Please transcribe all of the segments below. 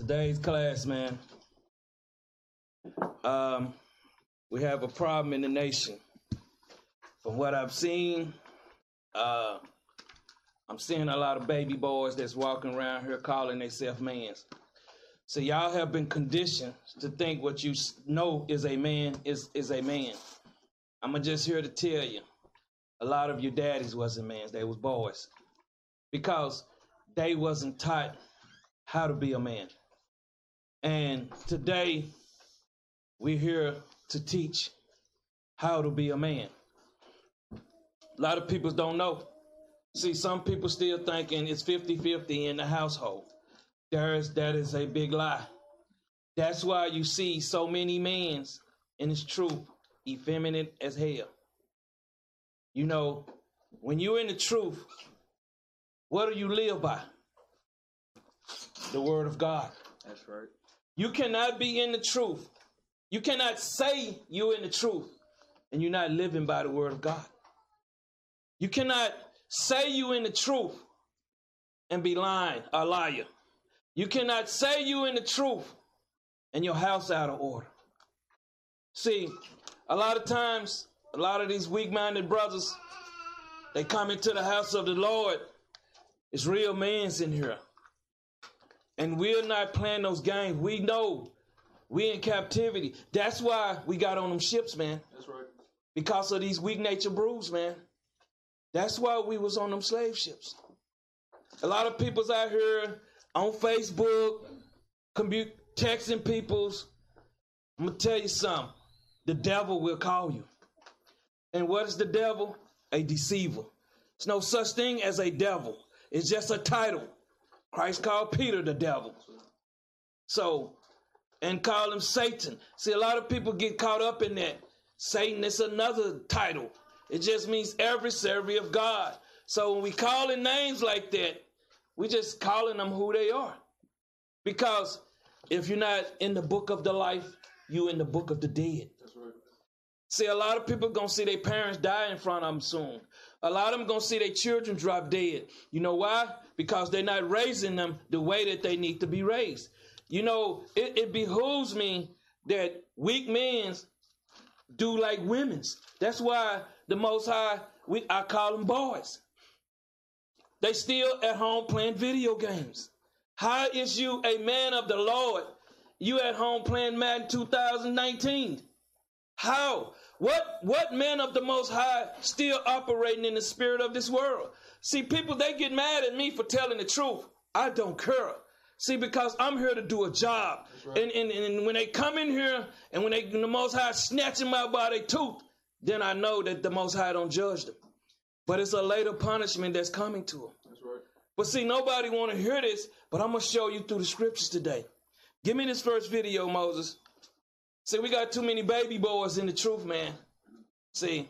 Today's class, man. Um, we have a problem in the nation. From what I've seen, uh, I'm seeing a lot of baby boys that's walking around here calling themselves mans. So y'all have been conditioned to think what you know is a man is is a man. I'm just here to tell you, a lot of your daddies wasn't mans; they was boys, because they wasn't taught how to be a man. And today, we're here to teach how to be a man. A lot of people don't know. See, some people still thinking it's 50 50 in the household. There is, that is a big lie. That's why you see so many men, and it's true, effeminate as hell. You know, when you're in the truth, what do you live by? The word of God. That's right. You cannot be in the truth. You cannot say you're in the truth and you're not living by the word of God. You cannot say you in the truth and be lying, a liar. You cannot say you in the truth and your house out of order. See, a lot of times, a lot of these weak-minded brothers, they come into the house of the Lord. It's real men's in here. And we're not playing those games. We know we in captivity. That's why we got on them ships, man. That's right. Because of these weak nature brews, man. That's why we was on them slave ships. A lot of people's out here on Facebook, commute, texting people's. I'm gonna tell you something. The devil will call you. And what is the devil? A deceiver. There's no such thing as a devil. It's just a title. Christ called Peter the devil. So, and call him Satan. See, a lot of people get caught up in that. Satan is another title. It just means adversary of God. So when we call in names like that, we just calling them who they are. Because if you're not in the book of the life, you in the book of the dead. That's right. See, a lot of people gonna see their parents die in front of them soon. A lot of them gonna see their children drop dead. You know why? Because they're not raising them the way that they need to be raised. You know, it, it behooves me that weak men do like women's. That's why the Most High, we I call them boys. They still at home playing video games. How is you a man of the Lord? You at home playing Madden 2019. How? What what man of the most high still operating in the spirit of this world? See, people they get mad at me for telling the truth. I don't care. See, because I'm here to do a job. Right. And, and, and when they come in here and when they the most high snatch them out by their tooth, then I know that the most high don't judge them. But it's a later punishment that's coming to them. That's right. But see, nobody want to hear this, but I'm gonna show you through the scriptures today. Give me this first video, Moses. See, we got too many baby boys in the truth, man. See,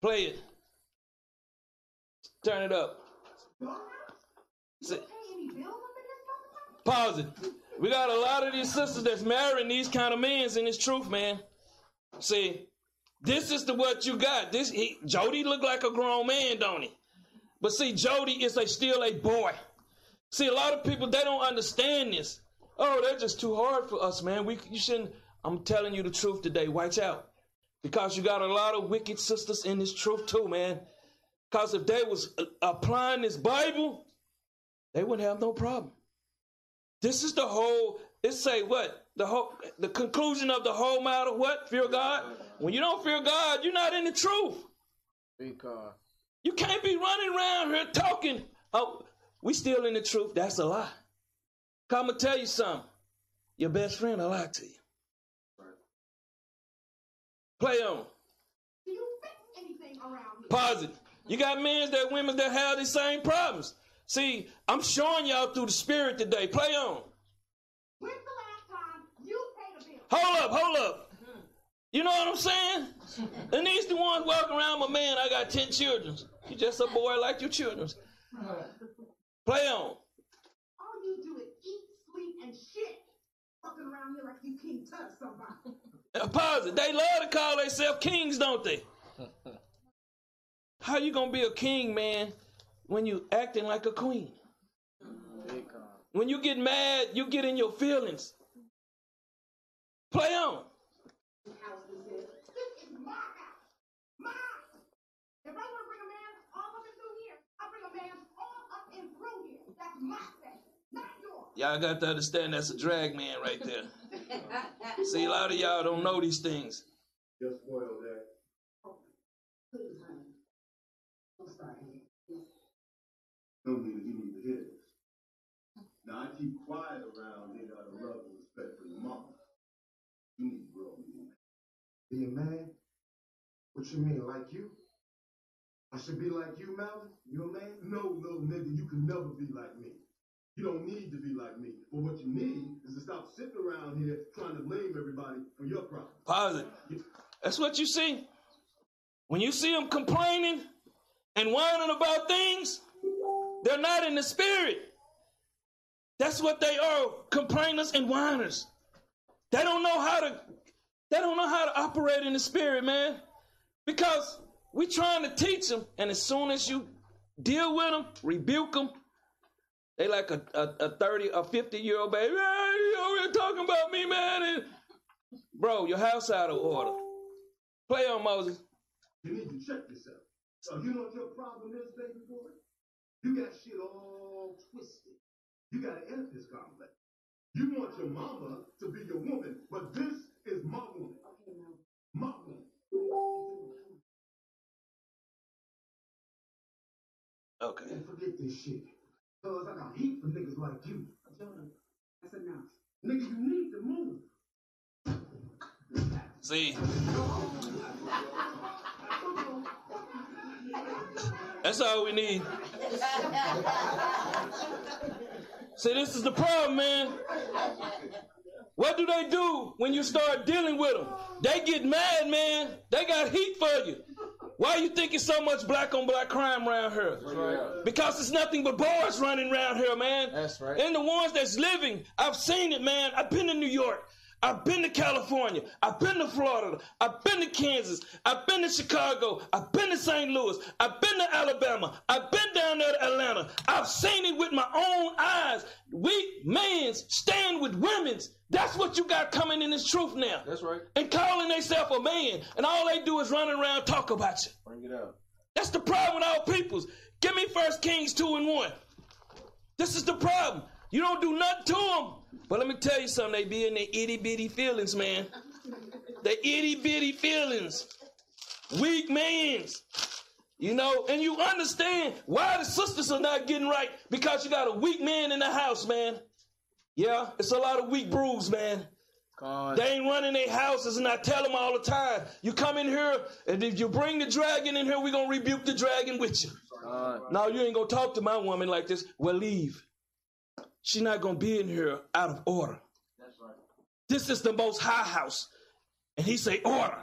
play it. Turn it up. See, pause it. We got a lot of these sisters that's marrying these kind of men in this truth, man. See, this is the what you got. This he, Jody look like a grown man, don't he? But see, Jody is a still a boy. See, a lot of people they don't understand this. Oh, they're just too hard for us, man. We you shouldn't. I'm telling you the truth today. Watch out, because you got a lot of wicked sisters in this truth too, man. Because if they was uh, applying this Bible, they wouldn't have no problem. This is the whole. It say what the whole the conclusion of the whole matter. What fear God. When you don't fear God, you're not in the truth. Because You can't be running around here talking. Oh, we still in the truth. That's a lie. Come and tell you something. Your best friend will lie to you. Play on. Do you fix anything around? Pause. You got men that women that have these same problems. See, I'm showing y'all through the spirit today. Play on. When's the last time you paid a bill? Hold up, hold up. You know what I'm saying? And these the ones walking around, my man, I got 10 children. You just a boy like your children. Play on. All you do is eat, sleep, and shit. Around here like you can't touch somebody. Pause it. They love to call themselves kings, don't they? How you gonna be a king, man, when you acting like a queen? When you get mad, you get in your feelings. Play on. house this is. This is my house. My house. If I want to bring a man all up and through here, I bring a man all up and through here. That's my section, not yours. Y'all got to understand that's a drag man right there. See, a lot of y'all don't know these things. Just spoiled that. Please, honey. Don't start here. No, nigga, you need to hear this. Now, I keep quiet around here out of love and respect for your mama. You need to grow, man. Be a man? What you mean, like you? I should be like you, Melvin? You a man? No, no, nigga, you can never be like me. You don't need to be like me. But what you need is to stop sitting around here trying to blame everybody for your problems. Positive. That's what you see. When you see them complaining and whining about things, they're not in the spirit. That's what they are, complainers and whiners. They don't know how to they don't know how to operate in the spirit, man. Because we're trying to teach them, and as soon as you deal with them, rebuke them, they like a, a, a 30 or 50 year old baby. "Ah, you over here talking about me, man. And, bro, your house out of order. Play on Moses. You need to check yourself. So you know what your problem is, baby boy? You got shit all twisted. You got an Oedipus complex. You want your mama to be your woman, but this is my woman. Okay. My woman. Okay. And forget this shit. Cause I oh, got heat for niggas like you. Jonah, that's enough. Nigga, you need to move. See? That's all we need. See, this is the problem, man. What do they do when you start dealing with them? They get mad, man. They got heat for you. Why you think it's so much black on black crime around here? Because it's nothing but boys running around here, man. That's right. And the ones that's living, I've seen it, man. I've been to New York. I've been to California. I've been to Florida. I've been to Kansas. I've been to Chicago. I've been to St. Louis. I've been to Alabama. I've been down there to Atlanta. I've seen it with my own eyes. Weak men's stand with women's. That's what you got coming in this truth now. That's right. And calling themselves a man. And all they do is run around talk about you. Bring it out. That's the problem with our peoples. Give me First Kings 2 and 1. This is the problem. You don't do nothing to them. But let me tell you something. They be in their itty bitty feelings, man. The itty bitty feelings. Weak mans. You know, and you understand why the sisters are not getting right because you got a weak man in the house, man. Yeah, it's a lot of weak brews, man. Con. They ain't running their houses, and I tell them all the time. You come in here, and if you bring the dragon in here, we're gonna rebuke the dragon with you. Con. No, you ain't gonna talk to my woman like this. Well, leave. She's not gonna be in here out of order. That's right. This is the most high house, and he say order.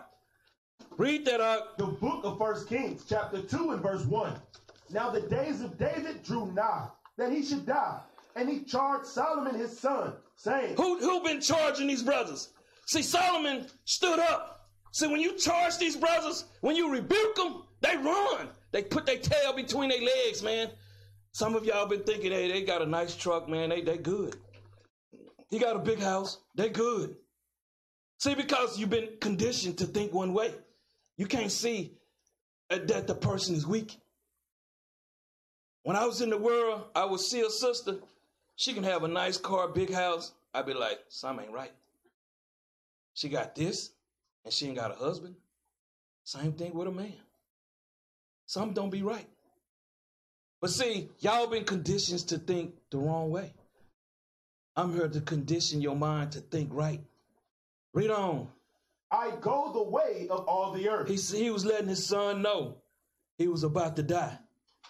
Read that out. The book of First Kings, chapter 2 and verse 1. Now the days of David drew nigh, that he should die. And he charged Solomon his son, saying, Who who been charging these brothers? See, Solomon stood up. See, when you charge these brothers, when you rebuke them, they run. They put their tail between their legs, man. Some of y'all been thinking, hey, they got a nice truck, man. They they good. He got a big house. They good. See, because you've been conditioned to think one way, you can't see that the person is weak. When I was in the world, I would see a sister. She can have a nice car, big house. I'd be like, something ain't right. She got this, and she ain't got a husband. Same thing with a man. Something don't be right. But see, y'all been conditioned to think the wrong way. I'm here to condition your mind to think right. Read on. I go the way of all the earth. He, he was letting his son know he was about to die.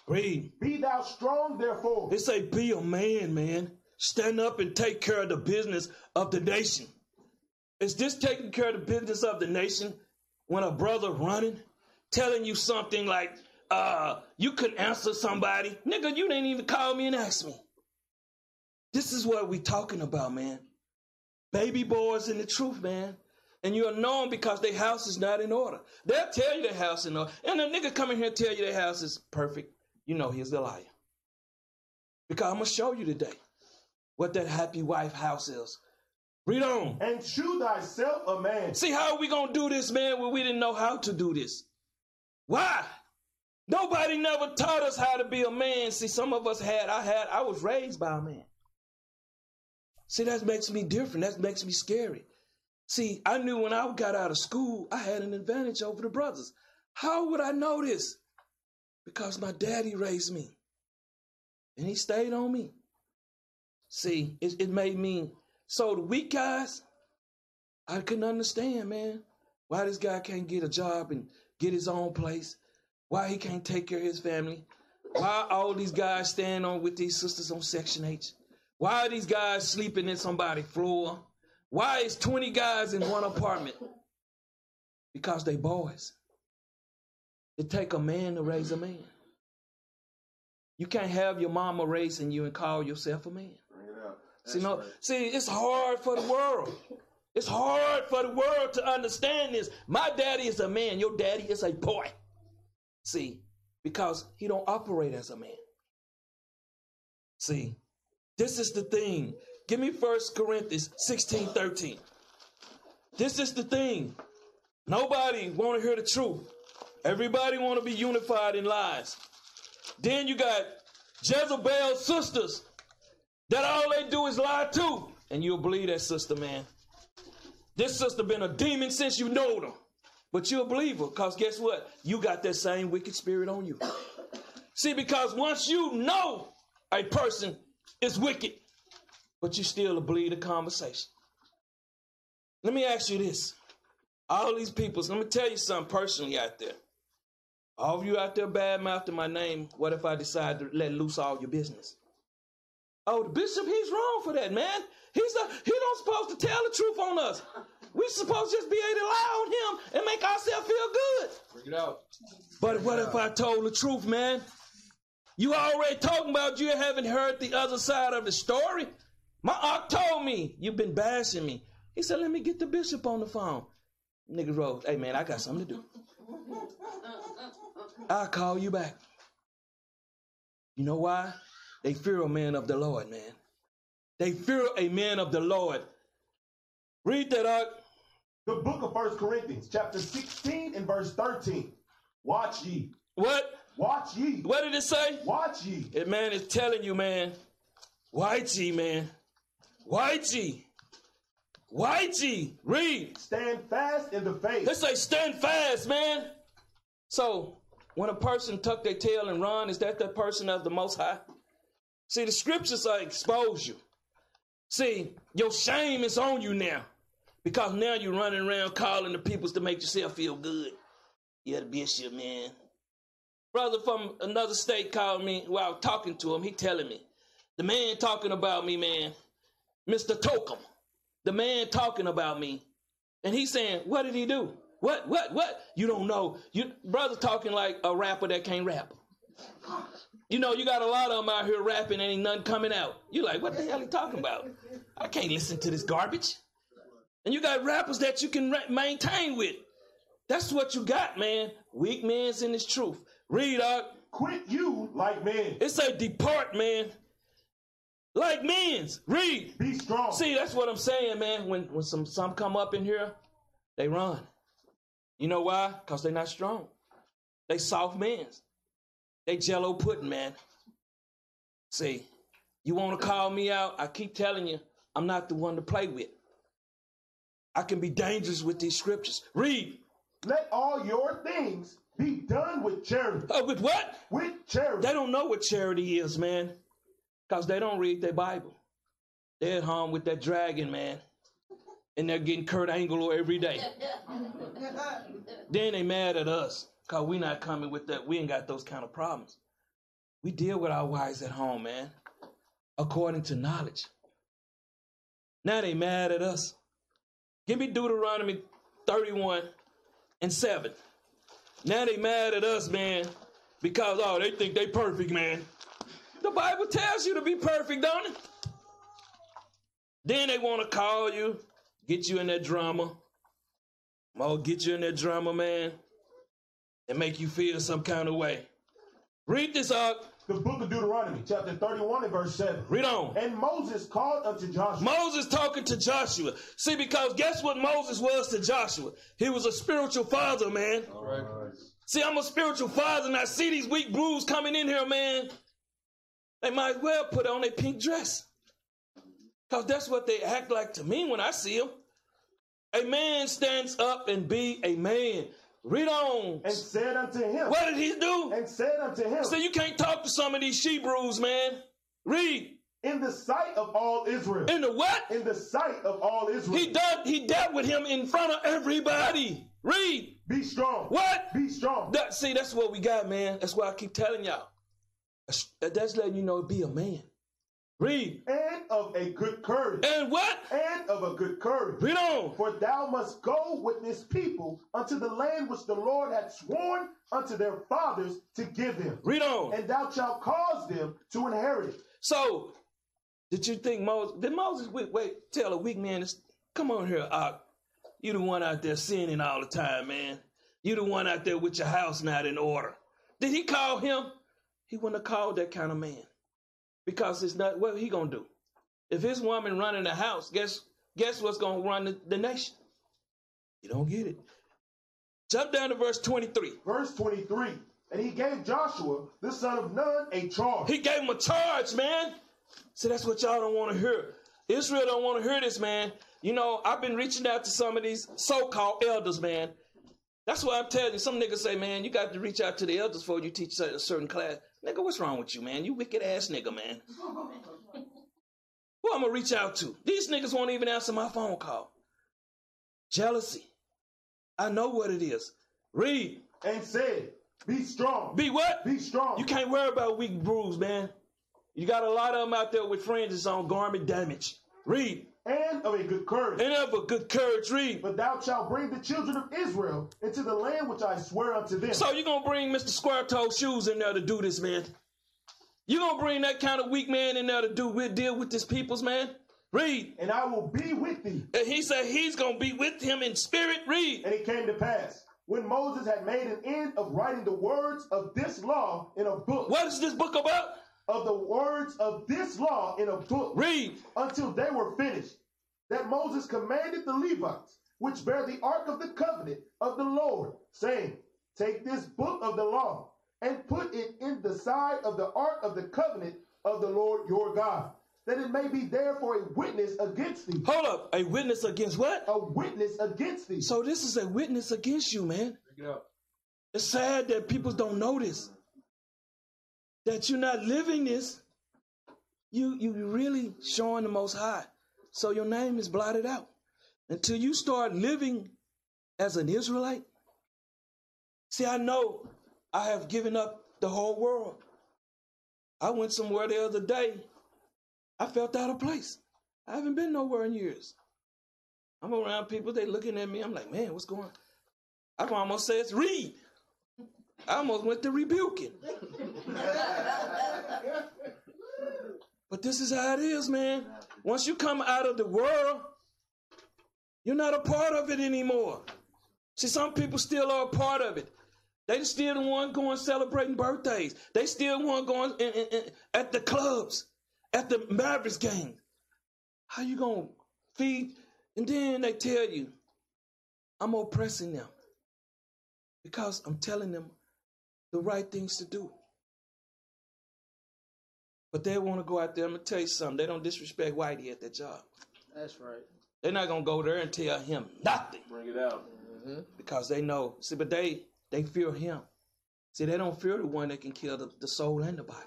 Read. Be thou strong, therefore. They say, be a man, man. Stand up and take care of the business of the nation. Is this taking care of the business of the nation when a brother running, telling you something like, uh, you could answer somebody? Nigga, you didn't even call me and ask me. This is what we talking about, man. Baby boys in the truth, man. And you'll know them because their house is not in order. They'll tell you their house in order. And a nigga come in here and tell you their house is perfect. You know he's a liar. Because I'm going to show you today. what that happy wife house is. Read on. And shew thyself a man. See, how are we going to do this, man, when we didn't know how to do this? Why? Nobody never taught us how to be a man. See, some of us had, I had, I was raised by a man. See, that makes me different. That makes me scary. See, I knew when I got out of school, I had an advantage over the brothers. How would I know this? Because my daddy raised me. And he stayed on me. See, it, it made me so the weak guys, I couldn't understand, man. Why this guy can't get a job and get his own place? Why he can't take care of his family? Why all these guys stand on with these sisters on Section H? Why are these guys sleeping in somebody's floor? Why is 20 guys in one apartment? Because they boys. It take a man to raise a man. You can't have your mama raising you and call yourself a man. See, no, see, it's hard for the world. It's hard for the world to understand this. My daddy is a man. Your daddy is a boy. See, because he don't operate as a man. See, this is the thing. Give me First Corinthians 16, 13. This is the thing. Nobody want to hear the truth. Everybody want to be unified in lies. Then you got Jezebel's sisters that all they do is lie too. And you'll believe that sister, man. This sister been a demon since you know them. But you're a believer because guess what? You got that same wicked spirit on you. See, because once you know a person is wicked, but you still believe the conversation. Let me ask you this. All these people, let me tell you something personally out there. All of you out there bad mouthing my name, what if I decide to let loose all your business? Oh, the bishop, he's wrong for that, man. He's a, he don't supposed to tell the truth on us. We supposed to just be able to lie on him and make ourselves feel good. Bring it out. But what if I told the truth, man? You already talking about you haven't heard the other side of the story. My aunt told me you've been bashing me. He said, "Let me get the bishop on the phone." Nigga wrote, "Hey man, I got something to do. I'll call you back." You know why? They fear a man of the Lord, man. They fear a man of the Lord. Read that out. The book of First Corinthians, chapter 16 and verse 13. Watch ye. What? Watch ye. What did it say? Watch ye. It man is telling you, man. Whitey, man. Whitey. Whitey. Read. Stand fast in the faith. Let's say stand fast, man. So when a person tuck their tail and run, is that the person of the most high? See, the scriptures are expose you. See, your shame is on you now. Because now you're running around calling the peoples to make yourself feel good. Yeah, the bishop, man. Brother from another state called me while talking to him. He telling me, the man talking about me, man, Mr. Tokum, the man talking about me. And he's saying, what did he do? What, what, what? You don't know. You brother talking like a rapper that can't rap. You know, you got a lot of them out here rapping and ain't nothing coming out. You like, what the hell he talking about? I can't listen to this garbage. And you got rappers that you can maintain with. That's what you got, man. Weak man's in his truth. Read out. Quit you like men. It say depart, man. Like men's. Read. Be strong. See, that's what I'm saying, man. When when some some come up in here, they run. You know why? Because they're not strong. They soft men's. They jello pudding, man. See, you want to call me out? I keep telling you, I'm not the one to play with. I can be dangerous with these scriptures. Read. Let all your things be done with charity. Uh, with what? With charity. They don't know what charity is, man. Because they don't read their Bible. They're at home with that dragon, man. And they're getting Kurt Angle every day. then they mad at us. Because we not coming with that. We ain't got those kind of problems. We deal with our wives at home, man. According to knowledge. Now they mad at us. Give me Deuteronomy 31 and 7. Now they mad at us, man, because oh, they think they perfect, man. The Bible tells you to be perfect, don't it? Then they want to call you, get you in that drama. Oh, get you in that drama, man, and make you feel some kind of way. Read this out. The book of Deuteronomy, chapter 31 and verse 7. Read on. And Moses called unto Joshua. Moses talking to Joshua. See, because guess what Moses was to Joshua? He was a spiritual father, man. All right. See, I'm a spiritual father, and I see these weak brews coming in here, man. They might as well put on a pink dress. Because that's what they act like to me when I see them. A man stands up and be a man. Read on. and said unto him. What did he do? And said unto him. So you can't talk to some of these she brews, man. Read. in the sight of all Israel. In the what? in the sight of all Israel. He done, he dealt with him in front of everybody. Read. Be strong. What? Be strong. That, see, that's what we got, man. That's why I keep telling y'all. That's- That's letting you know be a man. Read. and of a good courage. And what? And of a good courage. Read on. For thou must go with this people unto the land which the Lord had sworn unto their fathers to give them. Read on. And thou shalt cause them to inherit. So, did you think Moses? Did Moses wait? wait tell a weak man? To, come on here, Ock. You the one out there sinning all the time, man. You the one out there with your house not in order. Did he call him? He wouldn't have called that kind of man, because it's not. What he gonna do? If his woman running the house, guess guess what's gonna run the, the nation? You don't get it. Jump down to verse twenty-three. Verse 23. And he gave Joshua, the son of Nun, a charge. He gave him a charge, man. So that's what y'all don't want to hear. Israel don't want to hear this, man. You know, I've been reaching out to some of these so-called elders, man. That's why I'm telling you. Some niggas say, man, you got to reach out to the elders before you teach a certain class. Nigga, what's wrong with you, man? You wicked ass nigga, man. Who I'm gonna reach out to? These niggas won't even answer my phone call. Jealousy. I know what it is. Read. and say, Be strong. Be what? Be strong. You can't worry about weak brews, man. You got a lot of them out there with friends fringes on garment damage. Read. And of a good courage. And of a good courage, read. But thou shalt bring the children of Israel into the land which I swear unto them. So you're gonna bring Mr. Square Toe Shoes in there to do this, man? You're gonna bring that kind of weak man in there to do with deal with this people's man? Read. and I will be with thee. And he said he's gonna be with him in spirit. Read. And it came to pass, when Moses had made an end of writing the words of this law in a book, What is this book about? Of the words of this law in a book, Read. until they were finished, that Moses commanded the Levites, which bear the ark of the covenant of the Lord, saying, Take this book of the law and put it in the side of the ark of the covenant of the Lord your God, that it may be there for a witness against thee. Hold up. A witness against what? A witness against thee. So this is a witness against you, man. It's sad that people don't notice that you're not living this. You you really showing the most high. So your name is blotted out. Until you start living as an Israelite. See, I know I have given up the whole world. I went somewhere the other day. I felt out of place. I haven't been nowhere in years. I'm around people, they looking at me. I'm like, man, what's going on? I can almost say it's read. I almost went to rebuking. but this is how it is, man. Once you come out of the world, you're not a part of it anymore. See, some people still are a part of it. They still the one going celebrating birthdays. They still one going in, in, in, at the clubs, at the Mavericks game. How you gonna feed? And then they tell you, I'm oppressing them because I'm telling them the right things to do. But they want to go out there. I'm gonna tell you something. They don't disrespect Whitey at that job. That's right. They're not gonna go there and tell him nothing Bring it out. Mm-hmm. because they know. See, but they they fear him. See, they don't fear the one that can kill the, the soul and the body.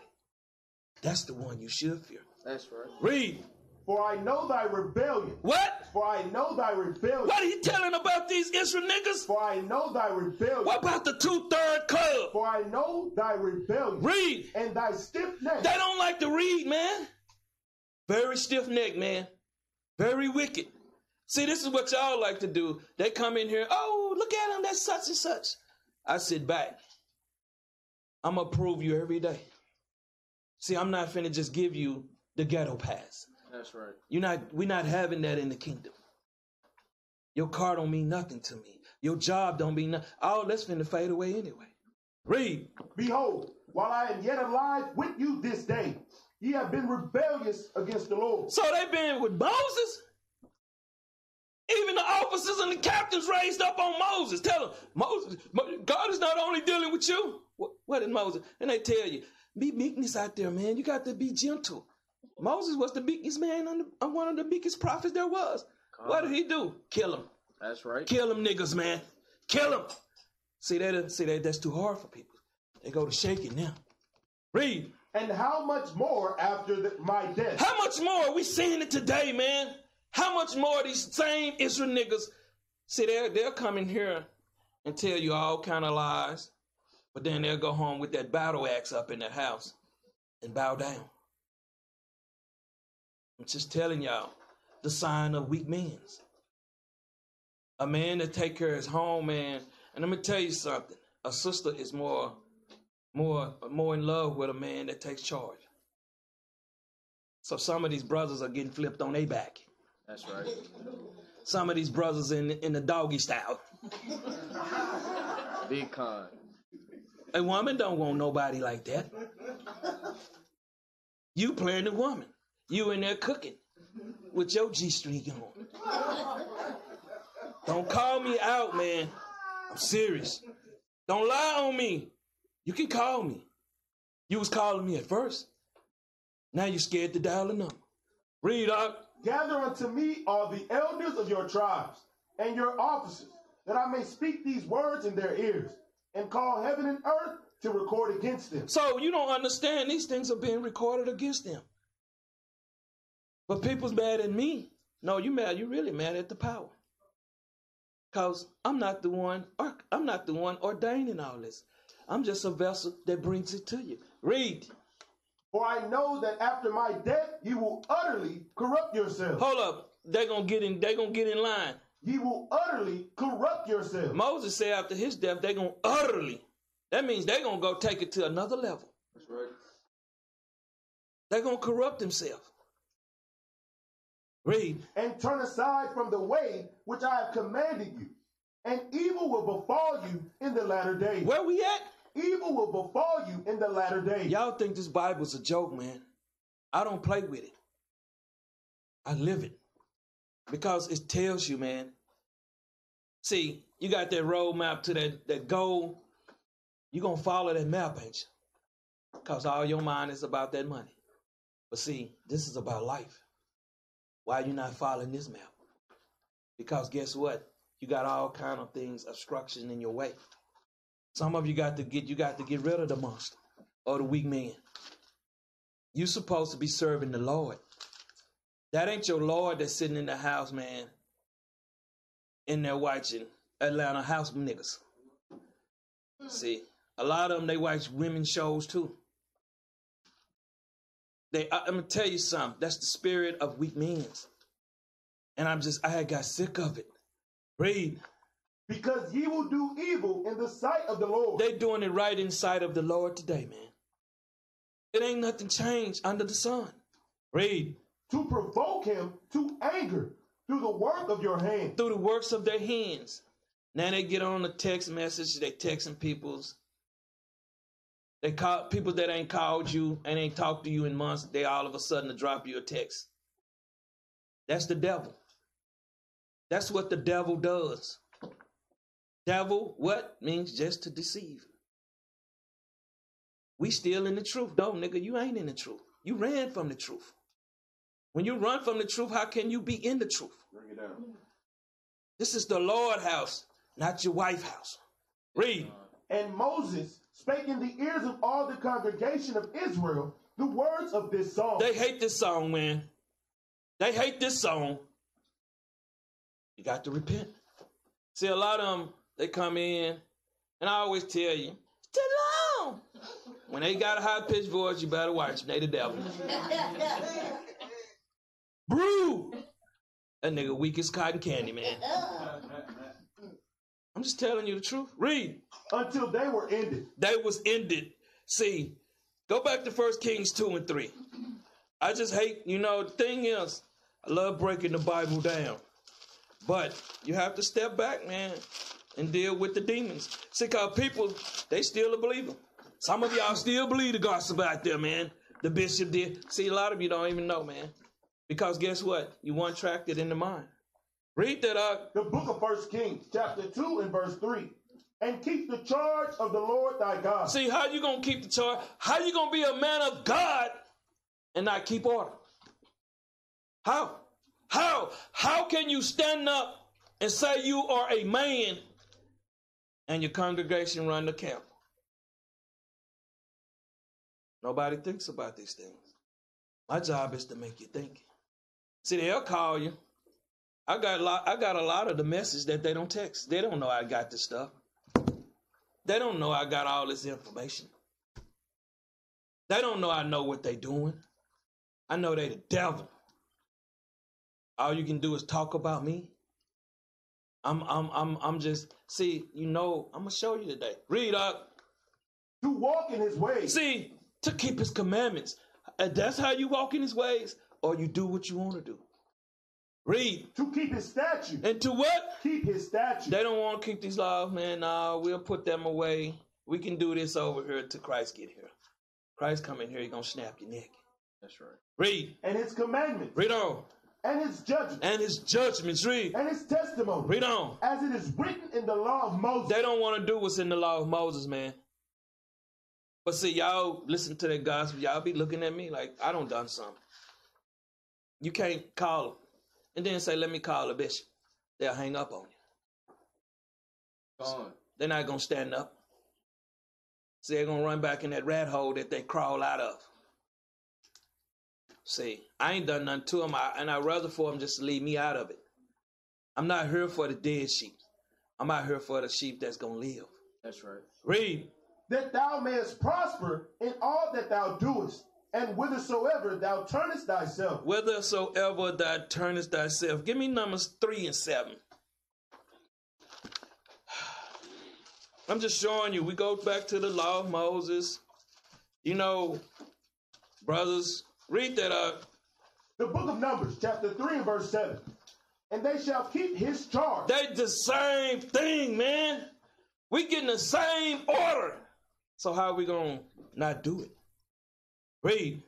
That's the one you should fear. That's right. Read For I know thy rebellion. what? For I know thy rebellion. What are you telling about these Israel niggas? For I know thy rebellion. What about the two third club? For I know thy rebellion. Read. And thy stiff neck. They don't like to read, man. Very stiff neck, man. Very wicked. See, this is what y'all like to do. They come in here, oh, look at him, that's such and such. I sit back. I'm gonna prove you every day. See, I'm not finna just give you the ghetto pass. That's right. You're not we're not having that in the kingdom. Your car don't mean nothing to me. Your job don't mean nothing. All that's finna fade away anyway. Read. Behold, while I am yet alive with you this day, ye have been rebellious against the Lord. So they've been with Moses. Even the officers and the captains raised up on Moses. Tell them, Moses, God is not only dealing with you. What, what did Moses? And they tell you, be meekness out there, man. You got to be gentle. Moses was the biggest man, on the, on one of the biggest prophets there was. What did he do? Kill him. That's right. Kill them niggas, man. Kill them. See that? See that? That's too hard for people. They go to shaking now. Read. And how much more after the, my death? How much more are we seeing it today, man? How much more these same Israel niggas see they'll they'll come in here and tell you all kind of lies, but then they'll go home with that battle axe up in that house and bow down. I'm just telling y'all the sign of weak men's. A man that take care of his home, man. And let me tell you something. A sister is more, more, more in love with a man that takes charge. So some of these brothers are getting flipped on their back. That's right. Some of these brothers in in the doggy style. Big con. A woman don't want nobody like that. You playing the woman. You in there cooking with your G string on. Don't call me out, man. I'm serious. Don't lie on me. You can call me. You was calling me at first. Now you're scared to dial a number. Read up. Gather unto me all the elders of your tribes and your officers, that I may speak these words in their ears, and call heaven and earth to record against them. So you don't understand these things are being recorded against them. But people's mad at me. No, you mad. You really mad at the power. Cause I'm not the one. Or, I'm not the one ordaining all this. I'm just a vessel that brings it to you. Read. For I know that after my death you will utterly corrupt yourselves. Hold up. They're gonna get in. They're gonna get in line. Ye will utterly corrupt yourselves. Moses said after his death, they're gonna utterly. That means they're gonna go take it to another level. That's right. They're gonna corrupt themselves. Read. and turn aside from the way which I have commanded you. And evil will befall you in the latter days. Where we at? Evil will befall you in the latter days. Y'all think this Bible's a joke, man. I don't play with it. I live it. Because it tells you, man. See, you got that roadmap to that, that goal. You're going to follow that map, ain't you? Because all your mind is about that money. But see, this is about life. Why you not following this map? Because guess what? You got all kind of things obstruction in your way. Some of you got to get you got to get rid of the monster or the weak man. You supposed to be serving the Lord. That ain't your Lord that's sitting in the house, man. In there watching Atlanta house niggas. Hmm. See, a lot of them they watch women shows too. They, I, I'm gonna tell you something. That's the spirit of weak men's, and I'm just, I had got sick of it. Read. Because ye will do evil in the sight of the Lord. They doing it right inside of the Lord today, man. It ain't nothing changed under the sun. Read. to provoke him to anger through the work of your hand. Through the works of their hands. Now they get on the text message, they texting people's. They call people that ain't called you and ain't talked to you in months, they all of a sudden to drop you a text. That's the devil. That's what the devil does. Devil, what? Means just to deceive. We still in the truth. No, nigga, you ain't in the truth. You ran from the truth. When you run from the truth, how can you be in the truth? Bring it down. This is the Lord house, not your wife house. Read. And Moses spake in the ears of all the congregation of Israel the words of this song. They hate this song, man. They hate this song. You got to repent. See, a lot of them, they come in, and I always tell you, too long. When they got a high pitched voice, you better watch them. They the devil. Brew. That nigga weak as cotton candy, man. I'm just telling you the truth. Read. until they were ended. They was ended. See, go back to First Kings 2 and 3. I just hate, you know, the thing is, I love breaking the Bible down. But you have to step back, man. and deal with the demons. See, cause people, they still a believer. Some of y'all still believe the gospel out there, man. The bishop did. See, a lot of you don't even know, man. Because guess what? You weren't tracked in the mind. Read that up. The book of First Kings, chapter 2 and verse 3. And keep the charge of the Lord thy God. See, how you gonna keep the charge? How you gonna be a man of God and not keep order? How? How? How can you stand up and say you are a man and your congregation run the camp? Nobody thinks about these things. My job is to make you think. See, they'll call you. I got a lot, I got a lot of the message that they don't text. They don't know I got this stuff. They don't know I got all this information. They don't know I know what they doing. I know they the devil. All you can do is talk about me. I'm I'm I'm I'm just see, you know, I'm gonna show you today. Read up. You walk in his ways. See, to keep his commandments. Uh, That's how you walk in his ways, or you do what you want to do. Read. To keep his statutes. And to what? Keep his statutes. They don't want to keep these laws, man. No, we'll put them away. We can do this over here till Christ get here. Christ come in here, he gonna snap your neck. That's right. Read. and his commandments. Read on. And his judgments. And his judgments. Read. And his testimony. Read on. As it is written in the law of Moses. They don't want to do what's in the law of Moses, man. But see, y'all listen to that gospel. Y'all be looking at me like I don't done something. You can't call them and then say, "Let me call a bishop." They'll hang up on you. Gone. They're not gonna stand up. See, they're gonna run back in that rat hole that they crawl out of. See, I ain't done nothing to them, I, and I'd rather for them just to leave me out of it. I'm not here for the dead sheep. I'm out here for the sheep that's gonna live. That's right. Read. that thou mayest prosper in all that thou doest, and whithersoever thou turnest thyself. Whithersoever thou turnest thyself. Give me numbers three and seven. I'm just showing you. We go back to the law of Moses. You know, brothers, read that up. The book of Numbers, chapter 3 and verse 7. And they shall keep his charge. They the same thing, man. We getting the same order. So how are we gonna not do it? Read.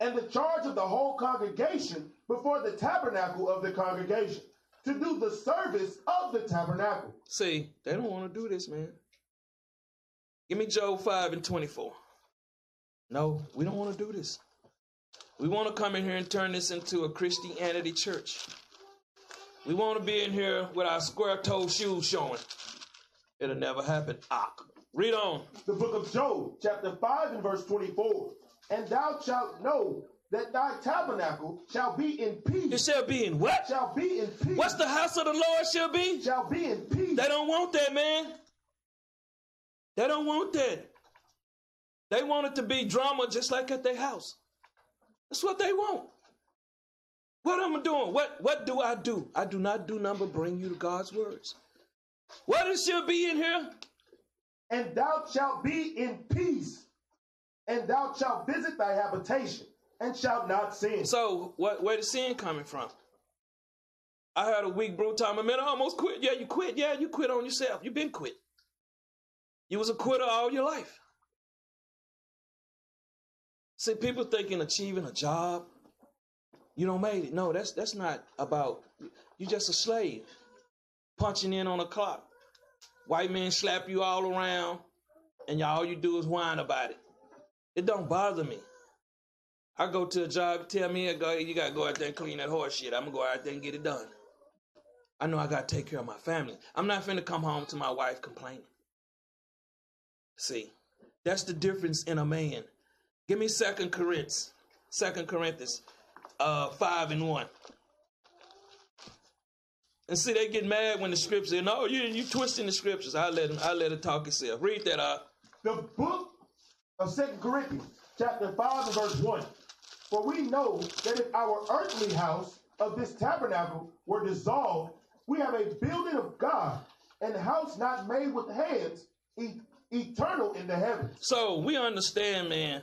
and the charge of the whole congregation before the tabernacle of the congregation to do the service of the tabernacle. See, they don't want to do this, man. Give me Job 5 and 24. No, we don't want to do this. We want to come in here and turn this into a Christianity church. We want to be in here with our square toed shoes showing. It'll never happen. Ah, read on. The book of Job, chapter 5 and verse 24. And thou shalt know that thy tabernacle shall be in peace. It shall be in what? Shall be in peace. What's the house of the Lord shall be? Shall be in peace. They don't want that, man. They don't want that. They want it to be drama just like at their house. That's what they want. What am I doing? What what do I do? I do not do nothing but bring you to God's words. What is it should be in here? and thou shalt be in peace. And thou shalt visit thy habitation, and shalt not sin. So what where the sin coming from? I had a week bro time, I man, I almost quit. Yeah, you quit. Yeah, you quit on yourself. you been quit. You was a quitter all your life. See, people thinking achieving a job, you don't made it. No, that's that's not about you just a slave. Punching in on a clock. White men slap you all around, and all you do is whine about it. It don't bother me. I go to a job, tell me, go, you gotta go out there and clean that horse shit. I'm gonna go out there and get it done. I know I gotta take care of my family. I'm not finna come home to my wife complaining. See, that's the difference in a man. Give me Second Corinthians, Second Corinthians, uh, five and one. And see, they get mad when the scriptures say, "No, you you twisting the scriptures." I let him, I let it talk itself. Read that out. The book of Second Corinthians, chapter 5 and verse 1. For we know that if our earthly house of this tabernacle were dissolved, we have a building of God, and house not made with hands, e- eternal in the heavens. So we understand, man.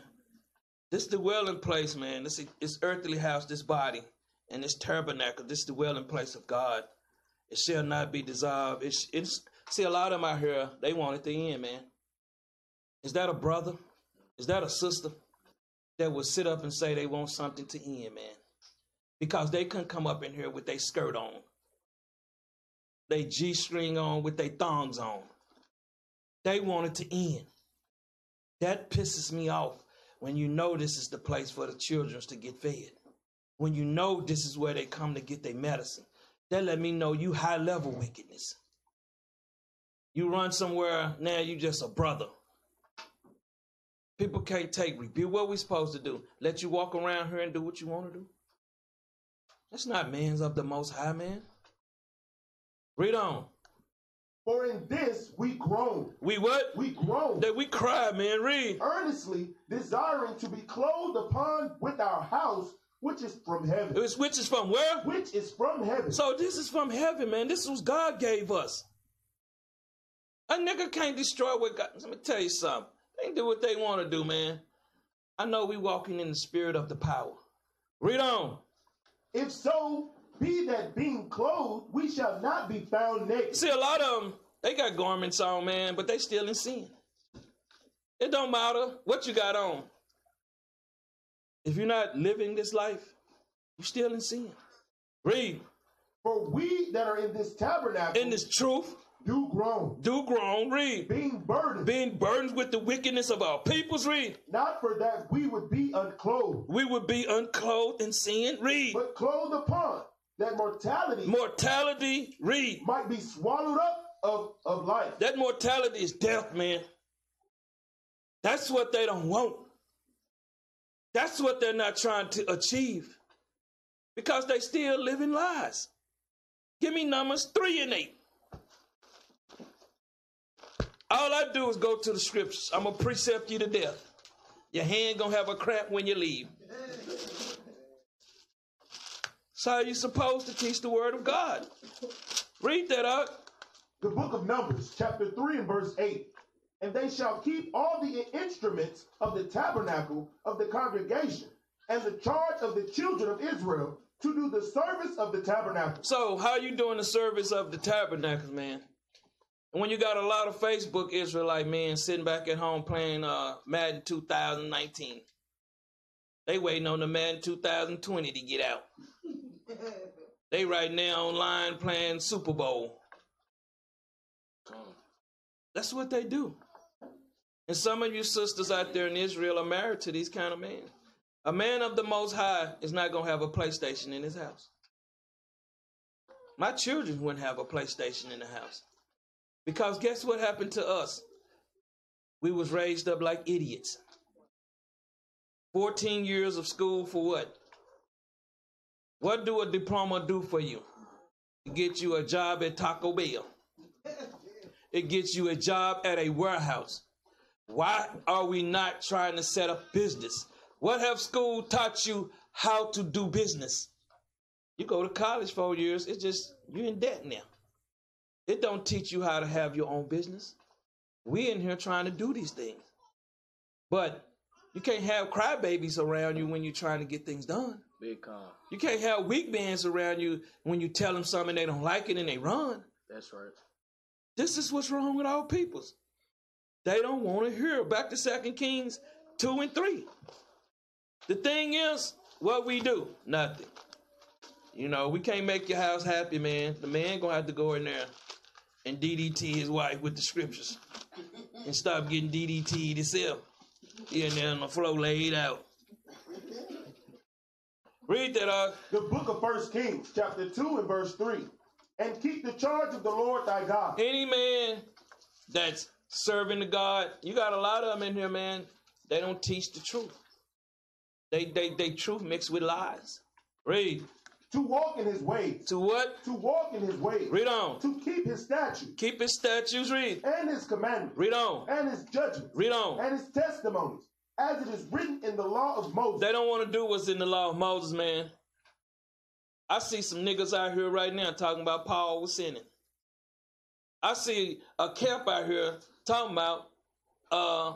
This dwelling place, man. This is earthly house, this body, and this tabernacle. This dwelling place of God. It shall not be dissolved. It's, it's See, a lot of them out here, they want it to end, man. Is that a brother? Is that a sister that would sit up and say they want something to end, man? Because they couldn't come up in here with their skirt on, they G string on, with their thongs on. They want it to end. That pisses me off when you know this is the place for the children to get fed. When you know this is where they come to get their medicine. That let me know you high level wickedness. You run somewhere, now you just a brother. People can't take rebuke. What we supposed to do? Let you walk around here and do what you want to do? That's not man's of the most high, man. Read on. For in this we groan. We what? We groan. That we cry, man. Read. earnestly desiring to be clothed upon with our house, which is from heaven. It's which is from where? Which is from heaven. So this is from heaven, man. This was God gave us. A nigga can't destroy what God. Let me tell you something. They do what they want to do, man. I know we walking in the spirit of the power. Read on. if so be that being clothed, we shall not be found naked. See, a lot of them, they got garments on, man, but they still in sin. It don't matter what you got on. If you're not living this life, you're still in sin. Read. For we that are in this tabernacle In this truth, do groan, do groan. Read. being burdened, Being burdened with the wickedness of our peoples. Read. not for that we would be unclothed, We would be unclothed in sin. Read. but clothed upon, that mortality Mortality. Read. might be swallowed up of, of life. That mortality is death, man. That's what they don't want. That's what they're not trying to achieve. Because they still living lies. Give me numbers three and eight. All I do is go to the scriptures. I'm gonna precept you to death. Your hand gonna have a cramp when you leave. That's how you supposed to teach the word of God. Read that up. the book of Numbers, chapter 3 and verse 8. And they shall keep all the instruments of the tabernacle of the congregation and the charge of the children of Israel to do the service of the tabernacle. So, how you doing the service of the tabernacles, man? And when you got a lot of Facebook Israelite men sitting back at home playing uh, Madden 2019, they waiting on the Madden 2020 to get out. They right now online playing Super Bowl. That's what they do. And some of you sisters out there in Israel are married to these kind of men. A man of the Most High is not going to have a PlayStation in his house. My children wouldn't have a PlayStation in the house. Because guess what happened to us? We was raised up like idiots. 14 years of school for what? What do a diploma do for you? It gets you a job at Taco Bell. It gets you a job at a warehouse. Why are we not trying to set up business? What have school taught you how to do business? You go to college four years, it's just you're in debt now. It don't teach you how to have your own business. We in here trying to do these things. But you can't have crybabies around you when you're trying to get things done. Big calm. You can't have weak bands around you when you tell them something they don't like it and they run. That's right. This is what's wrong with our peoples. They don't want to hear. Back to Second Kings 2 and 3. The thing is, what we do? Nothing. You know, we can't make your house happy, man. The man gonna have to go in there and DDT his wife with the scriptures and stop getting DDT'd himself. He and there on the floor laid out. Read that, uh, The book of First Kings, chapter 2 and verse 3. And keep the charge of the Lord thy God. any man that's serving the God, you got a lot of them in here, man. They don't teach the truth. They they they truth mixed with lies. Read To walk in his ways. to what? To walk in his ways. Read on. To keep his statutes Keep his statutes. Read. and his commandments Read on. and his judgments Read on. and his testimonies, as it is written in the law of Moses. They don't want to do what's in the law of Moses, man. I see some niggas out here right now talking about Paul was sinning. I see a camp out here talking about uh,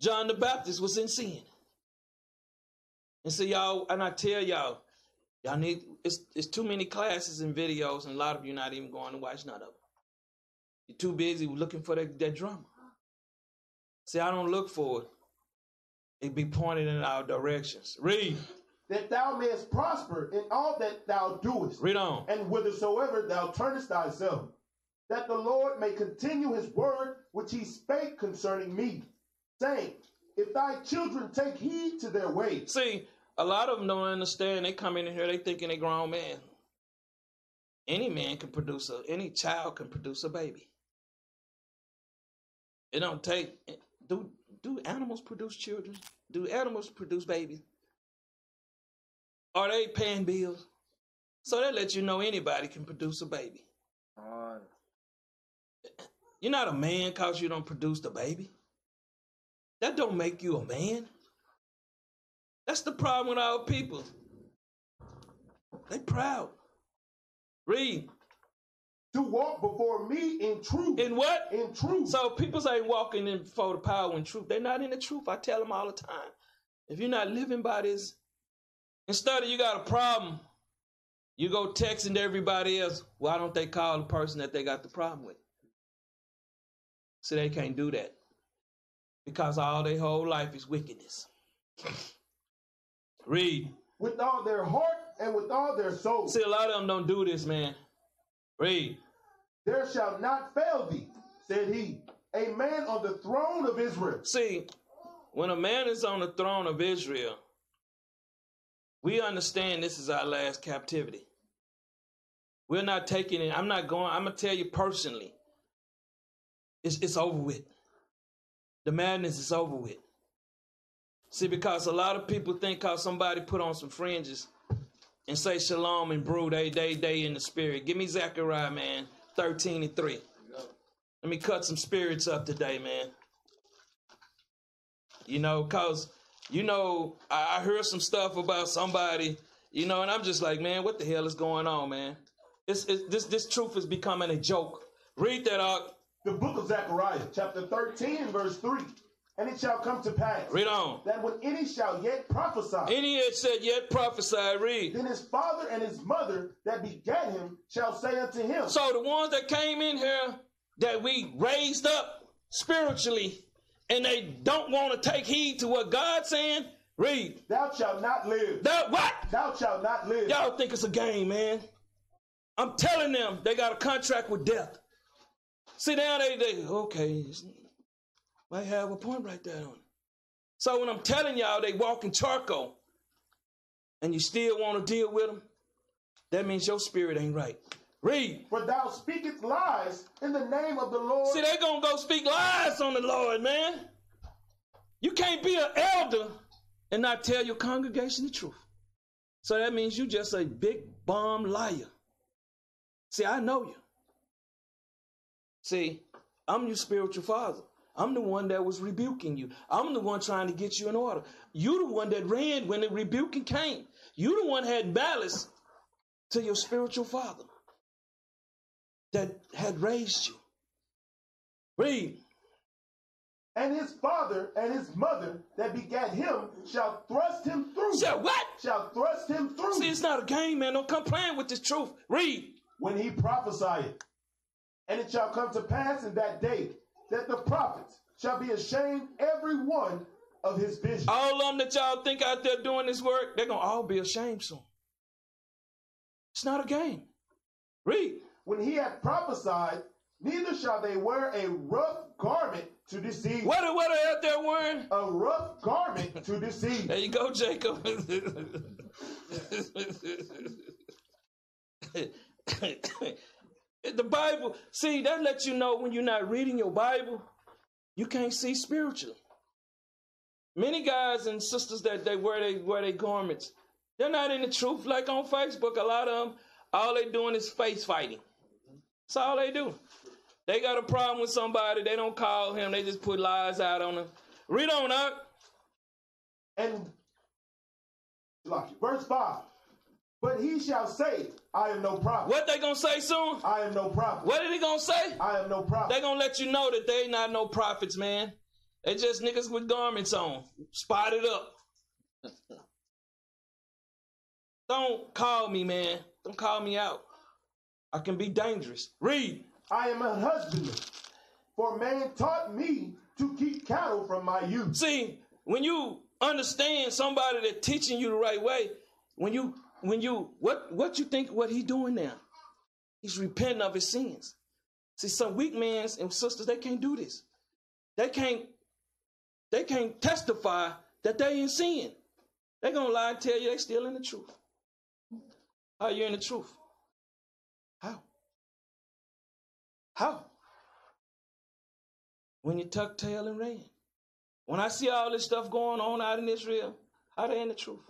John the Baptist was in sin. And so y'all, and I tell y'all, y'all need it's it's too many classes and videos, and a lot of you not even going to watch none of them. You're too busy looking for that, that drama. See, I don't look for it. It be pointed in our directions. Read. that thou mayest prosper in all that thou doest, Read on. and whithersoever thou turnest thyself, that the Lord may continue his word which he spake concerning me, saying, If thy children take heed to their ways, See, a lot of them don't understand. They come in here, they thinking they grown man. Any man can produce a, any child can produce a baby. It don't take. Do do animals produce children? Do animals produce babies? Are they paying bills? So that lets you know anybody can produce a baby. You're not a man cause you don't produce the baby. That don't make you a man. That's the problem with our people. They proud. Read. to walk before me in truth. In what? in truth. So people say walking in for the power and truth. They're not in the truth. I tell them all the time. If you're not living by this, instead of you got a problem, you go texting to everybody else. Why don't they call the person that they got the problem with? See, they can't do that because all their whole life is wickedness. Read. with all their heart and with all their soul. See, a lot of them don't do this, man. Read. There shall not fail thee, said he, a man on the throne of Israel. See, when a man is on the throne of Israel, we understand this is our last captivity. We're not taking it. I'm not going, I'm going to tell you personally, it's, it's over with. The madness is over with. See, because a lot of people think because somebody put on some fringes and say shalom and brew, they, they, they in the spirit. Give me Zechariah, man, 13 and 3. Let me cut some spirits up today, man. You know, cause you know, I, I heard some stuff about somebody, you know, and I'm just like, man, what the hell is going on, man? It's, it's this this truth is becoming a joke. Read that out. The book of Zechariah, chapter 13, verse 3. And it shall come to pass Read on. that when any shall yet prophesy, Any said yet prophesy. Read. then his father and his mother that begat him shall say unto him, So the ones that came in here that we raised up spiritually, and they don't want to take heed to what God's saying. Read. Thou shalt not live. That what? Thou shalt not live. Y'all think it's a game, man. I'm telling them they got a contract with death. See now they they okay. Might have a point right there on it. So when I'm telling y'all they walking charcoal and you still want to deal with them, that means your spirit ain't right. Read. For thou speakest lies in the name of the Lord. See, they gonna go speak lies on the Lord, man. You can't be an elder and not tell your congregation the truth. So that means you just a big bomb liar. See, I know you. See, I'm your spiritual father. I'm the one that was rebuking you. I'm the one trying to get you in order. You're the one that ran when the rebuking came. You the one had malice to your spiritual father that had raised you. Read. And his father and his mother that begat him shall thrust him through. Say what? Shall thrust him through. See, it's not a game, man. Don't come playing with this truth. Read. when he prophesieth. And it shall come to pass in that day that the prophets shall be ashamed every one of his vision. All of them that y'all think out there doing this work, they're going to all be ashamed soon. It's not a game. Read. When he hath prophesied, neither shall they wear a rough garment to deceive. What are, what are out there wearing? A rough garment to deceive. There you go, Jacob. the Bible, see, that lets you know when you're not reading your Bible, you can't see spiritually. Many guys and sisters that they wear they wear their garments, they're not in the truth. Like on Facebook, a lot of them, all they doing is face fighting. That's all they do. They got a problem with somebody, they don't call him, they just put lies out on him. Read on up. And verse 5. But he shall say, I am no prophet. What they gonna say soon? I am no prophet. What are they gonna say? I am no prophet. They gonna let you know that they not no prophets, man. They just niggas with garments on, spotted up. Don't call me, man. Don't call me out. I can be dangerous. Read. I am a husbandman. For man taught me to keep cattle from my youth. See, when you understand somebody that teaching you the right way, when you when you what what you think what he doing now? He's repenting of his sins. See, some weak men and sisters, they can't do this. They can't they can't testify that they in sin. They gonna lie and tell you they still in the truth. How you in the truth? How? How? When you tuck tail and ran. When I see all this stuff going on out in Israel, how they in the truth?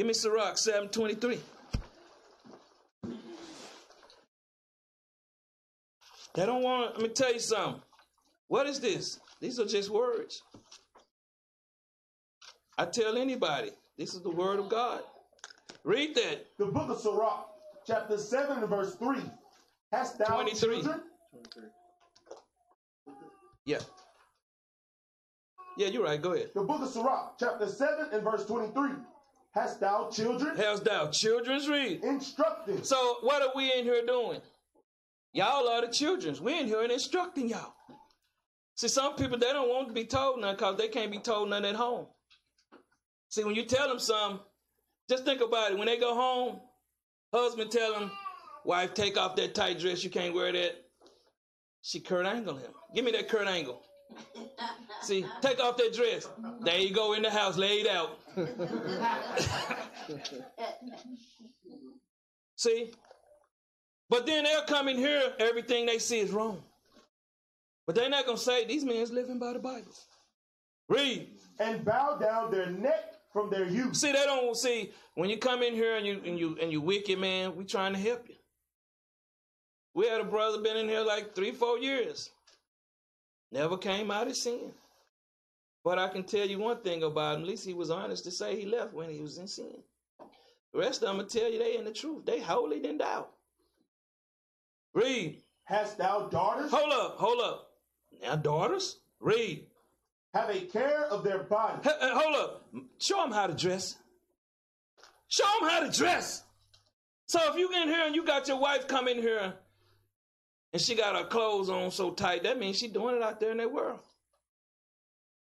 Give me Sirach 723. They don't want, let me tell you something. What is this? These are just words. I tell anybody, this is the word of God. Read that. The book of Sirach, chapter 7 and verse 3. Hast thou 23. children? Yeah. Yeah, you're right. Go ahead. The book of Sirach, chapter 7 and verse 23. Hast thou children? How's thou? Children's read. Instructing. So what are we in here doing? Y'all are the children's. We in here and instructing y'all. See, some people they don't want to be told nothing because they can't be told nothing at home. See, when you tell them something, just think about it. When they go home, husband tell them, wife, take off that tight dress. You can't wear that. She Kurt Angle him. Give me that Kurt Angle. See, take off that dress. There you go in the house, laid out. See? But then they'll come in here, everything they see is wrong. But they're not gonna say these men's living by the Bible. Read. And bow down their neck from their youth. See, they don't see when you come in here and you and you and you wicked man, we trying to help you. We had a brother been in here like three, four years. Never came out of sin. But I can tell you one thing about him, at least he was honest to say he left when he was in sin. The rest of them will tell you they in the truth. They holy than thou. Read. Hast thou daughters? Hold up, hold up. Now, daughters, read. Have a care of their body. Hey, hold up. Show them how to dress. Show them how to dress. So if you get in here and you got your wife come in here and she got her clothes on so tight, that means she doing it out there in that world.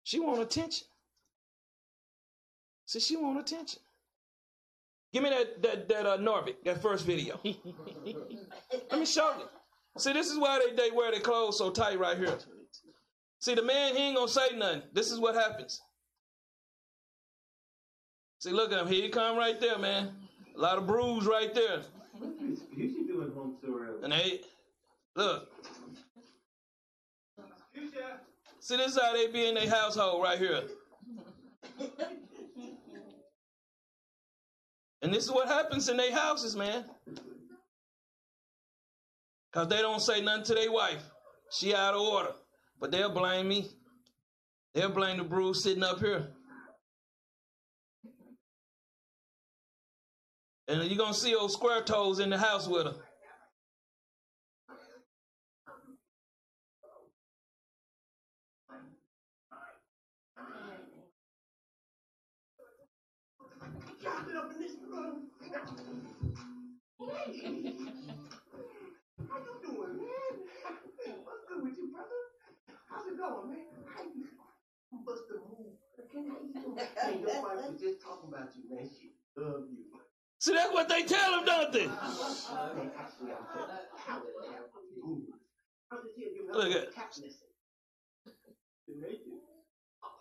She want attention. See, she want attention. Give me that that that uh, Norvik, that first video. Let me show you. See, this is why they, they wear their clothes so tight right here. See, the man, he ain't gonna say nothing. This is what happens. See, look at him. Here he come right there, man. A lot of bruise right there. You should do it home store. And they, look. See, this is how they be in their household right here. And this is what happens in their houses, man. Because they don't say nothing to their wife. She out of order. But they'll blame me. They'll blame the bruise sitting up here. And you're going to see old square toes in the house with her. See, that's what they tell them, don't they? Man, actually, I'm telling you, how did that happen? I'm just here giving Look her at- tap lesson. To make it. Oh,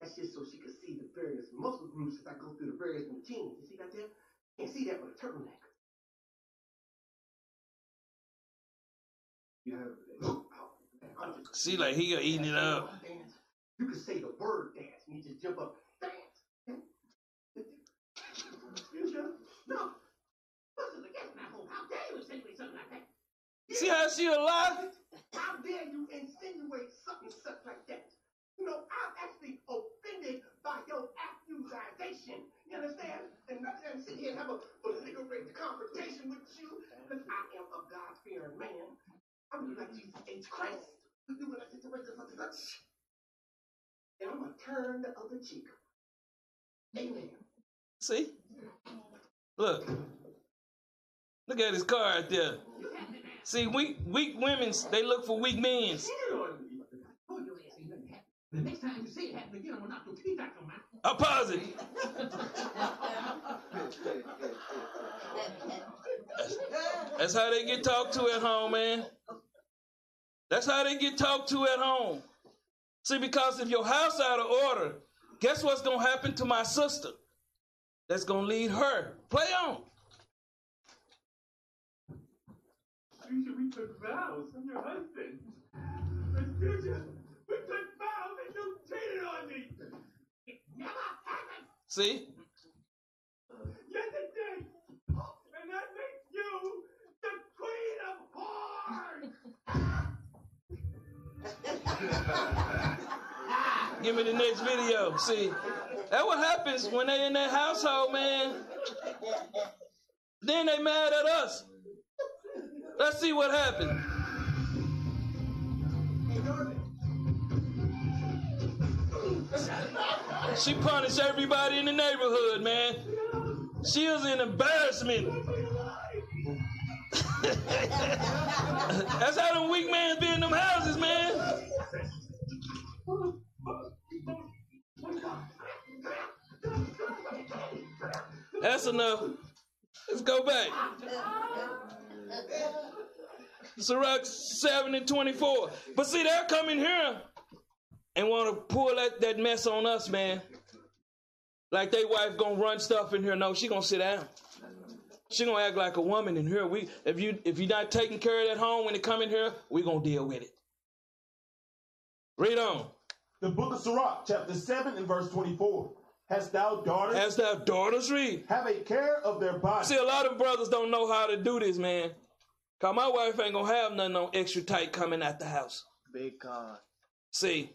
That's just so she could see the various muscle groups as I go through the various routines. You see that there? Can't see that with a turtleneck. You have look out. I'm just- See, like he eating it up. You could say the word dance and you just jump up. Dance. No. Listen, against my home. How dare you say something like that? See how she alive? How dare you insinuate something such like that? You know, I'm actually offended by your accusation. You understand? And not and sit here and have a political belligerent confrontation with you because I am a God-fearing man. I'm like Jesus H. Christ. You do in a situation such as. And I'm to turn the other cheek. Amen. See? Look. Look at his car right there. See, weak weak women, they look for weak men. Told your ass ain't nothing happened. The next time you say it happen again, I'm gonna knock your teeth out your mouth. Opposite. That's, that's how they get talked to at home, man. That's how they get talked to at home. See, because if your house out of order, guess what's gonna happen to my sister? That's gonna lead her. Play on. You should we took vows on your husband. Miss Future, we took vows and you cheated on me. It never happened. See? Yes, it did. And that makes you the queen of whores. Give me the next video. See, that what happens when they in that household, man. Then they mad at us. Let's see what happened. She punished everybody in the neighborhood, man. She was an embarrassment. That's how them weak men be in them houses, man. That's enough. Let's go back. Sirach 7 and 24. But see, they're coming here and want to pull that, that mess on us, man. Like they wife gonna run stuff in here. No, she gonna sit down. She gonna act like a woman in here. We if you if you're not taking care of that home when they come in here, we gonna deal with it. Read on. The book of Sirach, chapter 7 and verse 24. Hast thou daughters? As thou daughters read. have a care of their body. See, a lot of brothers don't know how to do this, man. Cause my wife ain't gonna have nothing on extra tight coming out the house. Big con. See.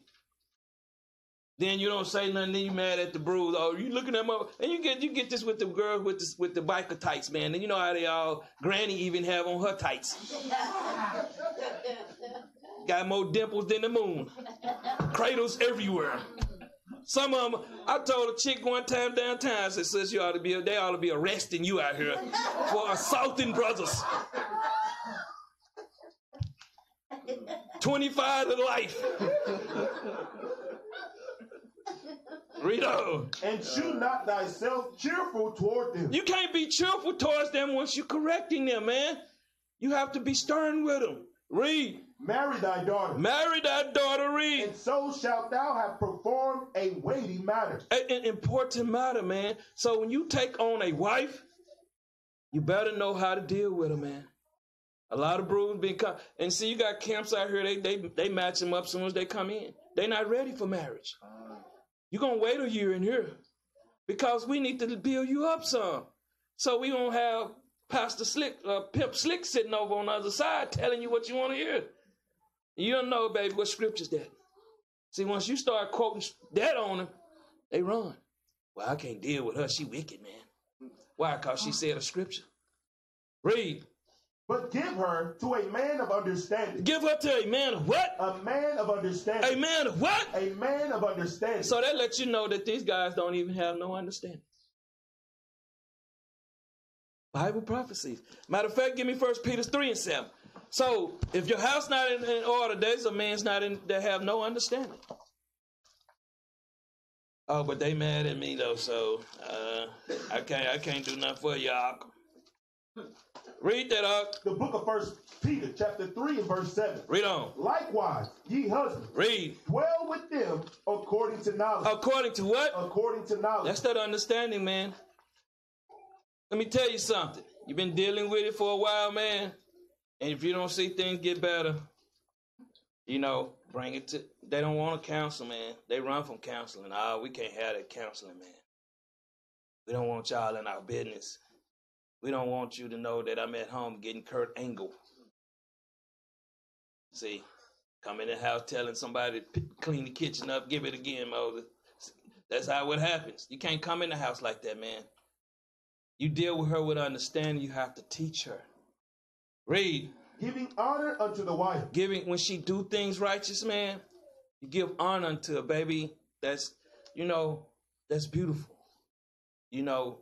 Then you don't say nothing. Then you mad at the bruise. Oh, you looking at my and you get you get this with the girls with the with the biker tights, man. And you know how they all Granny even have on her tights. Got more dimples than the moon. Cradles everywhere. Some of them, I told a chick one time downtown, I said, sis, you ought to be, they ought to be arresting you out here for assaulting brothers. 25 to life. Read on. And shew not thyself cheerful toward them. You can't be cheerful towards them once you're correcting them, man. You have to be stern with them. Read. Marry thy daughter. Marry thy daughter, read. And so shalt thou have performed a weighty matter. An important matter, man. So when you take on a wife, you better know how to deal with her, man. A lot of being come and see you got camps out here. They they they match them up as soon as they come in. They're not ready for marriage. Ah. You're gonna wait a year in here because we need to build you up some. So we won't have Pastor Slick, uh, Pimp Slick sitting over on the other side telling you what you want to hear. You don't know, baby, what scripture's that. See, once you start quoting that on them, they run. Well, I can't deal with her. She wicked, man. Why? Because she said a scripture. Read. But give her to a man of understanding. Give her to a man of what? A man of understanding. A man of what? A man of understanding. So that lets you know that these guys don't even have no understanding. Bible prophecies. Matter of fact, give me First Peter 3 and 7. So if your house not in, in order, there's a man's not in that have no understanding. Oh, but they mad at me though, so uh, I can't I can't do nothing for Ark. Read that, Ark. the book of First Peter, chapter 3 and verse 7. Read on. Likewise, ye husbands, Read. dwell with them according to knowledge. According to what? according to knowledge. That's that understanding, man. Let me tell you something. You've been dealing with it for a while, man. And if you don't see things get better, you know, bring it to. They don't want to counsel, man. They run from counseling. Oh, we can't have that counseling, man. We don't want y'all in our business. We don't want you to know that I'm at home getting Kurt Angle. See, come in the house telling somebody to p- clean the kitchen up, give it again, Moses. That's how it happens. You can't come in the house like that, man. You deal with her with understanding. You have to teach her. Read. Giving honor unto the wife. Giving when she do things righteous, man. You give honor unto a baby. That's you know that's beautiful. You know,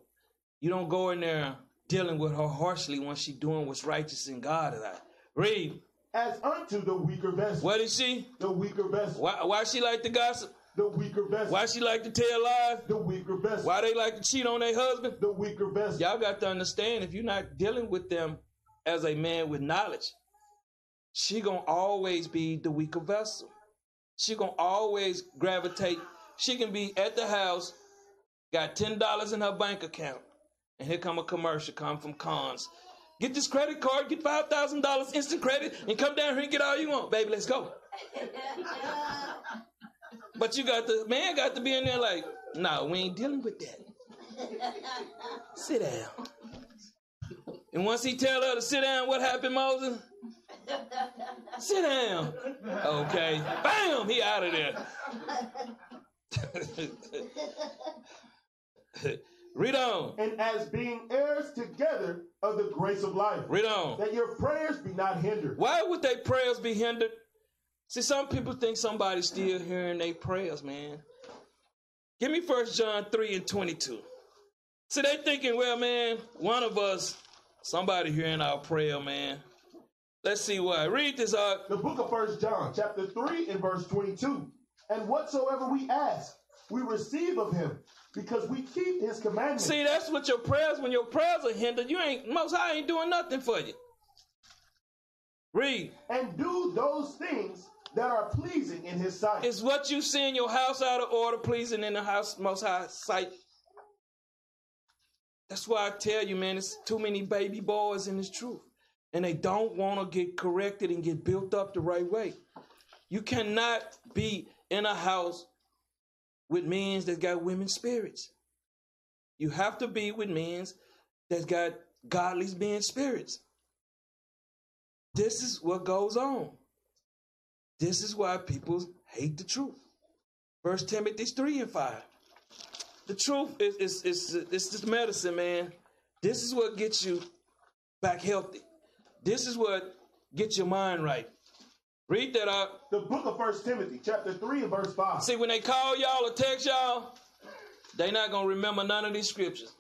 you don't go in there dealing with her harshly when she doing what's righteous in God's eye. Read. As unto the weaker vessel. What is she? The weaker vessel. Why, why she like to gossip? The weaker vessel. Why she like to tell lies? The weaker vessel. Why they like to cheat on their husband? The weaker vessel. Y'all got to understand if you're not dealing with them as a man with knowledge, she gonna always be the weaker vessel. She gonna always gravitate. She can be at the house, got ten dollars in her bank account, and here come a commercial come from Conn's. Get this credit card, get five thousand dollars instant credit, and come down here and get all you want, baby. Let's go. But you got the man got to be in there like, no, we ain't dealing with that. Sit down. And once he tell her to sit down, what happened, Moses? Sit down. Okay. Bam! He out of there. Read on. And as being heirs together of the grace of life. Read on. That your prayers be not hindered. Why would their prayers be hindered? See, some people think somebody's still hearing their prayers, man. Give me First John 3 and 22. See, they thinking, well, man, one of us, somebody hearing our prayer, man. Let's see why. Read this out. The book of First John, chapter 3 and verse 22. And whatsoever we ask, we receive of him, because we keep his commandments. See, that's what your prayers, when your prayers are hindered, you ain't, most high ain't doing nothing for you. Read. and do those things that are pleasing in his sight. Is what you see in your house out of order, pleasing in the house most high sight? That's why I tell you, man, it's too many baby boys in this truth. And they don't want to get corrected and get built up the right way. You cannot be in a house with men that got women's spirits. You have to be with men that's got godly being spirits. This is what goes on. This is why people hate the truth. First Timothy 3 and 5. The truth is, is, is, is just medicine, man. This is what gets you back healthy. This is what gets your mind right. Read that out. The book of First Timothy, chapter 3 and verse 5. See, when they call y'all or text y'all, they not gonna remember none of these scriptures.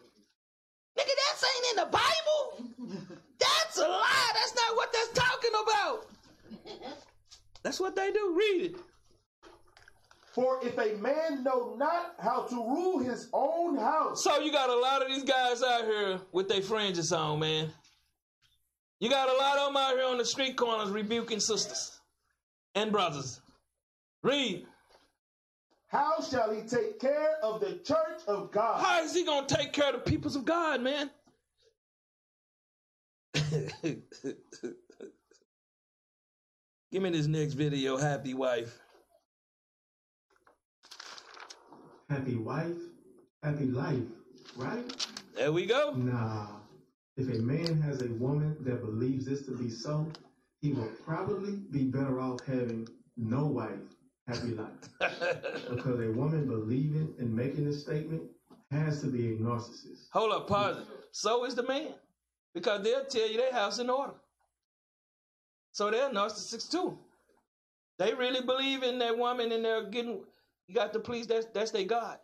Nigga, that's ain't in the Bible. That's a lie. That's not what that's talking about. That's what they do. Read it. For if a man know not how to rule his own house, So you got a lot of these guys out here with their fringes on, man. You got a lot of them out here on the street corners rebuking sisters and brothers. Read. how shall he take care of the church of God? How is he gonna take care of the peoples of God, man? Give me this next video, Happy Wife. Happy wife, happy life, right? There we go. Nah. If a man has a woman that believes this to be so, he will probably be better off having no wife, happy life. Because a woman believing and making this statement has to be a narcissist. Hold up, pause it. So is the man. Because they'll tell you their house in order. So they're narcissists too. They really believe in that woman and they're getting you got to please that's that's their God.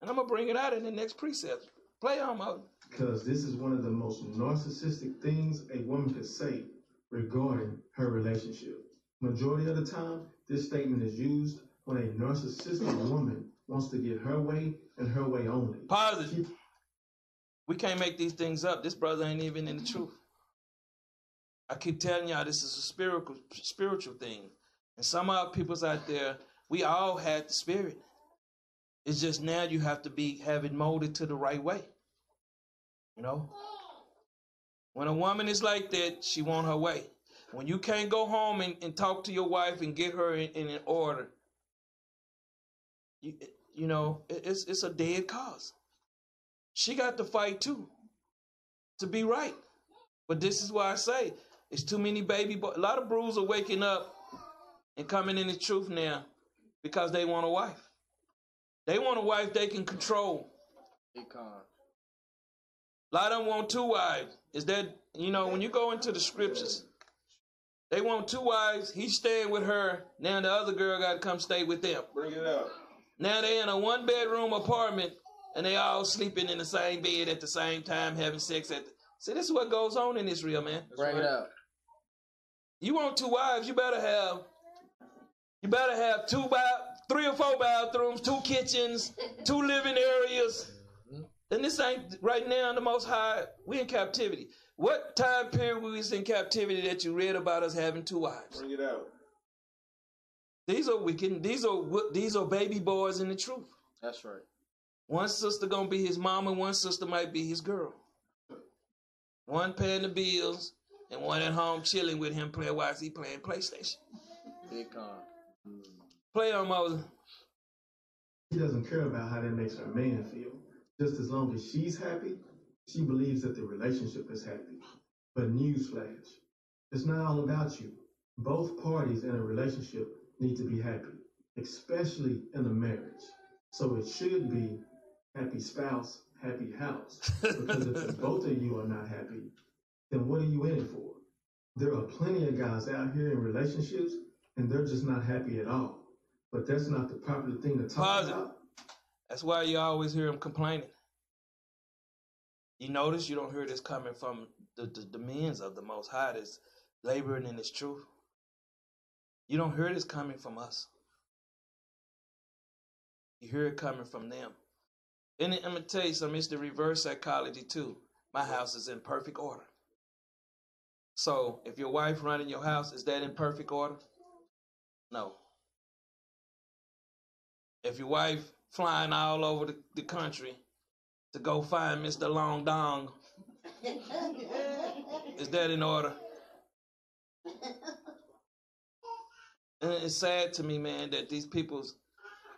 And I'm gonna bring it out in the next precept. Play on mode. Because this is one of the most narcissistic things a woman could say regarding her relationship. Majority of the time, this statement is used when a narcissistic woman wants to get her way and her way only. It. We can't make these things up. This brother ain't even in the truth. I keep telling y'all this is a spiritual spiritual thing. And some of our peoples out there, we all had the spirit. It's just now you have to be have it molded to the right way. You know? When a woman is like that, she want her way. When you can't go home and, and talk to your wife and get her in, an order, you, you know, it- it's it's a dead cause. She got to fight too to be right. But this is why I say it's too many baby boys. A lot of brews are waking up and coming in the truth now because they want a wife. They want a wife they can control. A lot of them want two wives. Is that you know when you go into the scriptures, they want two wives. He's staying with her. Now the other girl got to come stay with them. Bring it up. Now they in a one bedroom apartment and they all sleeping in the same bed at the same time, having sex at the See, this is what goes on in Israel, man. Bring it out. You want two wives, you better have you better have two ba- three or four bathrooms, two kitchens, two living areas. And this ain't right now in the most high, we in captivity. What time period we was in captivity that you read about us having two wives? Bring it out. These are wicked. These are these are baby boys in the truth. That's right. One sister gonna be his mom, and one sister might be his girl. One paying the bills, and one at home chilling with him playing while he playing PlayStation. Big con. Play on Moses. She doesn't care about how that makes her man feel. Just as long as she's happy, she believes that the relationship is happy. But newsflash, it's not all about you. Both parties in a relationship need to be happy, especially in a marriage. So it should be happy spouse, happy house. Because if both of you are not happy, then what are you in it for? There are plenty of guys out here in relationships and they're just not happy at all. But that's not the popular thing to talk Positive. about. That's why you always hear him complaining. You notice you don't hear this coming from the, the, the of the Most High that's laboring in His truth. You don't hear this coming from us. You hear it coming from them. And I'm gonna tell you something. It's the reverse psychology too. My house is in perfect order. So if your wife running your house, is that in perfect order? No. If your wife flying all over the, the country to go find Mr. Long Dong, is that in order? And it's sad to me, man, that these people's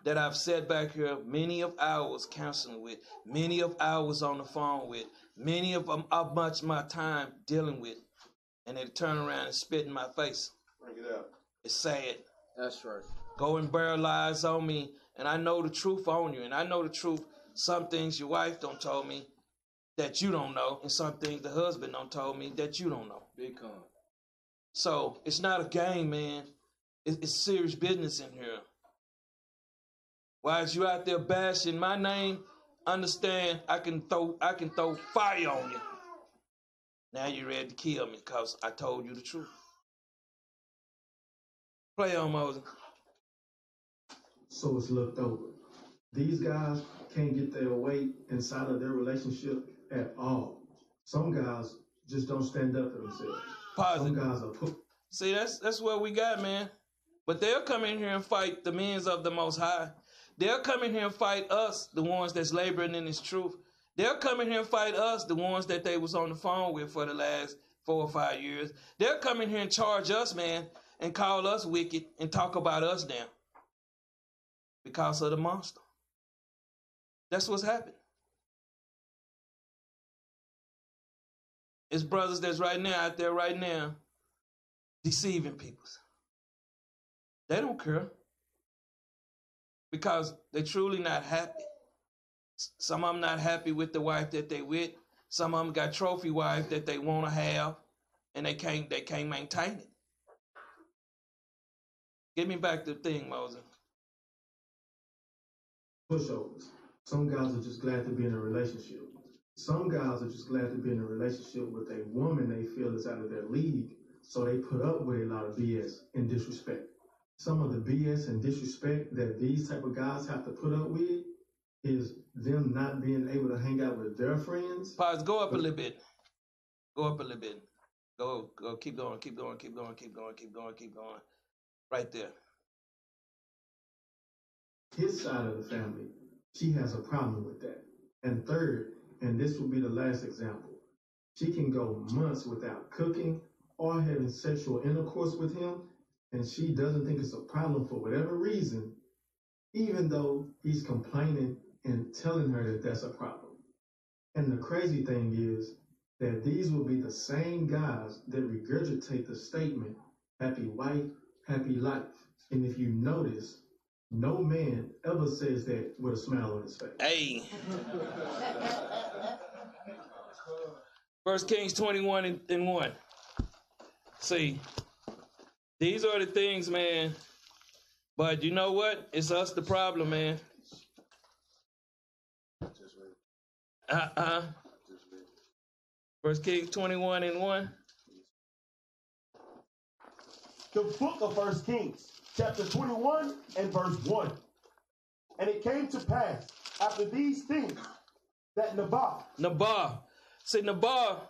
that I've sat back here many of hours counseling with, many of hours on the phone with, many of them of much my time dealing with, and they turn around and spit in my face. Bring it out. It's sad. That's right. Go and bear lies on me, and I know the truth on you, and I know the truth. Some things your wife don't told me that you don't know, and some things the husband don't told me that you don't know. Big con. So it's not a game, man. It's, it's serious business in here. Why is you out there bashing my name? Understand? I can throw I can throw fire on you. Now you're ready to kill me because I told you the truth. Play on Moses. So it's looked over. These guys can't get their weight inside of their relationship at all. Some guys just don't stand up for themselves. Some Positive. guys are put See, that's that's what we got, man. But they'll come in here and fight the men's of the Most High. They'll come in here and fight us, the ones that's laboring in this truth. They'll come in here and fight us, the ones that they was on the phone with for the last four or five years. They'll come in here and charge us, man, and call us wicked and talk about us down because of the monster. That's what's happening. It's brothers that's right now out there right now deceiving people. They don't care because they truly not happy. Some of them not happy with the wife that they with. Some of them got trophy wife that they want to have, and they can't they can't maintain it. Give me back the thing, Moses. Pushovers. Some guys are just glad to be in a relationship. Some guys are just glad to be in a relationship with a woman they feel is out of their league, so they put up with a lot of BS and disrespect. Some of the BS and disrespect that these type of guys have to put up with is them not being able to hang out with their friends. Pause. Go up a little bit. Go up a little bit. Go. Go. Keep going. Keep going. Keep going. Keep going. Keep going. Keep going. Right there. His side of the family, she has a problem with that. And third, and this will be the last example, she can go months without cooking or having sexual intercourse with him, and she doesn't think it's a problem for whatever reason, even though he's complaining and telling her that that's a problem. And the crazy thing is that these will be the same guys that regurgitate the statement, happy wife, happy life. And if you notice, no man ever says that with a smile on his face. Hey. First Kings 21 and, and 1. See, these are the things, man. But you know what? It's us the problem, man. Just wait. Uh-uh. First Kings 21 and 1. The book of First Kings, chapter 21 and verse 1. And it came to pass after these things that Naboth, Nabal. See, Nabal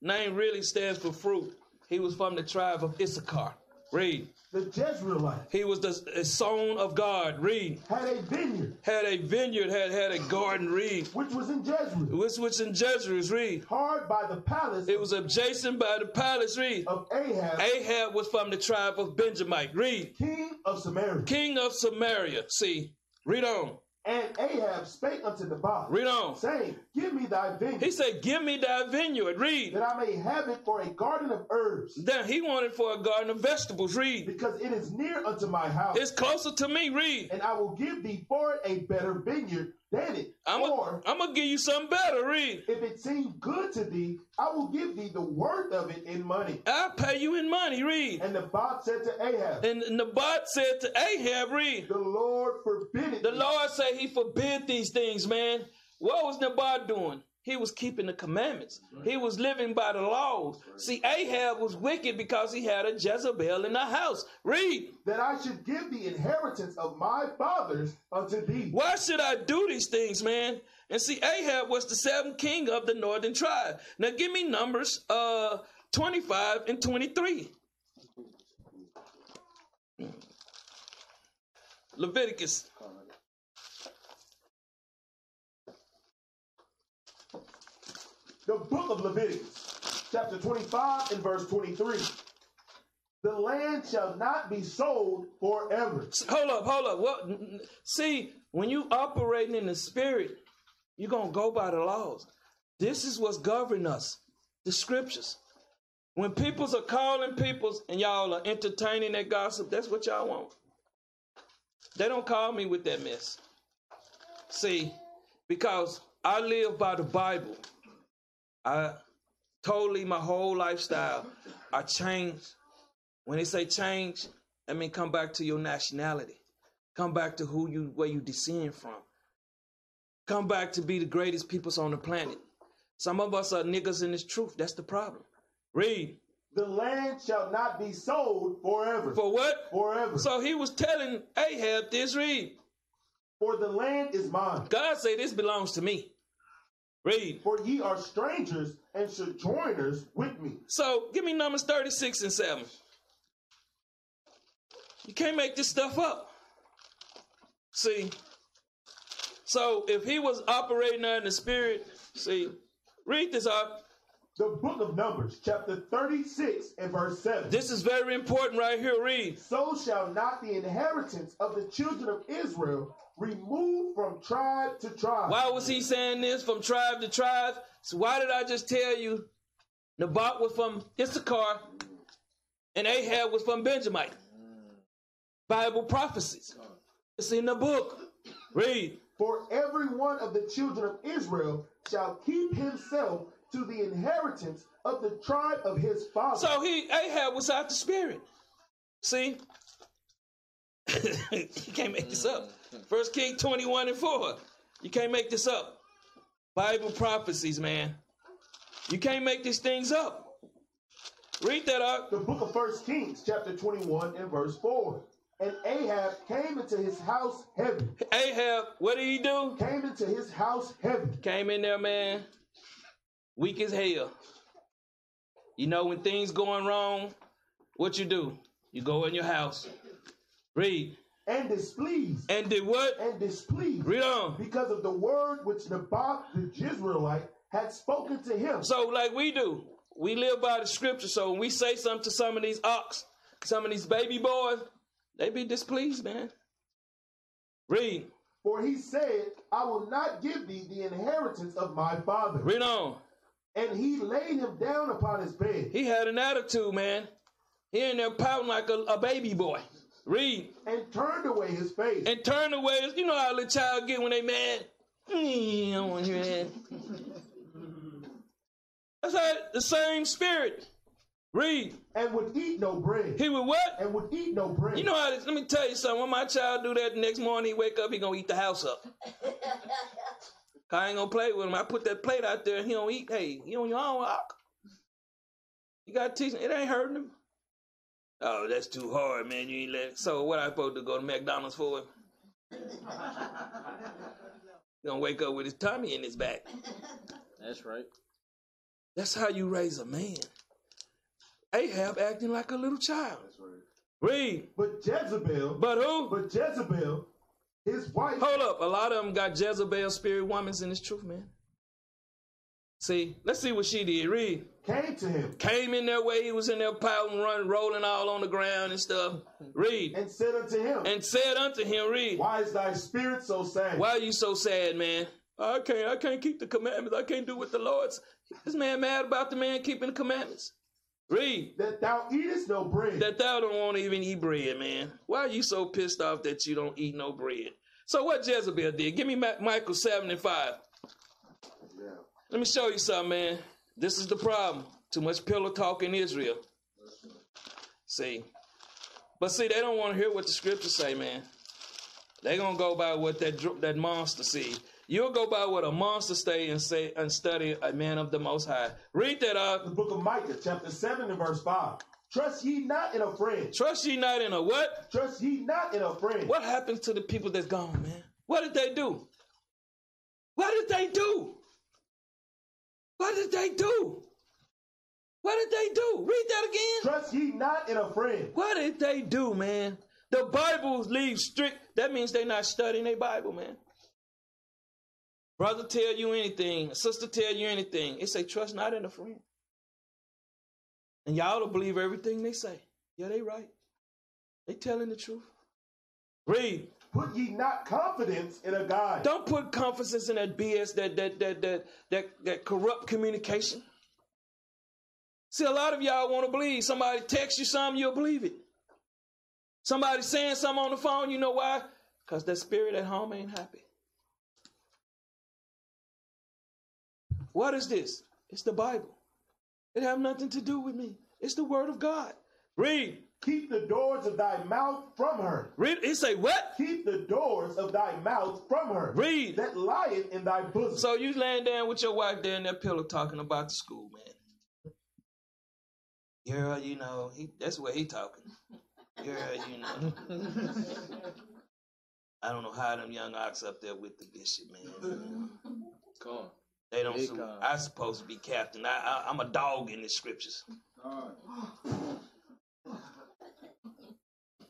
name really stands for fruit. He was from the tribe of Issachar. Read. the Jezreelite, He was the, son of God. Read. had a vineyard Had a vineyard, had had a garden. Read. which was in Jezreel, Which was in Jezreel. Read. hard by the palace It was adjacent by the palace. Read. of Ahab, Ahab was from the tribe of Benjamin. Read. king of Samaria. King of Samaria. See. Read on. And Ahab spake unto Naboth, Read on. saying, Give me thy vineyard, He said, Give me thy vineyard. Read. that I may have it for a garden of herbs, Then he wanted for a garden of vegetables. Read. because it is near unto my house. It's closer to me. Read. and I will give thee for it a better vineyard it. I'm gonna give you something better. Read. if it seem good to thee, I will give thee the worth of it in money. I'll pay you in money. Read. And the Naboth said to Ahab, And Nabat said to Ahab, read. The Lord forbid it. The. Lord said he forbid these things, man. What was Nabat doing? He was keeping the commandments. He was living by the laws. See, Ahab was wicked because he had a Jezebel in the house. Read. that I should give the inheritance of my fathers unto thee. Why should I do these things, man? And see, Ahab was the seventh king of the northern tribe. Now give me numbers uh 25 and 23. Leviticus. The book of Leviticus, chapter 25 and verse 23. The land shall not be sold forever. Hold up, hold up. What see, when you operating in the spirit, you're gonna go by the laws. This is what's governing us. The scriptures. When peoples are calling peoples and y'all are entertaining that gossip, that's what y'all want. They don't call me with that mess. See, because I live by the Bible. I totally my whole lifestyle. I changed. When they say change, I mean come back to your nationality. Come back to who you where you descend from. Come back to be the greatest peoples on the planet. Some of us are niggas in this truth. That's the problem. Read. The land shall not be sold forever. For what? forever. So he was telling Ahab this, read. For the land is mine. God say this belongs to me. Read. For ye are strangers and sojourners with me. So give me numbers 36 and 7. You can't make this stuff up. See? So if he was operating in the spirit, see, read this out. The book of Numbers, chapter 36 and verse 7. This is very important right here. Read. so shall not the inheritance of the children of Israel remove from tribe to tribe. Why was he saying this from tribe to tribe? So why did I just tell you Nabat was from Issachar and Ahab was from Benjamin? Bible prophecies. It's in the book. Read. For every one of the children of Israel shall keep himself to the inheritance of the tribe of his father. So he Ahab was out the spirit. See? you can't make this up. First King 21 and 4. You can't make this up. Bible prophecies, man. You can't make these things up. Read that up. the book of First Kings, chapter 21 and verse 4. And Ahab came into his house heavy. Ahab, what did he do? Came into his house heavy. Came in there, man, weak as hell. You know when things going wrong, what you do? You go in your house. Read. And displeased. And did what? And displeased. Read on. Because of the word which Naboth the Jezreelite had spoken to him. So, like we do, we live by the scripture. So when we say something to some of these ox, some of these baby boys, they be displeased, man. Read. For he said, I will not give thee the inheritance of my father. Read on. And he laid him down upon his bed He had an attitude, man. He in there pouting like a, a baby boy. Read. and turned away his face. And turned away. His, you know how a little child get when they mad? Mm, I don't want to hear that. That's how the same spirit. Read. and would eat no bread. He would what? And would eat no bread. You know how this, let me tell you something. When my child do that the next morning, he wake up, he gonna eat the house up. I ain't gonna play with him. I put that plate out there and he don't eat. Hey, you on your own. Ock. You gotta teach him. It ain't hurting him. Oh, that's too hard, man. You ain't let. So what I supposed to go to McDonald's for him? He gonna wake up with his tummy in his back. That's right. That's how you raise a man. Ahab acting like a little child. Read. But Jezebel, But who? but Jezebel, his wife, Hold up. A lot of them got Jezebel spirit women's in this truth, man. See, let's see what she did. Read. Came to him Came in their way. He was in their there pouting, running, rolling all on the ground and stuff. Read. and said unto him, And said unto him, read. Why is thy spirit so sad? Why are you so sad, man? I can't. I can't keep the commandments. I can't do what the Lord's. This man mad about the man keeping the commandments. Read. That thou eatest no bread. that thou don't want to even eat bread, man. Why are you so pissed off that you don't eat no bread? So what Jezebel did? Give me Ma- Micah 7 and 5. Yeah. Let me show you something, man. This is the problem. Too much pillow talk in Israel. See. But see, they don't want to hear what the scriptures say, man. They gonna go by what that that monster see. You'll go by what a monster say and say and study a man of the most high. Read that The up. book of Micah, chapter 7 and verse 5. Trust ye not in a friend. Trust ye not in a what? Trust ye not in a friend. What happens to the people that's gone, man? What did they do? What did they do? What did they do? What did they do? Read that again. Trust ye not in a friend. What did they do, man? The Bible leaves strict. That means they're not studying their Bible, man. Brother tell you anything, sister tell you anything. It say trust not in a friend. And y'all don't believe everything they say. Yeah, they right. They telling the truth. Read. Put ye not confidence in a guide. Don't put confidence in that BS, that that that that that, that corrupt communication. See, a lot of y'all want to believe. Somebody text you something, you'll believe it. Somebody saying something on the phone, you know why? Because that spirit at home ain't happy. What is this? It's the Bible. It have nothing to do with me. It's the word of God. Read. Keep the doors of thy mouth from her. Read. He say what? Keep the doors of thy mouth from her. Read. That lieth in thy bosom. So you laying down with your wife there in that pillow talking about the school, man. Girl, you know, he, that's where he talking. Girl, you know. I don't know how them young ox up there with the bishop, man. Come on. They don't. Big su- time. I supposed to be captain. I, I, I'm a dog in the scriptures.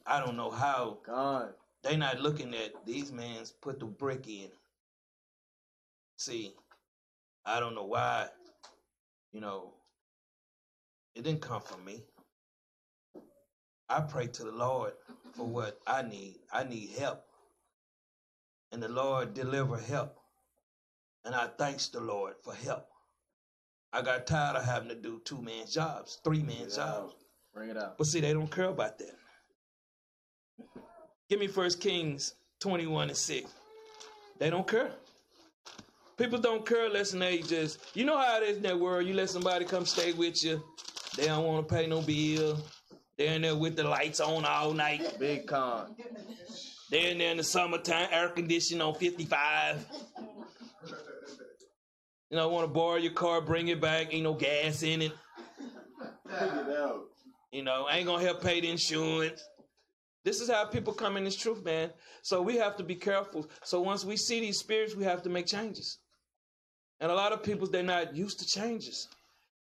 I don't know how God. they not looking at these men's put the brick in. See, I don't know why, you know, it didn't come from me. I pray to the Lord for what I need. I need help. And the Lord deliver help. And I thanks the Lord for help. I got tired of having to do two man's jobs, three man's jobs. Bring it out. But see, they don't care about that. Give me First Kings 21 and 6. They don't care. People don't care unless they just, you know how it is in that world. You let somebody come stay with you, they don't want to pay no bill. They're in there with the lights on all night. Big Conn. They're in there in the summertime, air conditioning on 55. You know, want to borrow your car, bring it back, ain't no gas in it. It. You know, ain't gonna help pay the insurance. This is how people come in this truth, man. So we have to be careful. So once we see these spirits, we have to make changes. And a lot of people, they're not used to changes.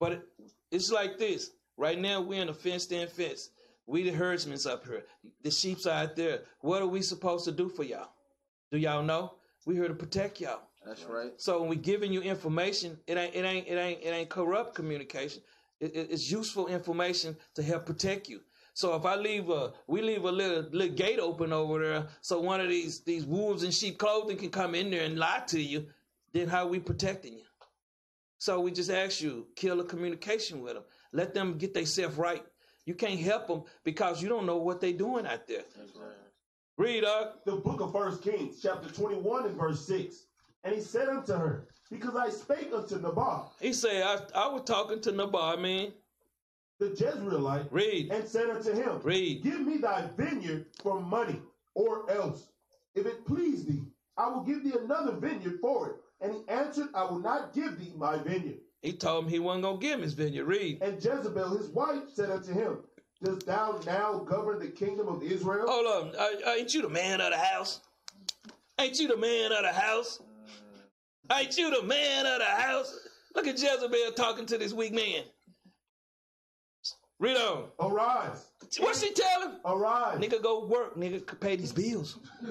But it's like this. Right now, we're in a fenced-in fence. We the herdsmen's up here. The sheep's out there. What are we supposed to do for y'all? Do y'all know? We're here to protect y'all. That's right. So when we giving you information, it ain't it ain't it ain't it ain't corrupt communication. It, it- it's useful information to help protect you. So if I leave a we leave a little little gate open over there, so one of these these wolves in sheep clothing can come in there and lie to you, then how we protecting you? So we just ask you kill the communication with them, let them get themselves right. You can't help them because you don't know what they doing out there. That's right. Read, up. The book of First Kings, chapter 21 and verse 6. And he said unto her, Because I spake unto Nabal, he said I I was talking to Nabal, man. The Jezreelite, Read, and said unto him, read. Give me thy vineyard for money, or else, if it please thee, I will give thee another vineyard for it. And he answered, I will not give thee my vineyard. He told him he wasn't gonna give him his vineyard. Read. And Jezebel his wife said unto him, Dost thou now govern the kingdom of Israel? Hold on. Uh, ain't you the man of the house? Ain't you the man of the house? Ain't you the man of the house? Look at Jezebel talking to this weak man. Read on. Arise, What's she tell him? arise, Nigga, go work. Nigga, pay these bills.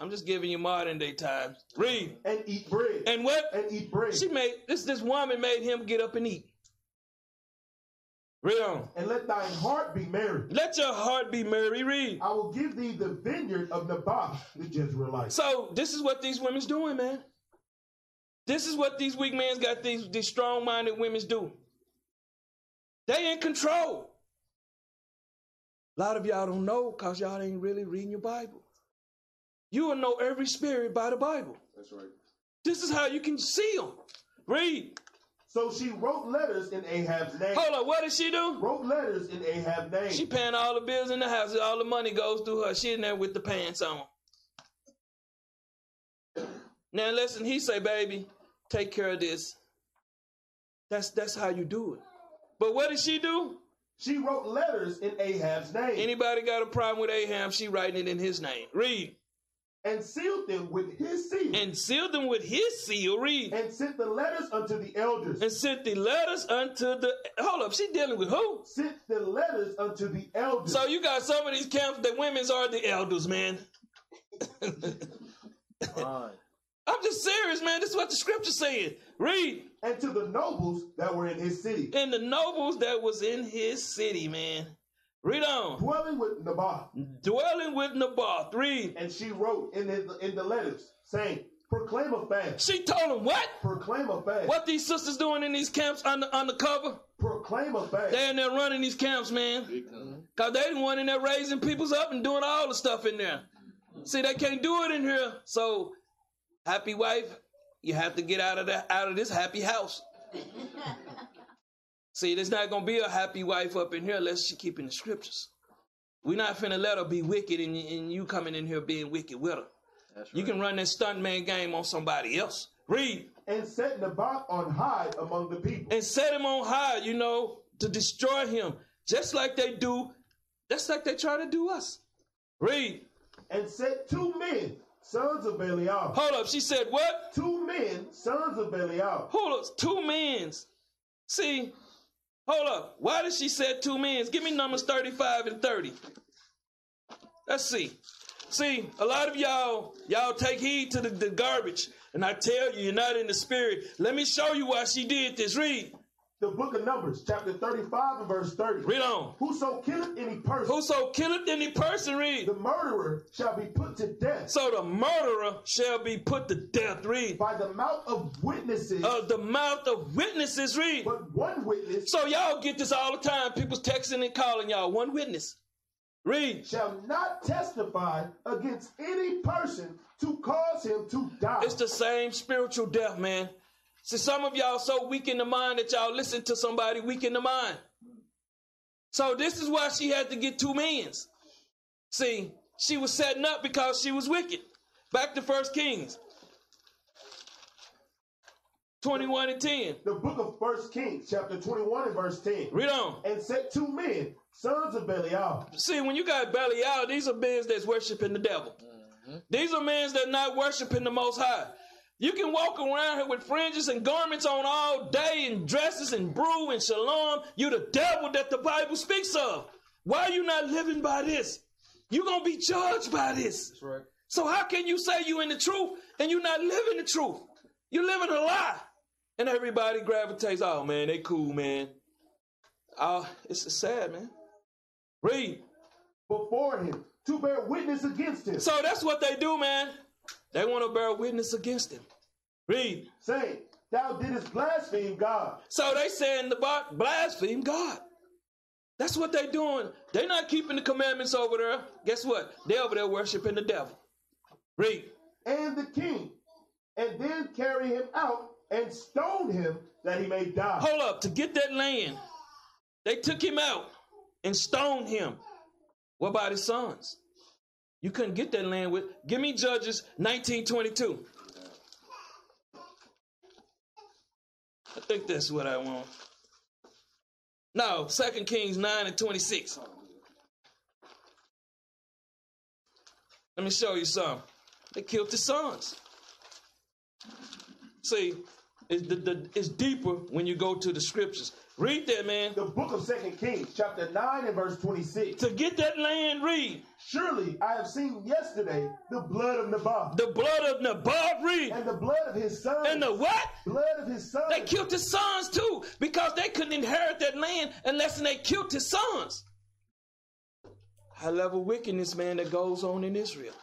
I'm just giving you modern day times. Read. and eat bread. And what? and eat bread. She made this. This woman made him get up and eat. Read on. and let thine heart be merry. Let your heart be merry. Read. I will give thee the vineyard of Naboth the Jezreelite. So this is what these women's doing, man. This is what these weak men's got these, these strong-minded women's do. They in control. A lot of y'all don't know because y'all ain't really reading your Bible. You will know every spirit by the Bible. That's right. This is how you can see them. Read. So she wrote letters in Ahab's name. Hold on, what did she do? Wrote letters in Ahab's name. She paying all the bills in the house. All the money goes through her. She in there with the pants on. Now listen, he say, baby, take care of this. That's that's how you do it. But what did she do? She wrote letters in Ahab's name Anybody got a problem with Ahab? She writing it in his name. Read. and sealed them with his seal And sealed them with his seal. Read. and sent the letters unto the elders. And sent the letters unto the. Hold up, she dealing with who? sent the letters unto the elders. So you got some of these camps that women's are the elders, man. I'm just serious, man. This is what the scripture saying. Read. and to the nobles that were in his city, And the nobles that was in his city, man. Read on. dwelling with Naboth. Dwelling with Naboth. Read. And she wrote in the, in the letters, saying, Proclaim a fast. She told him what? Proclaim a fast. What these sisters doing in these camps under undercover? Proclaim a fast. They in there running these camps, man. Cause they the one in there raising people's up and doing all the stuff in there. See, they can't do it in here. So, happy wife, you have to get out of that out of this happy house. See, there's not gonna be a happy wife up in here unless she keeping the scriptures. We're not finna let her be wicked and, and you coming in here being wicked with her. That's right. You can run that stunt man game on somebody else. Read. and set Naboth on high among the people. and set him on high, you know, to destroy him, just like they do, just like they try to do us. Read. And set two men, sons of Belial. Hold up. She said, what? Two men, sons of Belial. Hold up. Two men's. See, hold up. Why did she say two men's? Give me numbers 35 and 30. Let's see. See, a lot of y'all, y'all take heed to the, the garbage. And I tell you, you're not in the spirit. Let me show you why she did this. Read. The book of Numbers, chapter 35 and verse 30. Read on. Whoso killeth any person, Whoso killeth any person, read. the murderer shall be put to death So the murderer shall be put to death. Read. by the mouth of witnesses. Of the mouth of witnesses. Read. but one witness So y'all get this all the time. People's texting and calling y'all. One witness. Read. shall not testify against any person to cause him to die. It's the same spiritual death, man. See, some of y'all so weak in the mind that y'all listen to somebody weak in the mind. So this is why she had to get two men's. See, she was setting up because she was wicked. Back to First Kings 21 and 10. the book of First Kings, chapter 21 and verse 10. Read on. And set two men, sons of Belial, See, when you got Belial, these are men that's worshiping the devil. Mm-hmm. These are men that not worshiping the Most High. You can walk around here with fringes and garments on all day and dresses and brew and shalom. You the devil that the Bible speaks of. Why are you not living by this? You're going to be judged by this. That's right. So how can you say you in the truth and you're not living the truth? You're living a lie. And everybody gravitates, oh man, they cool, man. Oh, it's sad, man. Read. before him to bear witness against him, So that's what they do, man. They want to bear witness against him. Read. Say, Thou didst blaspheme God. So they saying the bar- blaspheme God. That's what they doing. They're not keeping the commandments over there. Guess what? They over there worshiping the devil. Read. and the king, and then carry him out and stone him that he may die. Hold up. To get that land, they took him out and stoned him. What about his sons? You couldn't get that land with. Give me Judges 1922. I think that's what I want. No, 2 Kings 9 and 26. Let me show you some. They killed the sons. See, it's, the, the, it's deeper when you go to the scriptures. Read that, man. The book of Second Kings, chapter 9 and verse 26. To get that land, read. Surely I have seen yesterday the blood of Naboth The blood of Naboth, read. and the blood of his sons. And the what? blood of his sons. They killed his sons too, because they couldn't inherit that land unless they killed his sons. High level wickedness, man, that goes on in Israel.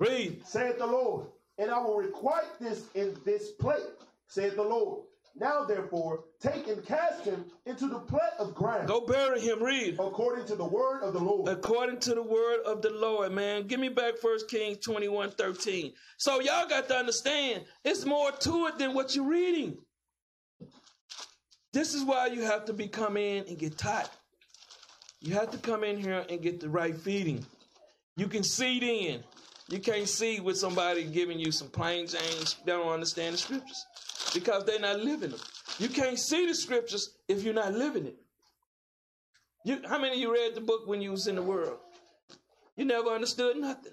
Read. saith the Lord, and I will requite this in this plate, saith the Lord. Now therefore, take and cast him into the plat of ground, Go bury him, read. according to the word of the Lord. According to the word of the Lord, man. Give me back First Kings 21 13. So y'all got to understand, it's more to it than what you're reading. This is why you have to be come in and get taught. You have to come in here and get the right feeding. You can seed in. You can't see with somebody giving you some plain James. They don't understand the scriptures because they're not living them. You can't see the scriptures if you're not living it. You, how many of you read the book when you was in the world? You never understood nothing.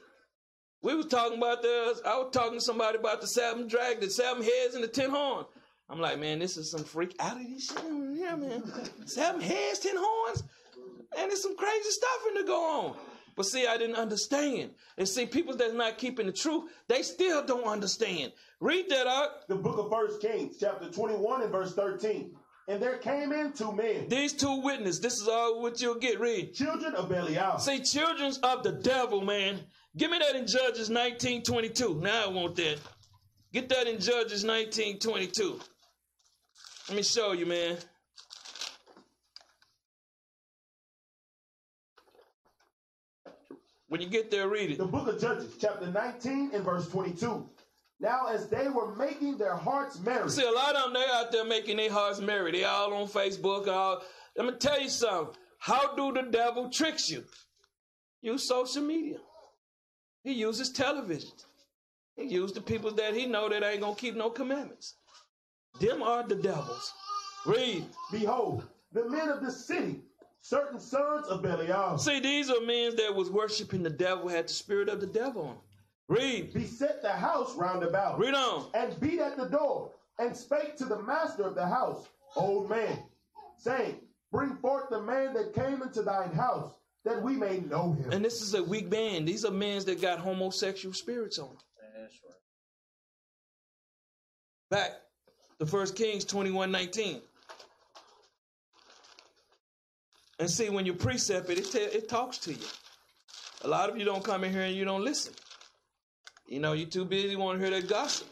We was talking about the. I was talking to somebody about the seven drag, the seven heads, and the ten horns. I'm like, man, this is some freakality shit over here, man. Seven heads, ten horns, and there's some crazy stuff in to go on. But see, I didn't understand. And see, people that's not keeping the truth, they still don't understand. Read that out. The book of First Kings, chapter 21 and verse 13. And there came in two men, These two witnesses, this is all what you'll get. Read. children of Belial, See, children of the devil, man. Give me that in Judges 1922. Now I want that. Get that in Judges 1922. Let me show you, man. When you get there, read it. the book of Judges, chapter 19 and verse 22. Now, as they were making their hearts merry, See, a lot of them, they out there making their hearts merry. They all on Facebook. All. Let me tell you something. How do the devil tricks you? Use social media. He uses television. He uses the people that he know that ain't gonna keep no commandments. Them are the devils. Read. behold, the men of the city, certain sons of Belial, See, these are men that was worshiping the devil, had the spirit of the devil on them. Read. beset the house round about, Read on. and beat at the door, and spake to the master of the house, old man, saying, Bring forth the man that came into thine house, that we may know him. And this is a weak man. These are men that got homosexual spirits on them. That's right. Back to First Kings 21 19. And see, when you precept it, it, te- it talks to you. A lot of you don't come in here and you don't listen. You know, you're too busy want to hear that gossip.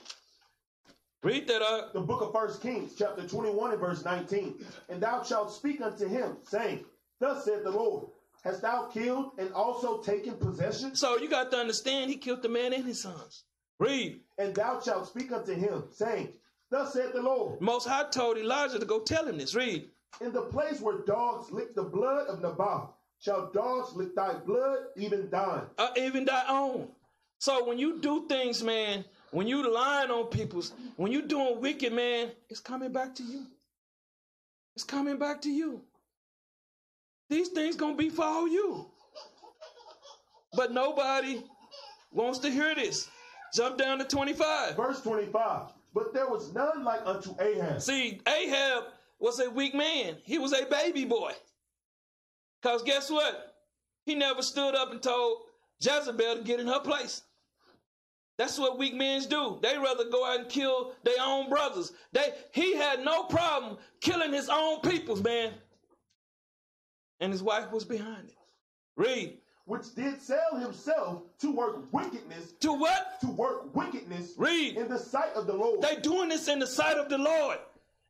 Read that up. the book of First Kings, chapter 21 and verse 19. And thou shalt speak unto him, saying, Thus saith the Lord, Hast thou killed and also taken possession? So you got to understand, he killed the man and his sons. Read. And thou shalt speak unto him, saying, Thus saith the Lord, Most High told Elijah to go tell him this. Read. In the place where dogs lick the blood of Naboth, shall dogs lick thy blood, even thine. uh, even thy own. So when you do things, man, when you lying on people's, when you doing wicked, man, it's coming back to you. It's coming back to you. These things gonna be befall you. But nobody wants to hear this. Jump down to 25. Verse 25. But there was none like unto Ahab. See, Ahab was a weak man. He was a baby boy. Because guess what? He never stood up and told Jezebel to get in her place. That's what weak men do. They rather go out and kill their own brothers. They he had no problem killing his own peoples, man. And his wife was behind it. Read. which did sell himself to work wickedness, To what? to work wickedness Read. in the sight of the Lord. They doing this in the sight of the Lord.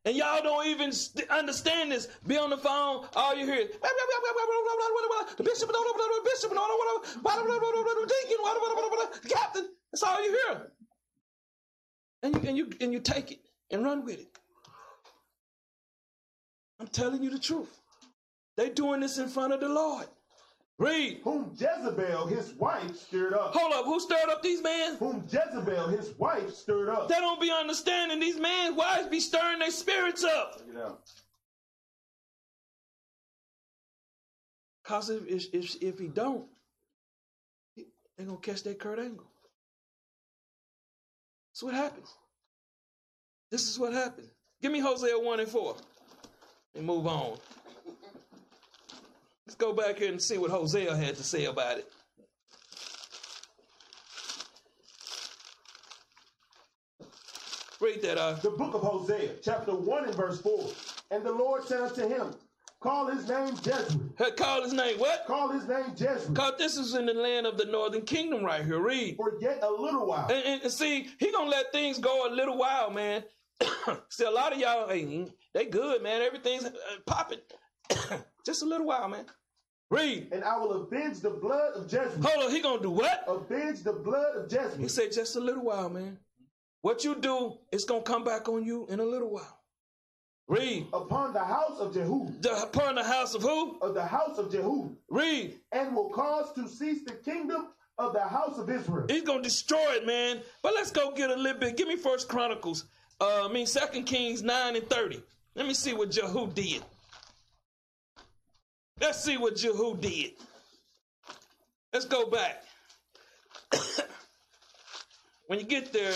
And y'all don't even st- understand this. Be on the phone, all you hear is the bishop, the bishop, the captain. That's all you hear. And you and you and you take it and run with it. I'm telling you the truth. They doing this in front of the Lord. Read. whom Jezebel his wife stirred up. Hold up. Who stirred up these men? Whom Jezebel his wife stirred up. They don't be understanding these men's wives be stirring their spirits up. Check it out. Cause if if if, he don't, he- they gonna catch that Kurt Angle. That's what happens. This is what happens. Give me Hosea one and four, and move on. Let's go back here and see what Hosea had to say about it. Read that uh, out. The book of Hosea, chapter 1 and verse 4. And the Lord said unto him, Call his name Jezreel. Hey, Call his name what? Call his name Jezreel. Cause this is in the land of the northern kingdom right here. Read. For yet a little while. And, and- and see, he gonna let things go a little while, man. see, a lot of y'all, hey, they good, man. Everything's uh, popping. Just a little while, man. Read. And I will avenge the blood of Jezreel. Hold on, he gonna do what? Avenge the blood of He said, just a little while, man. What you do, it's gonna come back on you in a little while. Read. Upon the house of Jehu. The, upon the house of who? Of the house of Jehu. Read. And will cause to cease the kingdom of the house of Israel. He's gonna destroy it, man. But let's go get a little bit. Give me First Chronicles. Uh, I mean Second Kings nine and thirty. Let me see what Jehu did. Let's see what Jehu did. Let's go back. when you get there,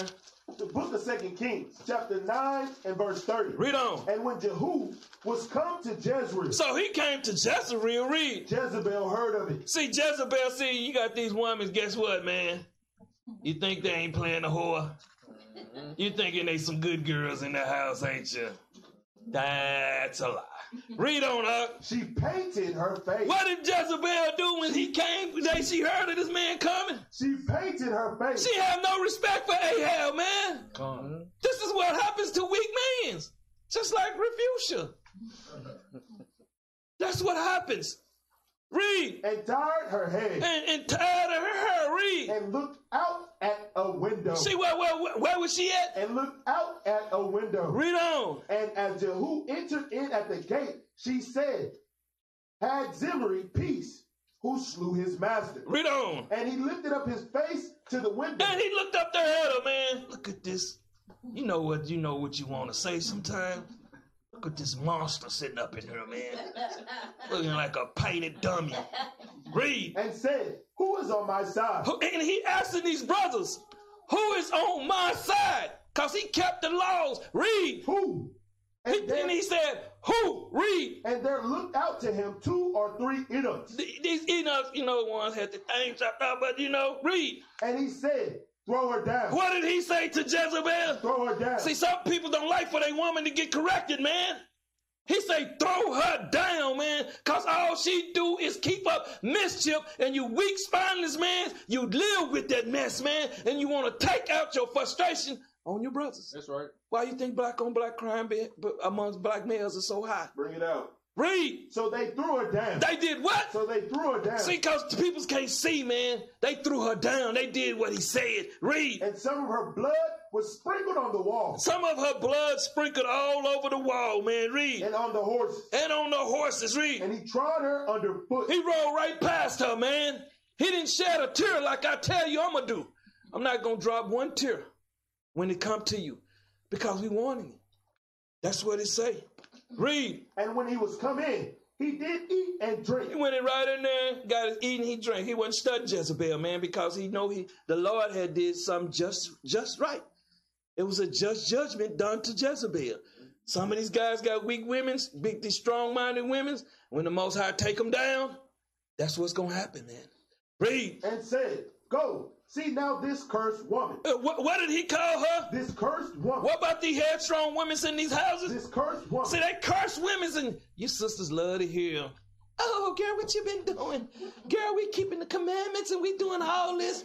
The book of Second Kings, chapter 9 and verse 30. read on. And when Jehu was come to Jezreel, So he came to Jezreel. Read. Jezebel heard of it. See, Jezebel, see, you got these women, guess what, man? You think they ain't playing the whore? You thinking they some good girls in the house, ain't you? That's a lie. Mm-hmm. Read on up. She painted her face. What did Jezebel do when he came? They she heard of this man coming. She painted her face. She had no respect for Ahab, man. Conn. This is what happens to weak men. Just like Refusia. That's what happens. Read. and tied her head And, and tired her hair. Read. and looked out at a window. See where, where, where, where was she at? and looked out at a window. Read on. And as Jehu entered in at the gate, she said, Had Zimri peace, who slew his master. Read on. And he lifted up his face to the window. And he looked up there at her, man. Look at this. You know what you know what you want to say sometimes. Look at this monster sitting up in here, man. Looking like a painted dummy. Read. and said, Who is on my side? And he asking these brothers, who is on my side? Because he kept the laws. Read. Who? He- And there, and he said, who? Read. and there looked out to him two or three eunuchs. These eunuch, you know, ones had the thing chopped out, but you know, read. And he said, Throw her down. What did he say to Jezebel? Throw her down. See, some people don't like for their woman to get corrected, man. He say throw her down, man, cause all she do is keep up mischief, and you weak, spineless man, you live with that mess, man, and you want to take out your frustration on your brothers. That's right. Why you think black on black crime be- amongst black males is so high? Bring it out. Read. So they threw her down. They did what? so they threw her down. See, cause the people can't see, man. They threw her down. They did what he said. Read. and some of her blood was sprinkled on the wall Some of her blood sprinkled all over the wall, man. Read. and on the horse. And on the horses, read. And he trod her underfoot. He rolled right past her, man. He didn't shed a tear like I tell you I'm gonna do. I'm not gonna drop one tear when it come to you because we warning you. That's what it say. Read. And when he was come in, he did eat and drink. He went in right in there, got his eating, he drank. He wasn't studying Jezebel, man, because he know he the Lord had did something just just right. It was a just judgment done to Jezebel. Some of these guys got weak women's, big these strong-minded women's. When the Most High take them down, that's what's gonna happen, man. Read. and said, Go, see now this cursed woman. Uh, what, what did he call her? This cursed woman. What about the headstrong women in these houses? This cursed woman. See, they curse women, and you sisters love to hear. Oh, girl, what you been doing? Girl, we keeping the commandments and we doing all this.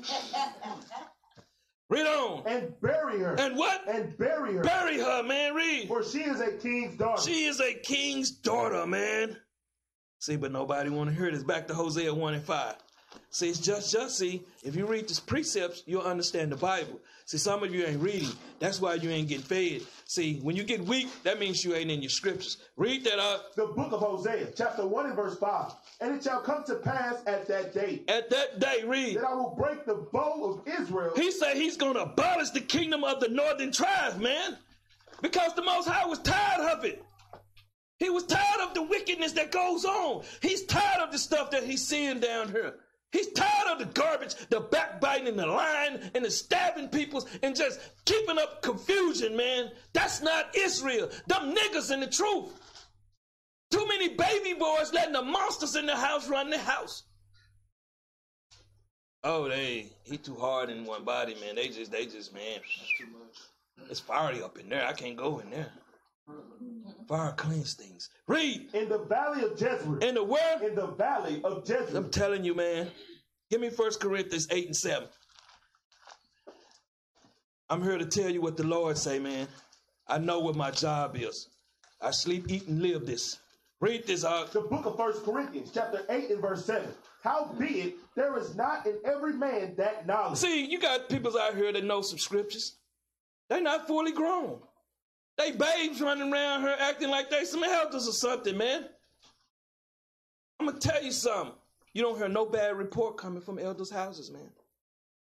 Read on. and bury her. And what? and bury her. Bury her, man. Read. for she is a king's daughter. She is a king's daughter, man. See, but nobody want to hear this. Back to Hosea 1 and 5. See, it's just, just see, if you read the precepts, you'll understand the Bible. See, some of you ain't reading. That's why you ain't getting fed. See, when you get weak, that means you ain't in your scriptures. Read that up. The book of Hosea, chapter 1 and verse 5. And it shall come to pass at that day At that day, read. that I will break the bow of Israel. He said he's going to abolish the kingdom of the northern tribes, man. Because the Most High was tired of it. He was tired of the wickedness that goes on. He's tired of the stuff that he's seeing down here. He's tired of the garbage, the backbiting, and the lying, and the stabbing people, and just keeping up confusion, man. That's not Israel. Them niggas in the truth. Too many baby boys letting the monsters in the house run the house. Oh, they he too hard in one body, man. They just they just man. It's fiery up in there. I can't go in there. Fire cleans things. Read In the valley of Jezreel. in the word. In the valley of Jezreel. I'm telling you, man. Give me First Corinthians eight and seven. I'm here to tell you what the Lord say, man. I know what my job is. I sleep, eat, and live this. Read this out. the book of First Corinthians, chapter 8 and verse 7. Howbeit, there is not in every man that knowledge. See, you got people out here that know some scriptures. They're not fully grown. They babes running around here acting like they some elders or something, man. I'm gonna tell you something. You don't hear no bad report coming from elders' houses, man.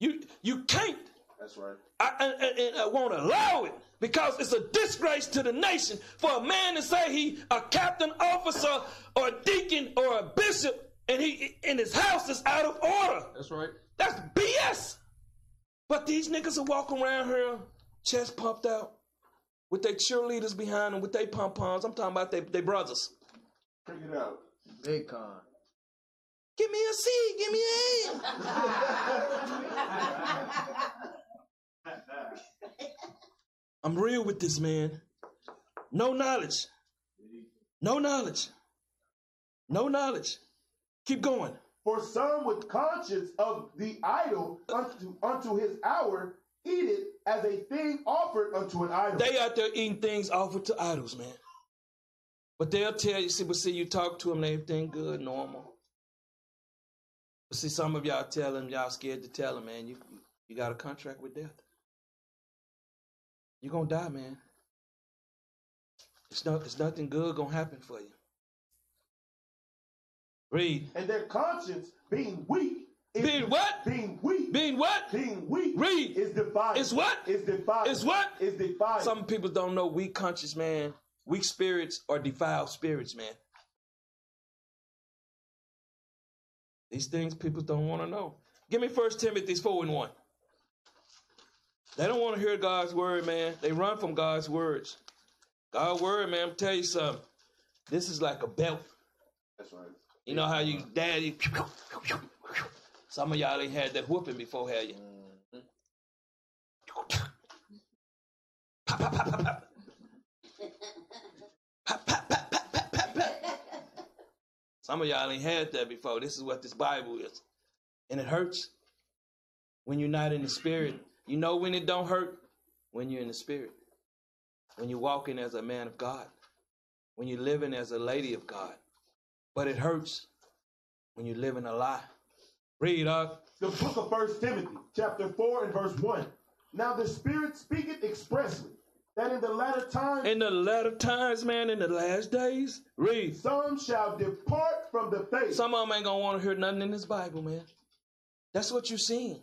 You you can't. That's right. I, and, and I won't allow it because it's a disgrace to the nation for a man to say he a captain, officer, or a deacon or a bishop, and he in his house is out of order. That's right. That's BS. But these niggas are walking around here, chest pumped out, with their cheerleaders behind them, with their pom poms. I'm talking about they, they brothers. Bring it out. Big Conn. Give me a C, give me an a A. I'm real with this man. No knowledge. No knowledge. No knowledge. Keep going. For some with conscience of the idol unto, unto his hour eat it as a thing offered unto an idol. They out there eating things offered to idols, man. But they'll tell you, see, but see, you talk to them, everything good, normal. But see, some of y'all tell them, y'all scared to tell them, man, you you got a contract with death. You're gonna die, man. It's not it's nothing good gonna happen for you. Read. and their conscience being weak. Being what? Being weak. Being what? being weak. Read. Is defiled. Is what? Is defiled. Is what? Is defiled. Some people don't know weak conscience, man. Weak spirits or defiled spirits, man. These things people don't want to know. Give me First Timothy 4 and 1. They don't want to hear God's word, man. They run from God's words. God's word, man, I'm tell you something. This is like a belt. That's right. You know how you daddy. Some of y'all ain't had that whooping before, have you? Some of y'all ain't had that before. This is what this Bible is. And it hurts when you're not in the spirit. You know when it don't hurt? When you're in the spirit. When you're walking as a man of God. When you're living as a lady of God. But it hurts when you're living a lie. Read, up. The book of First Timothy, chapter 4 and verse 1. Now the Spirit speaketh expressly that in the latter time In the latter times, man, in the last days, read. some shall depart from the faith. Some of them ain't gonna want to hear nothing in this Bible, man. That's what you're seeing.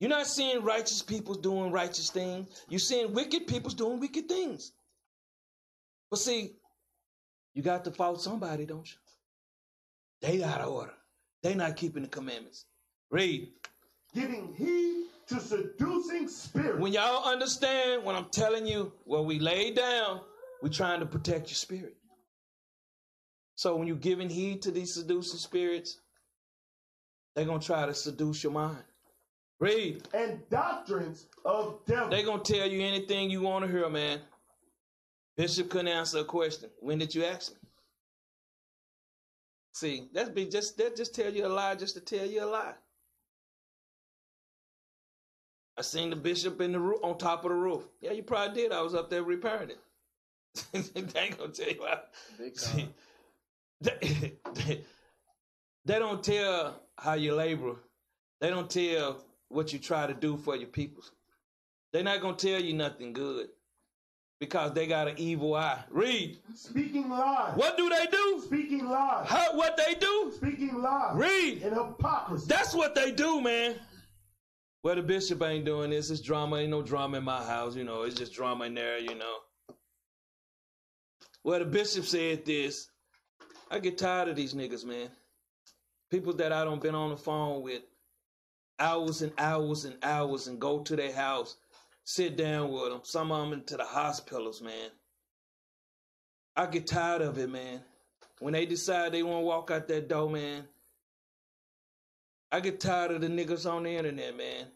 You're not seeing righteous people doing righteous things. You're seeing wicked people doing wicked things. But see, you got to fault somebody, don't you? They out of order. They not keeping the commandments. Read. giving heed to seducing spirits. When y'all understand when I'm telling you what we laid down, we're trying to protect your spirit. So when you're giving heed to these seducing spirits, they're gonna try to seduce your mind. Read. and doctrines of devils. They're gonna tell you anything you want to hear, man. Bishop couldn't answer a question. When did you ask me? See, that's be just that just tell you a lie just to tell you a lie. I seen the bishop in the roof on top of the roof. Yeah, you probably did. I was up there repairing it. they ain't gonna tell you how. See, they, they, They don't tell how you labor. They don't tell what you try to do for your people. They're not gonna tell you nothing good because they got an evil eye. Read. speaking lies, What do they do? speaking lies, How, what they do? speaking lies, Read. and hypocrisy. That's what they do, man. Well, the bishop ain't doing this. It's drama. Ain't no drama in my house. You know, it's just drama in there. You know. Well, the bishop said this. I get tired of these niggas, man. People that I don't been on the phone with hours and hours and hours and go to their house, sit down with them. Some of them into the hospitals, man. I get tired of it, man. When they decide they want to walk out that door, man, I get tired of the niggas on the internet, man.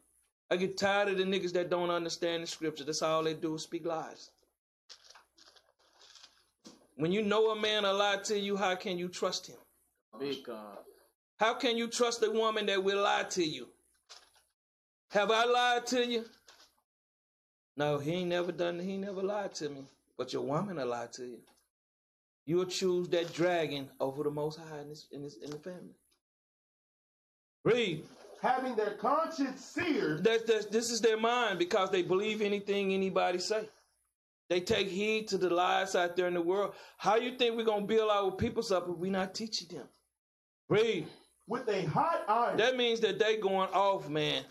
I get tired of the niggas that don't understand the scripture. That's all they do is speak lies. When you know a man a lie to you, how can you trust him? Big God. How can you trust a woman that will lie to you? Have I lied to you? No, he ain't never done. He never lied to me. But your woman will lie to you. You'll choose that dragon over the Most High in this in this in the family. Read. Having their conscience seared, That, that this is their mind because they believe anything anybody say. They take heed to the lies out there in the world. How you think we're gonna build our peoples up if we not teaching them? Read. with a hot iron, That means that they going off, man.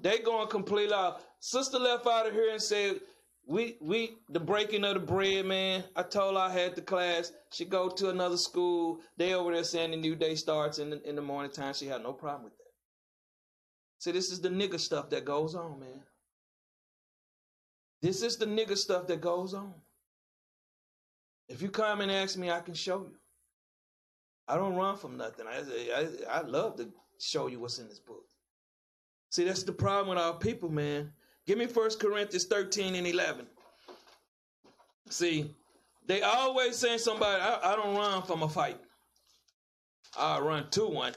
They going completely off. Sister left out of here and said, "We we the breaking of the bread, man." I told her I had the class. She go to another school. They over there saying the new day starts in the, in the morning time. She had no problem with that. See, this is the nigga stuff that goes on, man. This is the nigga stuff that goes on. If you come and ask me, I can show you. I don't run from nothing. I, I I love to show you what's in this book. See, that's the problem with our people, man. Give me First Corinthians 13 and 11. See, they always saying somebody, I, I don't run from a fight. I run to one.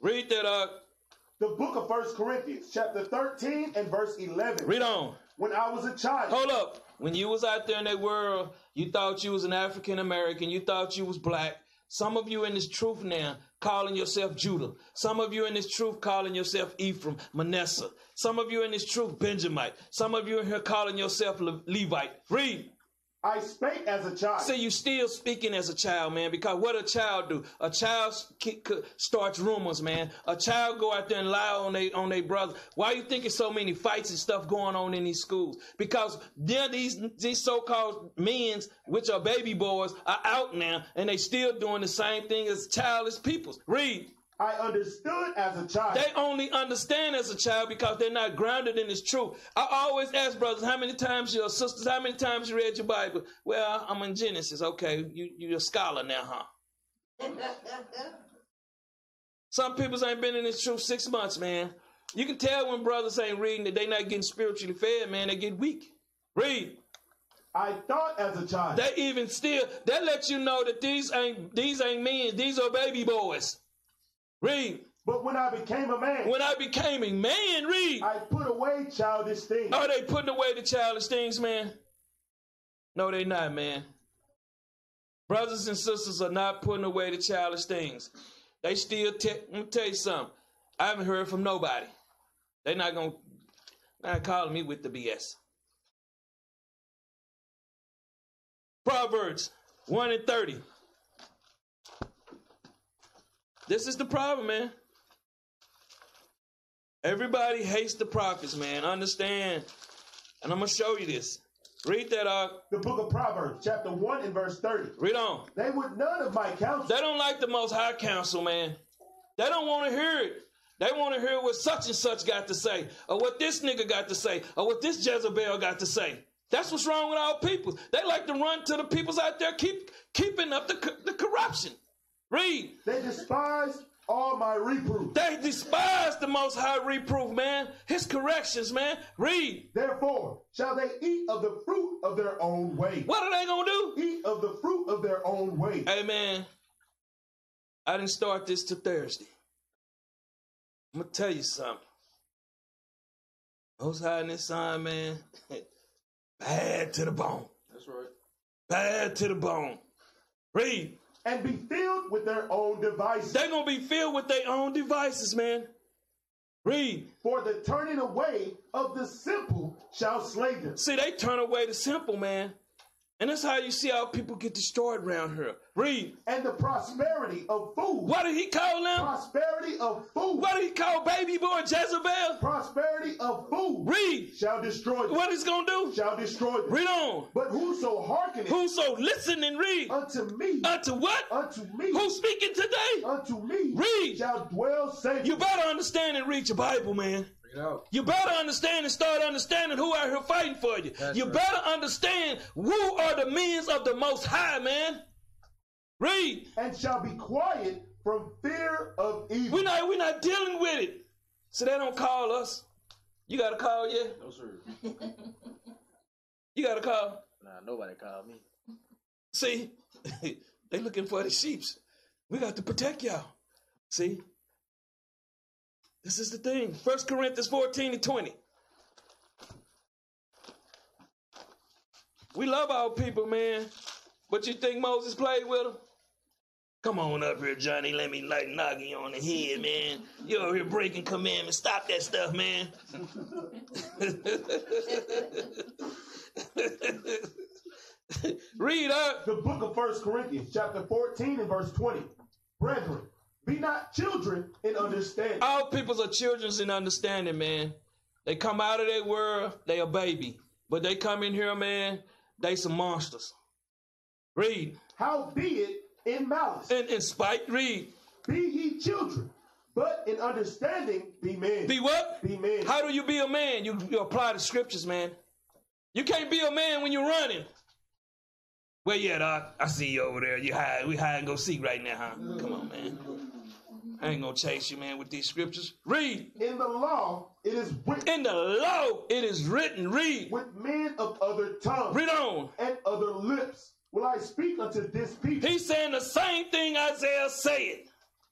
Read that up. the book of First Corinthians, chapter 13 and verse 11. Read on. When I was a child, Hold up. When you was out there in that world, you thought you was an African American. You thought you was black. Some of you in this truth now calling yourself Judah. Some of you in this truth calling yourself Ephraim, Manasseh. Some of you in this truth Benjamite. Some of you in here calling yourself Le- Levite. Read. I spake as a child. See, you still speaking as a child, man, because what a child do? A child starts rumors, man. A child go out there and lie on they on their brother. Why you thinking so many fights and stuff going on in these schools? Because then these these so-called men's, which are baby boys, are out now, and they still doing the same thing as childish peoples. Read. I understood as a child. They only understand as a child because they're not grounded in this truth. I always ask brothers, how many times your sisters, how many times you read your Bible? Well, I'm in Genesis. Okay, you you're a scholar now, huh? Some people ain't been in this truth six months, man. You can tell when brothers ain't reading that they not getting spiritually fed, man. They get weak. Read. I thought as a child. They even still that lets you know that these ain't these ain't men. These are baby boys. Read. but when I became a man, When I became a man, read. I put away childish things. Are they putting away the childish things, man? No, they not, man. Brothers and sisters are not putting away the childish things. They still. Te- let me tell you something. I haven't heard from nobody. They not gonna not calling me with the BS. Proverbs one and thirty. This is the problem, man. Everybody hates the prophets, man. Understand? And I'm gonna show you this. Read that out. the book of Proverbs, chapter 1 and verse 30. Read on. They would none of my counsel. They don't like the most high counsel, man. They don't want to hear it. They want to hear what such and such got to say, or what this nigga got to say, or what this Jezebel got to say. That's what's wrong with our people. They like to run to the peoples out there, keep keeping up the, the corruption. Read. They despise all my reproof. They despise the most high reproof, man. His corrections, man. Read. Therefore, shall they eat of the fruit of their own way. What are they gonna do? Eat of the fruit of their own way. Hey man, I didn't start this to Thursday. I'm gonna tell you something. Most high in this sign, man, bad to the bone. That's right. Bad to the bone. Read. And be filled with their own devices. They're gonna be filled with their own devices, man. Read. For the turning away of the simple shall slay them. See, they turn away the simple, man. And that's how you see how people get destroyed around here. Read. And the prosperity of fools. What did he call them? Prosperity of fools. What did he call baby boy Jezebel? Prosperity of fools Read. shall destroy them. What he's gonna do? Shall destroy them. Read on. But whoso hearkeneth Whoso listen and read unto me, unto what? unto me, Who's speaking today? unto me, Read. shall dwell safe. You better understand and read your Bible, man. Bring out. You better understand and start understanding who out here fighting for you. That's you right. better understand who are the means of the Most High, man. Read. and shall be quiet from fear of evil. We're not, we're not dealing with it. So they don't call us. You got to call, yeah? No sir. You got to call. Nah, nobody called me. See, they looking for the sheeps. We got to protect y'all. See, this is the thing. First Corinthians 14 and 20. We love our people, man. But you think Moses played with them? Come on up here, Johnny. Let me like knock you on the head, man. You over here breaking commandments. Stop that stuff, man. Read up. the book of First Corinthians, chapter 14 and verse 20. Brethren, be not children in understanding. All peoples are children in understanding, man. They come out of their world, they a baby. But they come in here, man, they some monsters. Read. How be it in malice, And in spite, read. be ye children, but in understanding be men. Be what? Be men. How do you be a man? You, you apply the scriptures, man. You can't be a man when you're running. Where you at, Doc? I see you over there. You hide. We hide and go seek right now, huh? Come on, man. I ain't gonna chase you, man, with these scriptures. Read. in the law, it is written In the law, it is written. Read. with men of other tongues Read on. and other lips will I speak unto this people. He's saying the same thing Isaiah said.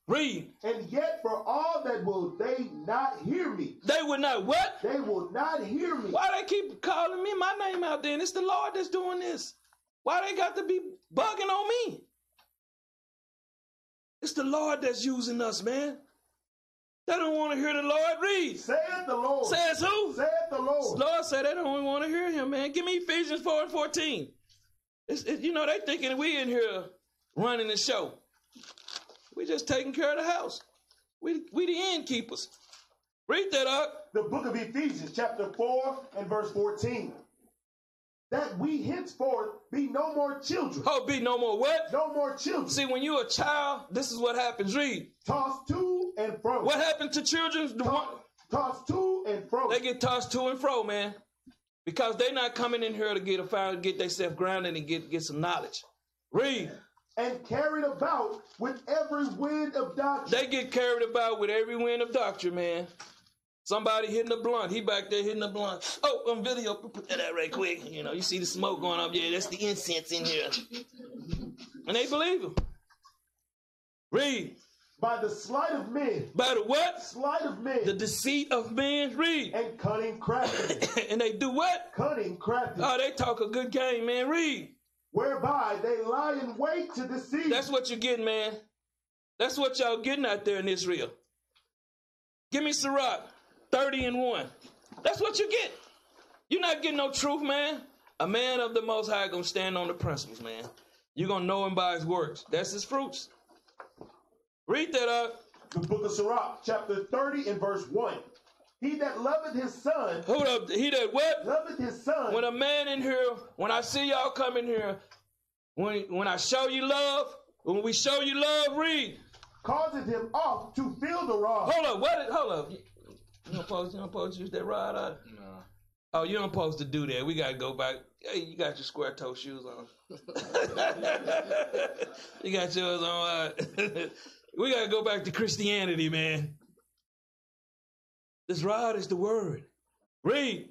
Read. And yet for all that will they not hear me. They would not what? They will not hear me. Why they keep calling me my name out there? And it's the Lord that's doing this. Why they got to be bugging on me? It's the Lord that's using us, man. They don't want to hear the Lord read. Saith the Lord. Says who? Saith the Lord. Lord said they don't want to hear him, man. Give me Ephesians 4 and 14. It's, it, you know, they thinking we in here running the show. We just taking care of the house. We, we the innkeepers. Read that up. The book of Ephesians, chapter 4 and verse 14. That we henceforth be no more children. Oh, be no more what? No more children. See, when you're a child, this is what happens. Read. Tossed to and fro. What happened to children? Tossed, tossed to and fro. They get tossed to and fro, man. Because they're not coming in here to get a fire, get themselves grounded and get, get some knowledge. Read. and carried about with every wind of doctrine. They get carried about with every wind of doctrine, man. Somebody hitting the blunt. He back there hitting the blunt. Oh, on video, put that out right quick. You know, you see the smoke going up. Yeah, that's the incense in here. And they believe him. Read. by the sleight of men. By the what? Sleight of men. The deceit of men. Read. and cunning craftiness. and they do what? cunning craftiness. Oh, they talk a good game, man. Read. whereby they lie in wait to deceive. That's what you're getting, man. That's what y'all getting out there in Israel. Give me Sirach, 30 and 1. That's what you get. You're not getting no truth, man. A man of the Most High gonna stand on the principles, man. You're gonna know him by his works. That's his fruits. Read that up. the book of Sirach, chapter 30 and verse 1. He that loveth his son, Hold up. He that what? loveth his son, When a man in here, when I see y'all come in here, when when I show you love, when we show you love, read. causeth him off to feel the wrong. Hold up, what? Hold up. You don't supposed, you don't supposed to use that rod out? Nah. Oh, you don't supposed to do that. We gotta go back. Hey, you got your square toe shoes on. you got yours on. uh, we gotta go back to Christianity, man. This rod is the word. Read.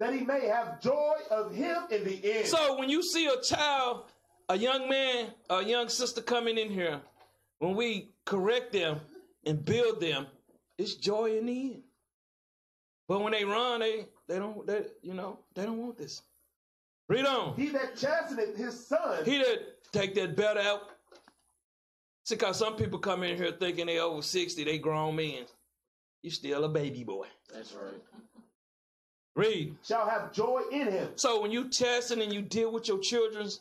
that he may have joy of him in the end. So when you see a child, a young man, a young sister coming in here, when we correct them and build them, it's joy in the end. But when they run, they they don't they you know they don't want this. Read on. he that chasteneth his son, He that take that belt out, See, cause some people come in here thinking they over 60, they grown men. You still a baby boy. That's right. Read. shall have joy in him, So when you testing and you deal with your children's,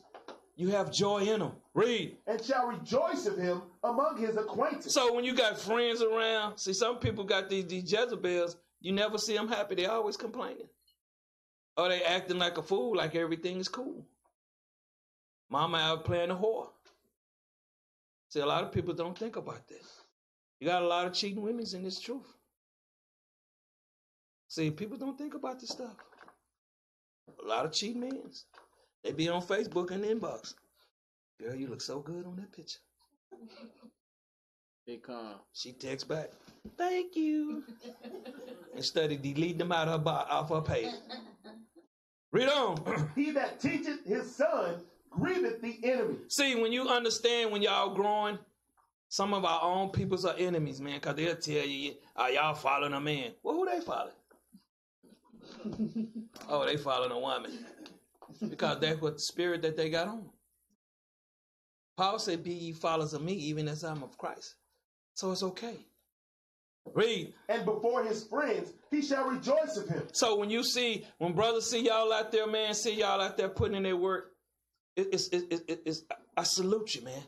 you have joy in them. Read. and shall rejoice of him among his acquaintance. So when you got friends around, see, some people got these, these Jezebels, you never see them happy. They always complaining. Or they acting like a fool, like everything is cool. Mama out playing the whore. See, a lot of people don't think about this. You got a lot of cheating women in this truth. See, people don't think about this stuff. A lot of cheating men. They be on Facebook and inbox. Girl, you look so good on that picture. Big con. She texts back, "Thank you," instead of deleting them out of her bo- off her page. Read on. He that teacheth his son grieveth the enemy. See, when you understand when y'all growing, some of our own peoples are enemies, man, because they'll tell you, "Are y'all following a man?" Well, who they following? oh, they following a woman because that's what the spirit that they got on. Paul said, "Be ye followers of me, even as I'm of Christ." So it's okay. Read. And before his friends he shall rejoice of him. So when you see, when brothers see y'all out there, man, see y'all out there putting in their work, it, it's, it, it, it- it's, I salute you, man.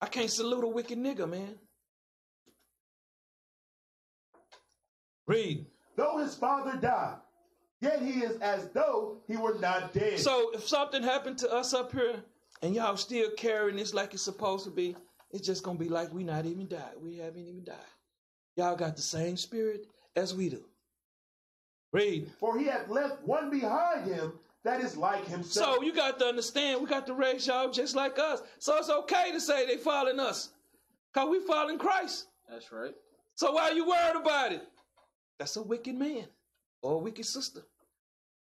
I can't salute a wicked nigga, man. Read. Though his father died, yet he is as though he were not dead. So if something happened to us up here and y'all still carrying this like it's supposed to be, it's just gonna be like we not even died. We haven't even died. Y'all got the same spirit as we do. Read. For he hath left one behind him that is like himself. So you got to understand, we got to raise y'all just like us. So it's okay to say they following us. Cause we following Christ. That's right. So why are you worried about it? That's a wicked man or a wicked sister.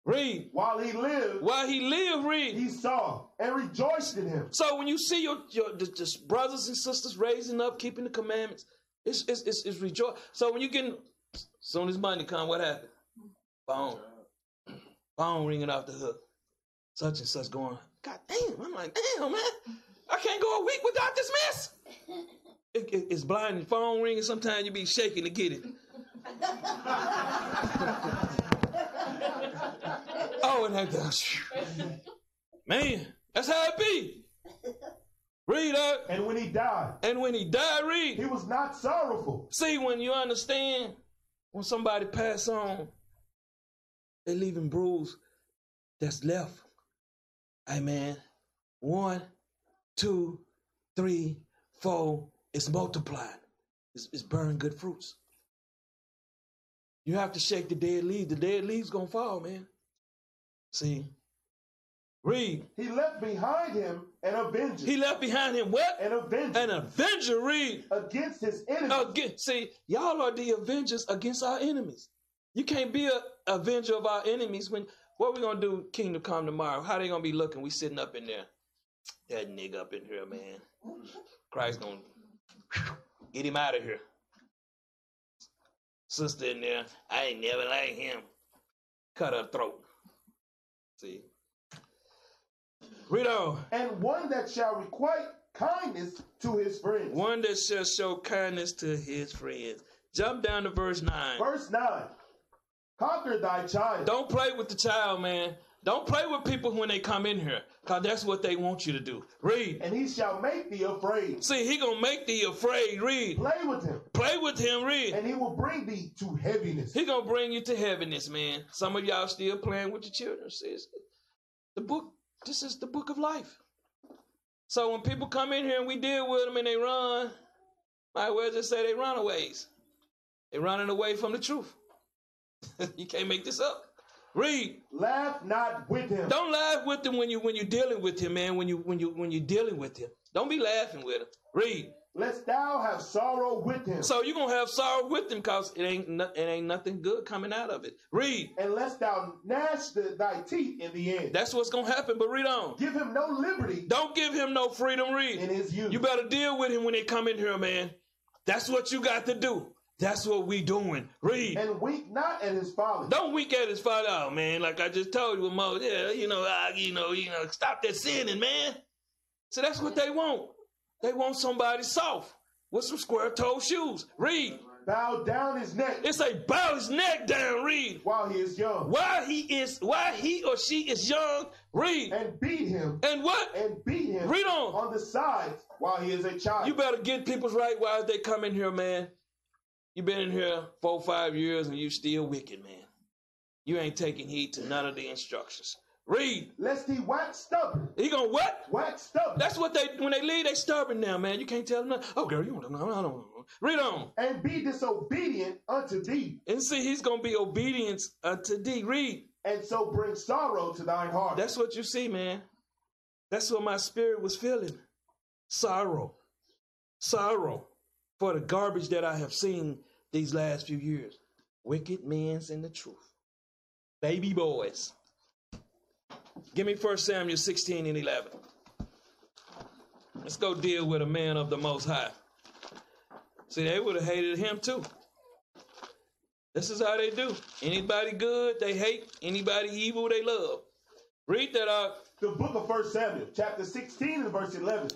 Read. While he lived, While he lived, read. he saw and rejoiced in him. So when you see your, your the, the brothers and sisters raising up, keeping the commandments, it's it's it's, it's rejoice. So when you getting soon as money come, what happened? Phone, phone ringing off the hook. Such and such going. God damn! I'm like, damn man, I can't go a week without this mess. It, it- it's blinding. Phone ringing. Sometimes you be shaking to get it. oh, and that goes. Man, that's how it be. Read up. And when he died, And when he died, read. he was not sorrowful, See, when you understand, when somebody pass on, they leaving bruise that's left. Hey man, one, two, three, four, it's multiplying. It's, it's bearing good fruits. You have to shake the dead leaves. The dead leaves gonna fall, man. See, read. he left behind him an avenger. He left behind him what? an avenger An avenger. Read. against his enemies. Again, see, y'all are the avengers against our enemies. You can't be a avenger of our enemies when what we gonna do? Kingdom come tomorrow. How they gonna be looking? We sitting up in there. That nigga up in here, man. Christ gonna get him out of here. Sister in there. I ain't never like him. Cut her throat. See. Read on. and one that shall requite kindness to his friends. One that shall show kindness to his friends. Jump down to verse 9. Verse 9 Conquer thy child. Don't play with the child, man. Don't play with people when they come in here, cause that's what they want you to do. Read. and he shall make thee afraid. See, he gonna make thee afraid. Read. Play with him, Play with him. Read. and he will bring thee to heaviness. He gonna bring you to heaviness, man. Some of y'all still playing with your children. Says the book. This is the book of life. So when people come in here and we deal with them and they run, might well just say they runaways. They running away from the truth. you can't make this up. Read. Laugh not with him. Don't laugh with him when you when you're dealing with him, man. When you when you when you're dealing with him, don't be laughing with him. Read. Lest thou have sorrow with him. So you're gonna have sorrow with him, cause it ain't no, it ain't nothing good coming out of it. Read. and lest thou gnash the, thy teeth in the end. That's what's gonna happen. But read on. Give him no liberty Don't give him no freedom. Read. in his youth. You better deal with him when they come in here, man. That's what you got to do. That's what we doing. Read. and wink not at his father. Don't weak at his father out, oh, man. Like I just told you with Mo. Yeah, you know, I, you know, you know, stop that sinning, man. So that's what they want. They want somebody soft with some square toe shoes. Read. Bow down his neck It's a bow his neck down. Read. while he is young, While he is while he or she is young. Read. and beat him And what? and beat him Read on. on the sides while he is a child. You better get people's right while they come in here, man. You been in here four, five years and you still wicked, man. You ain't taking heed to none of the instructions. Read. Lest he wax stubborn. He gonna what? Wax stubborn. That's what they when they leave, they stubborn now, man. You can't tell them nothing. Oh, girl, you want to know? I don't know. Read on. and be disobedient unto thee, And see, he's gonna be obedience unto thee. Read. and so bring sorrow to thine heart. That's what you see, man. That's what my spirit was feeling. Sorrow. Sorrow for the garbage that I have seen these last few years. Wicked men's in the truth. Baby boys. Give me 1 Samuel 16 and 11. Let's go deal with a man of the Most High. See, they would have hated him too. This is how they do. Anybody good, they hate. Anybody evil, they love. Read that out. the book of First Samuel, chapter 16 and verse 11.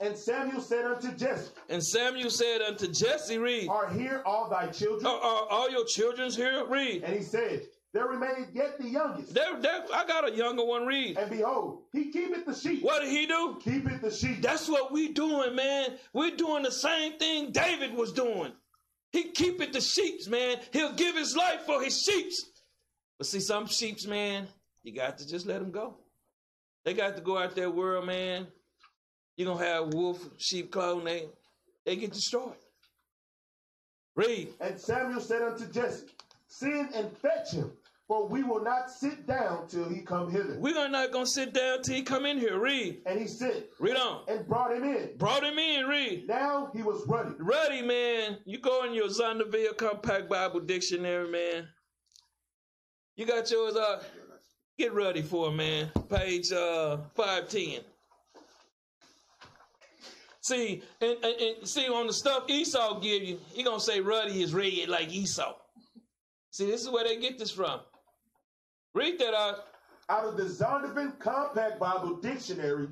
And Samuel said unto Jesse, And Samuel said unto Jesse, read, Are here all thy children? are, are all your children's here? Read. And he said, There remaineth yet the youngest. There, there, I got a younger one, read. And behold, he keepeth the sheep. What did he do? Keepeth the sheep. That's what we doing, man. We're doing the same thing David was doing. He keepeth the sheep, man. He'll give his life for his sheep. But see, some sheeps, man, you got to just let them go. They got to go out there world, man. You're gonna have wolf, sheep clothing, they, they get destroyed. Read. And Samuel said unto Jesse, Send and fetch him, for we will not sit down till he come hither. We're not gonna sit down till he come in here. Read. And he sent Read on. and brought him in. Brought him in, read. Now he was ruddy. Ready, man. You go in your Zondervan Compact Bible Dictionary, man. You got yours out. Get ready for it, man. Page uh 510. See, and, and, and see on the stuff Esau give you, he gonna say ruddy is red like Esau. See, this is where they get this from. Read that out. Out of the Zondervan Compact Bible Dictionary,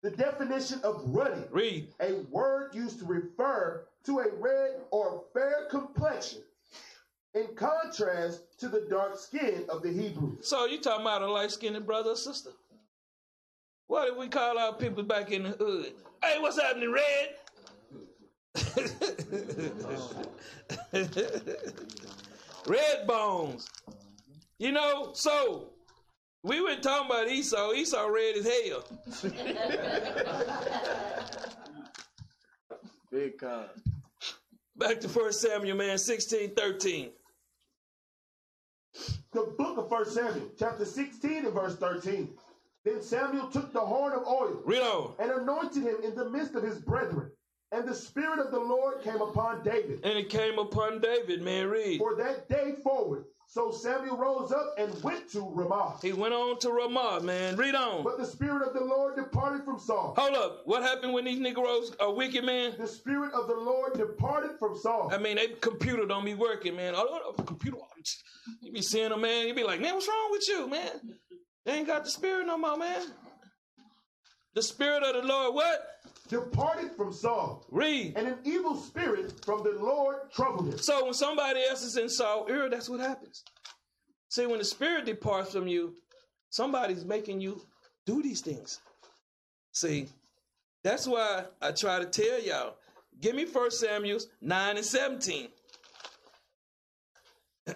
the definition of ruddy, Read. a word used to refer to a red or fair complexion, in contrast to the dark skin of the Hebrews. So you talking about a light skinned brother or sister? What did we call our people back in the hood? Hey, what's happening, Red? red bones. You know, so we were talking about Esau. Esau red as hell. Big con. Back to 1 Samuel, man, 16, 13. The book of 1 Samuel, chapter 16 and verse 13. Then Samuel took the horn of oil and anointed him in the midst of his brethren. And the Spirit of the Lord came upon David. And it came upon David, man, read. For that day forward, so Samuel rose up and went to Ramah. He went on to Ramah, man. Read on. But the Spirit of the Lord departed from Saul. Hold up. What happened when these Negroes are wicked, man? The Spirit of the Lord departed from Saul. I mean, they computer don't be working, man. Oh, oh, computer, you be seeing a man. You be like, man, what's wrong with you, man? They ain't got the spirit no more, man. The spirit of the Lord, what? Departed from Saul. Read. And an evil spirit from the Lord troubled him. So when somebody else is in Saul ear, that's what happens. See, when the spirit departs from you, somebody's making you do these things. See, that's why I try to tell y'all. Give me 1 Samuel 9 and 17.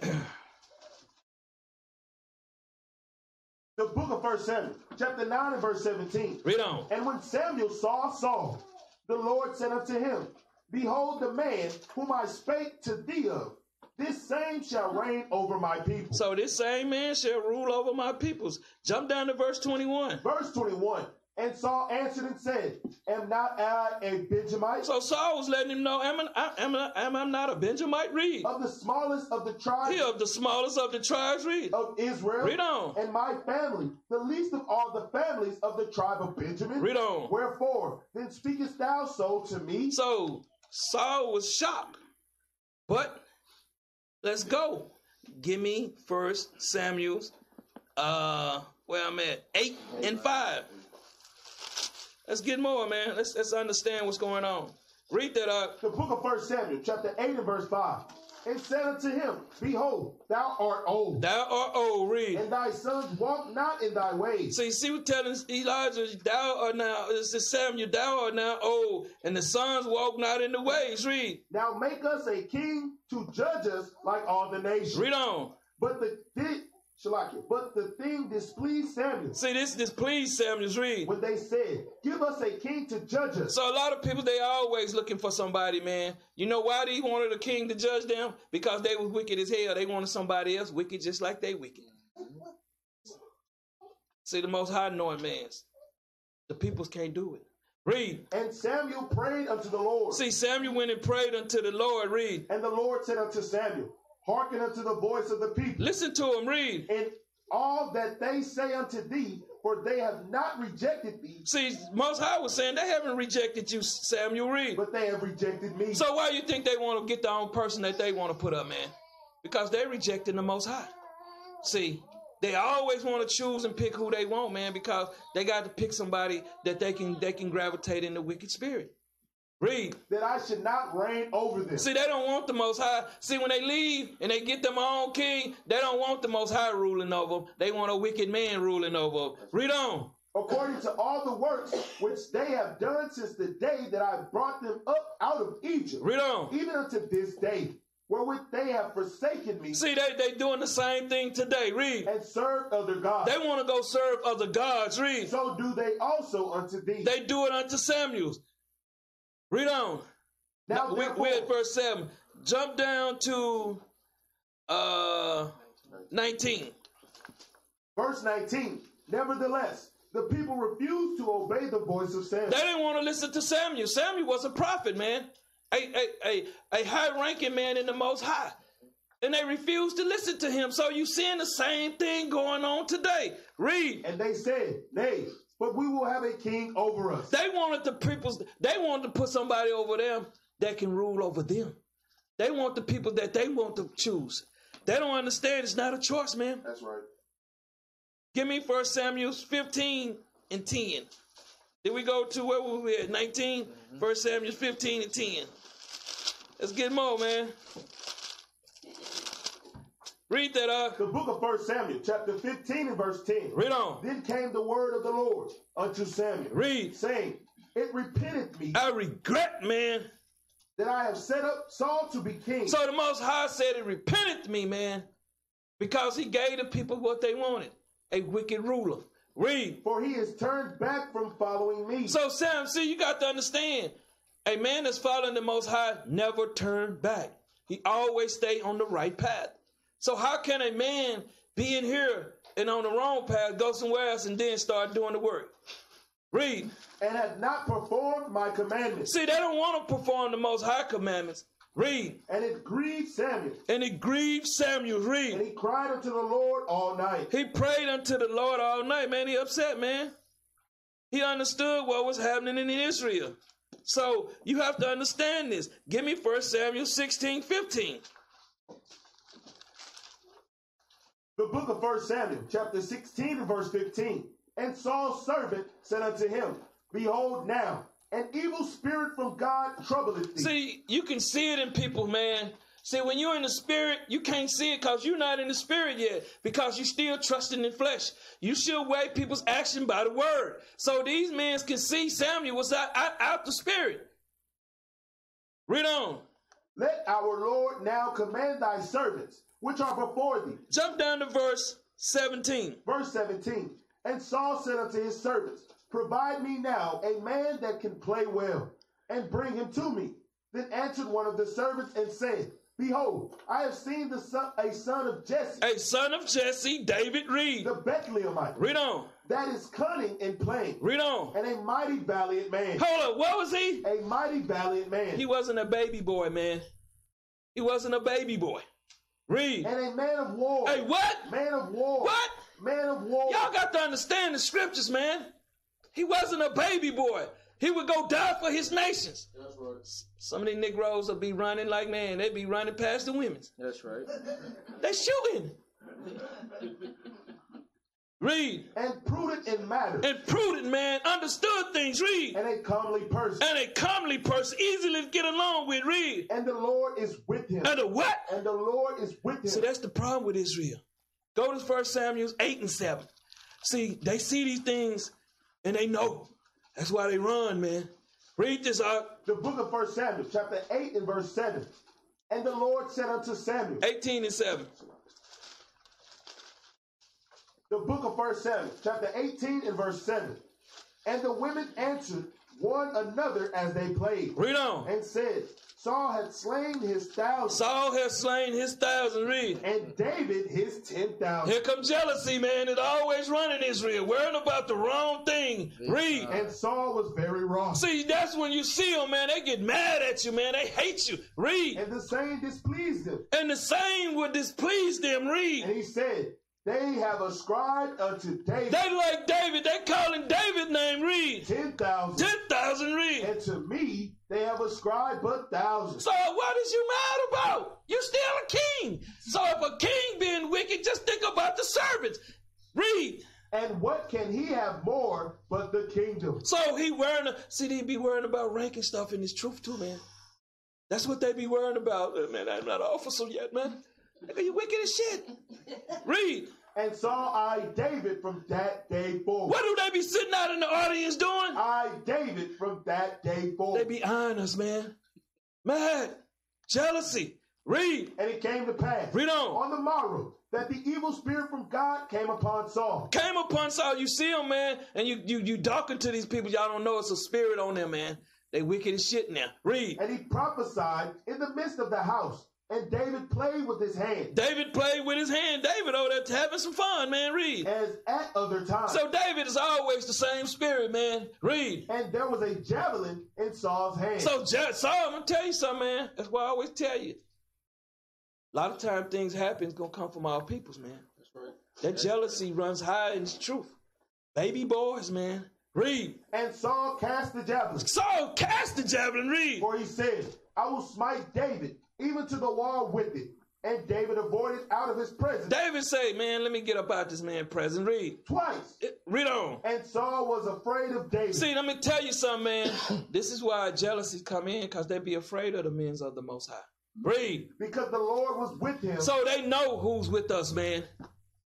The book of 1 Samuel, chapter 9 and verse 17. Read on. And when Samuel saw Saul, the Lord said unto him, Behold the man whom I spake to thee of. This same shall reign over my people. So this same man shall rule over my peoples. Jump down to verse 21. Verse 21. And Saul answered and said, Am not I a Benjamite So Saul was letting him know, am I, am I, am I not a Benjamite? Read. of the smallest of the tribes He of the smallest of the tribes. Read. of Israel? Read on. And my family, the least of all the families of the tribe of Benjamin? Read on. Wherefore, then speakest thou so to me? So Saul was shocked. But let's go. Give me first Samuel's uh where I'm at. Eight and five. Let's get more, man. Let's let's understand what's going on. Read that up. The book of First Samuel, chapter 8 and verse 5. And said unto him, Behold, thou art old, Thou art old, read. and thy sons walk not in thy ways. So See, see what telling Elijah, thou art now, this is Samuel, thou art now old, and the sons walk not in the ways. Read. Now make us a king to judge us like all the nations. Read on. But the thi- Shalakia, but the thing displeased Samuel See, this displeased Samuel's read. when they said, Give us a king to judge us. So a lot of people they always looking for somebody, man. You know why they wanted a king to judge them? Because they was wicked as hell. They wanted somebody else wicked just like they wicked. See, the most high knowing man's. The peoples can't do it. Read. And Samuel prayed unto the Lord. See, Samuel went and prayed unto the Lord. Read. And the Lord said unto Samuel, Hearken unto the voice of the people, Listen to him. Read. and all that they say unto thee, for they have not rejected thee, See, Most High was saying they haven't rejected you, Samuel. Read. but they have rejected me. So why you think they want to get the own person that they want to put up, man? Because they rejecting the Most High. See, they always want to choose and pick who they want, man, because they got to pick somebody that they can they can gravitate in the wicked spirit. Read. that I should not reign over them. See, they don't want the Most High. See, when they leave and they get them own king, they don't want the Most High ruling over them. They want a wicked man ruling over them. Read on. according to all the works which they have done since the day that I brought them up out of Egypt, Read on. even unto this day, wherewith they have forsaken me See, they they doing the same thing today. Read. and serve other gods. They want to go serve other gods. Read. so do they also unto thee. They do it unto Samuel's. Read on. now, we're at verse 7. Jump down to uh 19. verse 19. Nevertheless, the people refused to obey the voice of Samuel. They didn't want to listen to Samuel. Samuel was a prophet, man. A, a, a, a high ranking man in the most high. And they refused to listen to him. So you seeing the same thing going on today. Read. and they said, Nay, but we will have a king over us. They wanted the people, they wanted to put somebody over them that can rule over them. They want the people that they want to choose. They don't understand it's not a choice, man. That's right. Give me First Samuel 15 and 10. Then we go to where were we at? 19? Mm-hmm. First Samuel 15 and 10. Let's get more, man. Read that up. The book of First Samuel, chapter 15 and verse 10. Read on. Then came the word of the Lord unto Samuel, Read. saying, It repenteth me I regret, man. that I have set up Saul to be king. So the Most High said it repented me, man, because he gave the people what they wanted a wicked ruler. Read. for he has turned back from following me. So, Sam, see, you got to understand a man that's following the Most High never turned back, he always stayed on the right path. So, how can a man be in here and on the wrong path, go somewhere else, and then start doing the work? Read. and hath not performed my commandments. See, they don't want to perform the Most High commandments. Read. And it grieved Samuel. And it grieved Samuel. Read. And he cried unto the Lord all night. He prayed unto the Lord all night, man. He upset, man. He understood what was happening in Israel. So you have to understand this. Give me 1 Samuel 16, 15. The book of First Samuel, chapter 16 and verse 15. And Saul's servant said unto him, Behold now, an evil spirit from God troubleth thee. See, you can see it in people, man. See, when you're in the spirit, you can't see it because you're not in the spirit yet, because you're still trusting in flesh. You should weigh people's action by the word. So these men can see Samuel was out, out, out the spirit. Read on. Let our Lord now command thy servants, which are before thee. Jump down to verse 17. Verse 17. And Saul said unto his servants, Provide me now a man that can play well, and bring him to me. Then answered one of the servants and said, Behold, I have seen the son, a son of Jesse, A son of Jesse, David Read. the Bethlehemite, Read on. that is cunning in playing, Read on. and a mighty valiant man. Hold up. What was he? A mighty valiant man, He wasn't a baby boy, man. He wasn't a baby boy. Read. and a man of war. Hey, what? Man of war. What? Man of war. Y'all got to understand the scriptures, man. He wasn't a baby boy. He would go die for his nations. That's right. Some of these Negroes will be running like, man, they be running past the women's. That's right. They shooting. Read. and prudent in matters, And prudent man understood things. Read. and a comely person. And a comely person, easily to get along with. Read. And the Lord is with him. And a what? And the Lord is with him. See, that's the problem with Israel. Go to 1 Samuel 8 and 7. See, they see these things and they know. That's why they run, man. Read this out. the book of First Samuel, chapter 8 and verse 7. And the Lord said unto Samuel, 18 and 7. The book of First Samuel, chapter 18 and verse 7. And the women answered one another as they played, Read on. and said, Saul had slain his thousand, Saul has slain his thousand. Read. and David his ten thousand. Here comes jealousy, man. It's always running Israel, worrying about the wrong thing. Read. And Saul was very wrong. See, that's when you see them, man. They get mad at you, man. They hate you. Read. And the same displeased him. And the same would displease them. Read. And he said, They have ascribed unto David They like David. They calling David name. Read. ten thousand, 10,000 read. and to me they have ascribed but thousands. So what is you mad about? You still a king. So if a king being wicked, just think about the servants. Read. And what can he have more but the kingdom? So he worrying. A see, they be worrying about ranking stuff in his truth too, man. That's what they be worrying about. Man, I'm not an officer yet, man. Nigga, you wicked as shit. Read. And saw I David from that day forward. What do they be sitting out in the audience doing? I David from that day forward. They forward. be eyeing us, man. Mad. Jealousy. Read. And it came to pass Read on. on the morrow that the evil spirit from God came upon Saul. Came upon Saul. You see him, man, and you you you talking to these people. Y'all don't know it's a spirit on them, man. They wicked as shit now. Read. And he prophesied in the midst of the house. And David played with his hand, David played with his hand. David over there having some fun, man. Read. as at other times. So David is always the same spirit, man. Read. and there was a javelin in Saul's hand. So Je- Saul, I'm gonna tell you something, man. That's why I always tell you. A lot of time things happen, it's gonna come from our peoples, man. That's right. That jealousy runs high in the truth. Baby boys, man. Read. and Saul cast the javelin. Saul cast the javelin. Read. For he said, I will smite David even to the wall with it. And David avoided out of his presence David say, man, let me get up out this man present. Read. twice. It- Read on. And Saul was afraid of David. See, let me tell you something, man. this is why jealousy come in, because they be afraid of the men of the Most High. Read. because the Lord was with him So they know who's with us, man.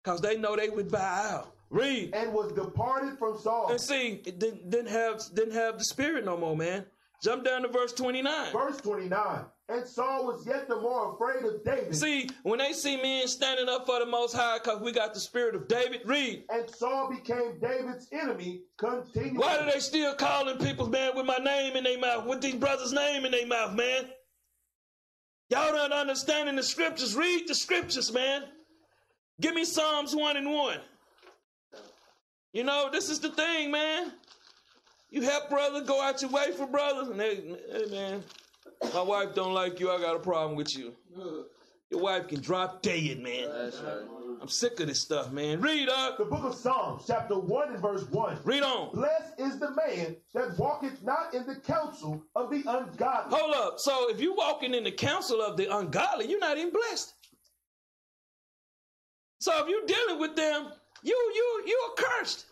Because they know they would bow out. Read. and was departed from Saul. And see, it didn't, didn't have didn't have the spirit no more, man. Jump down to verse 29. Verse 29. And Saul was yet the more afraid of David. See, when they see men standing up for the Most High, because we got the spirit of David, read. and Saul became David's enemy continually. Why do they still calling people, man, with my name in their mouth, with these brothers' name in their mouth, man? Y'all not understanding the scriptures. Read the scriptures, man. Give me Psalms 1 and 1. You know, this is the thing, man. You help brother, go out your way for brothers, and they, hey, man, my wife don't like you, I got a problem with you. Your wife can drop dead, man. That's right. I'm sick of this stuff, man. Read up. The book of Psalms, chapter 1 and verse 1. Read on. Blessed is the man that walketh not in the counsel of the ungodly. Hold up. So if you're walking in the counsel of the ungodly, you're not even blessed. So if you're dealing with them, you you you are cursed.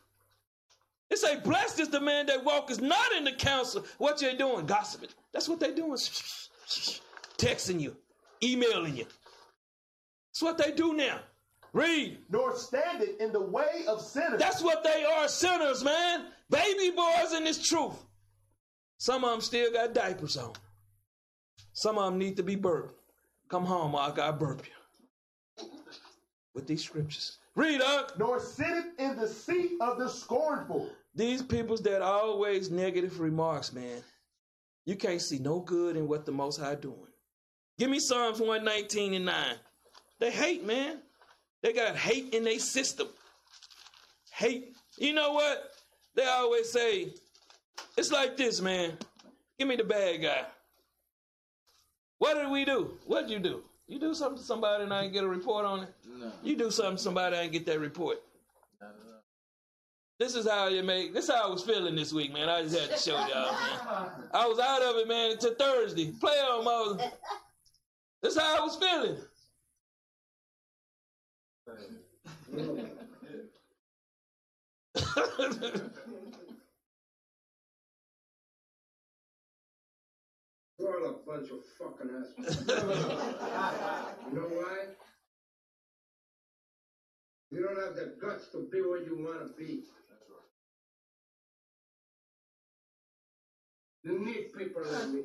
It say, blessed is the man that walketh not in the counsel. What you doing? Gossiping. That's what they doing. Texting you, emailing you. That's what they do now. Read. Nor standeth in the way of sinners. That's what they are, sinners, man. Baby boys in this truth. Some of them still got diapers on. Some of them need to be burped. Come home, I got burp you. With these scriptures. Read up. nor sitteth in the seat of the scornful. These peoples that always negative remarks, man. You can't see no good in what the Most High doing. Give me Psalms 119 and 9. They hate, man. They got hate in their system. Hate. You know what? They always say, it's like this, man. Give me the bad guy. What did we do? What did you do? You do something to somebody and I didn't get a report on it? No. You do something to somebody and I didn't get that report. This is how you make. This is how I was feeling this week, man. I just had to show y'all, man. I was out of it, man, until Thursday. Play on, Moses. This is how I was feeling. You're all a bunch of fucking assholes. you know why? You don't have the guts to be what you want to be. You need people like me.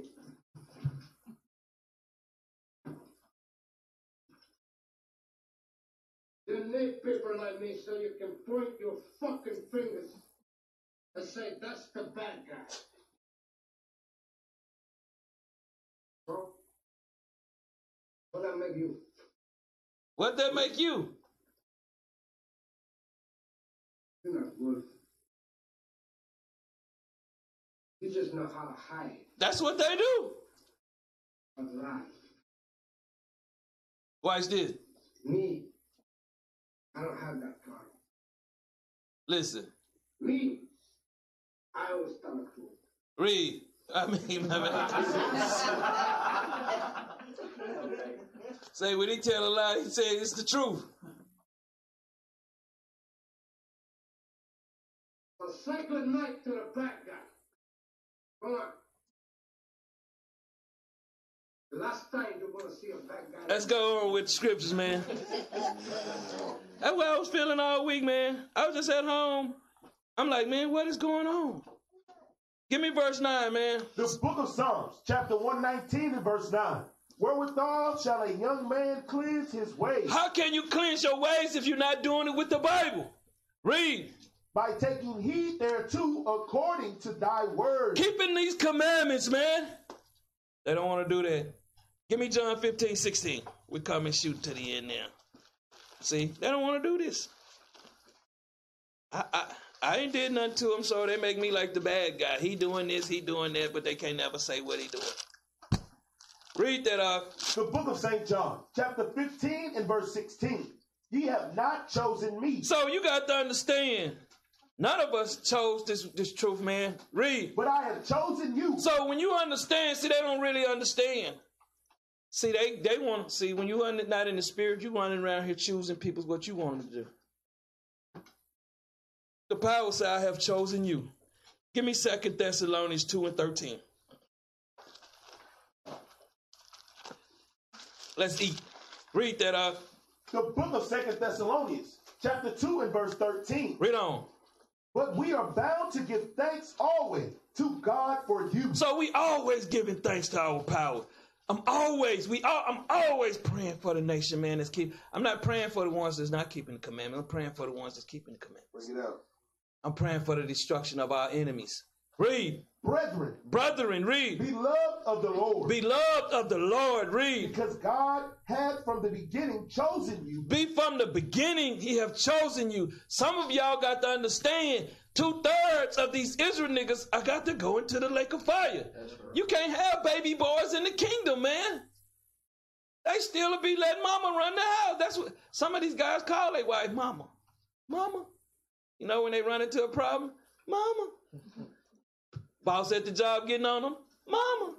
You need people like me so you can point your fucking fingers and say, that's the bad guy. Huh? What that make you? what that make you? You're not good. You just know how to hide That's what they do. lie. Watch this. Me, I don't have that problem. Listen. Me, I always tell the truth. Read. I mean, I mean. say when he tell a lie, he say it's the truth. Say good night to the bad Let's go on with the scriptures, man. That's what I was feeling all week, man. I was just at home. I'm like, man, what is going on? Give me verse 9, man. The book of Psalms, chapter 119 and verse 9. Wherewithal shall a young man cleanse his ways? How can you cleanse your ways if you're not doing it with the Bible? Read. By taking heed thereto according to thy word. Keeping these commandments, man. They don't want to do that. Give me John 15, 16. We come and shoot to the end now. See, they don't want to do this. I, I I ain't did nothing to them, so they make me like the bad guy. He doing this, he doing that, but they can't never say what he doing. Read that off. The book of St. John, chapter 15 and verse 16. Ye have not chosen me, So you got to understand, none of us chose this this truth, man. Read. but I have chosen you. So when you understand, see, they don't really understand. See, they they want to see when you are not in the spirit, you running around here choosing people what you want them to do. The power say, "I have chosen you." Give me Second Thessalonians two and thirteen. Let's eat. Read that up. The book of Second Thessalonians, chapter 2 and verse 13. Read on. But we are bound to give thanks always to God for you. So we always giving thanks to our power. I'm always we all, I'm always praying for the nation, man. That's keep. I'm not praying for the ones that's not keeping the commandment. I'm praying for the ones that's keeping the commandments. Bring it out. I'm praying for the destruction of our enemies. Read, Brethren, brethren. Read, beloved of the Lord, beloved of the Lord. Read. because God had from the beginning chosen you. Be from the beginning, He have chosen you. Some of y'all got to understand. Two thirds of these Israel niggas, I got to go into the lake of fire. You can't have baby boys in the kingdom, man. They still be letting mama run the house. That's what some of these guys call their wife mama. Mama. You know when they run into a problem? Mama. Boss at the job getting on them? Mama.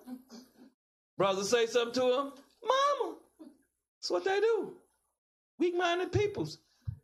Brother say something to them? Mama. That's what they do. Weak minded peoples.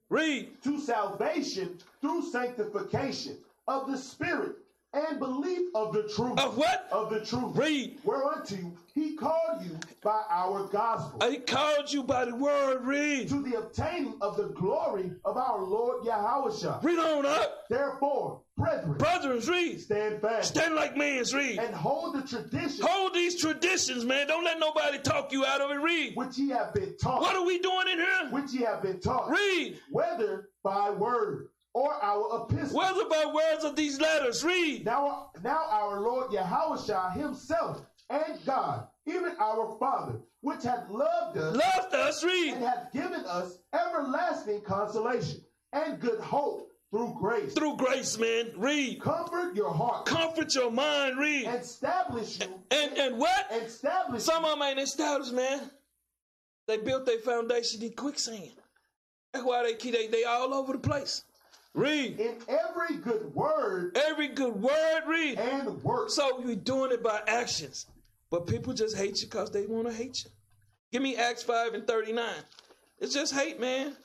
Read. to salvation through sanctification of the Spirit and belief of the truth. Of what? Of the truth. Read. Whereunto he called you by our gospel. He called you by the word. Read. to the obtaining of the glory of our Lord Yahweh. Read on up. Therefore, brethren, Brothers, read. stand fast Stand like men, read. and hold the tradition Hold these traditions, man. Don't let nobody talk you out of it. Read. which ye have been taught. What are we doing in here? which ye have been taught. Read. Whether by word or our epistle. Where's about words of these letters? Read. Now, now our Lord Yahweh himself and God, even our Father, which hath loved us Loved us, read, and hath given us everlasting consolation and good hope through grace. Through grace, man. Read. Comfort your heart Comfort your mind, read. establish you And and what? establish Some of them ain't established, man. They built their foundation in quicksand. That's why they keep they, they all over the place. Read. in every good word Every good word, read. and work. So you're doing it by actions. But people just hate you because they want to hate you. Give me Acts 5 and 39. It's just hate, man.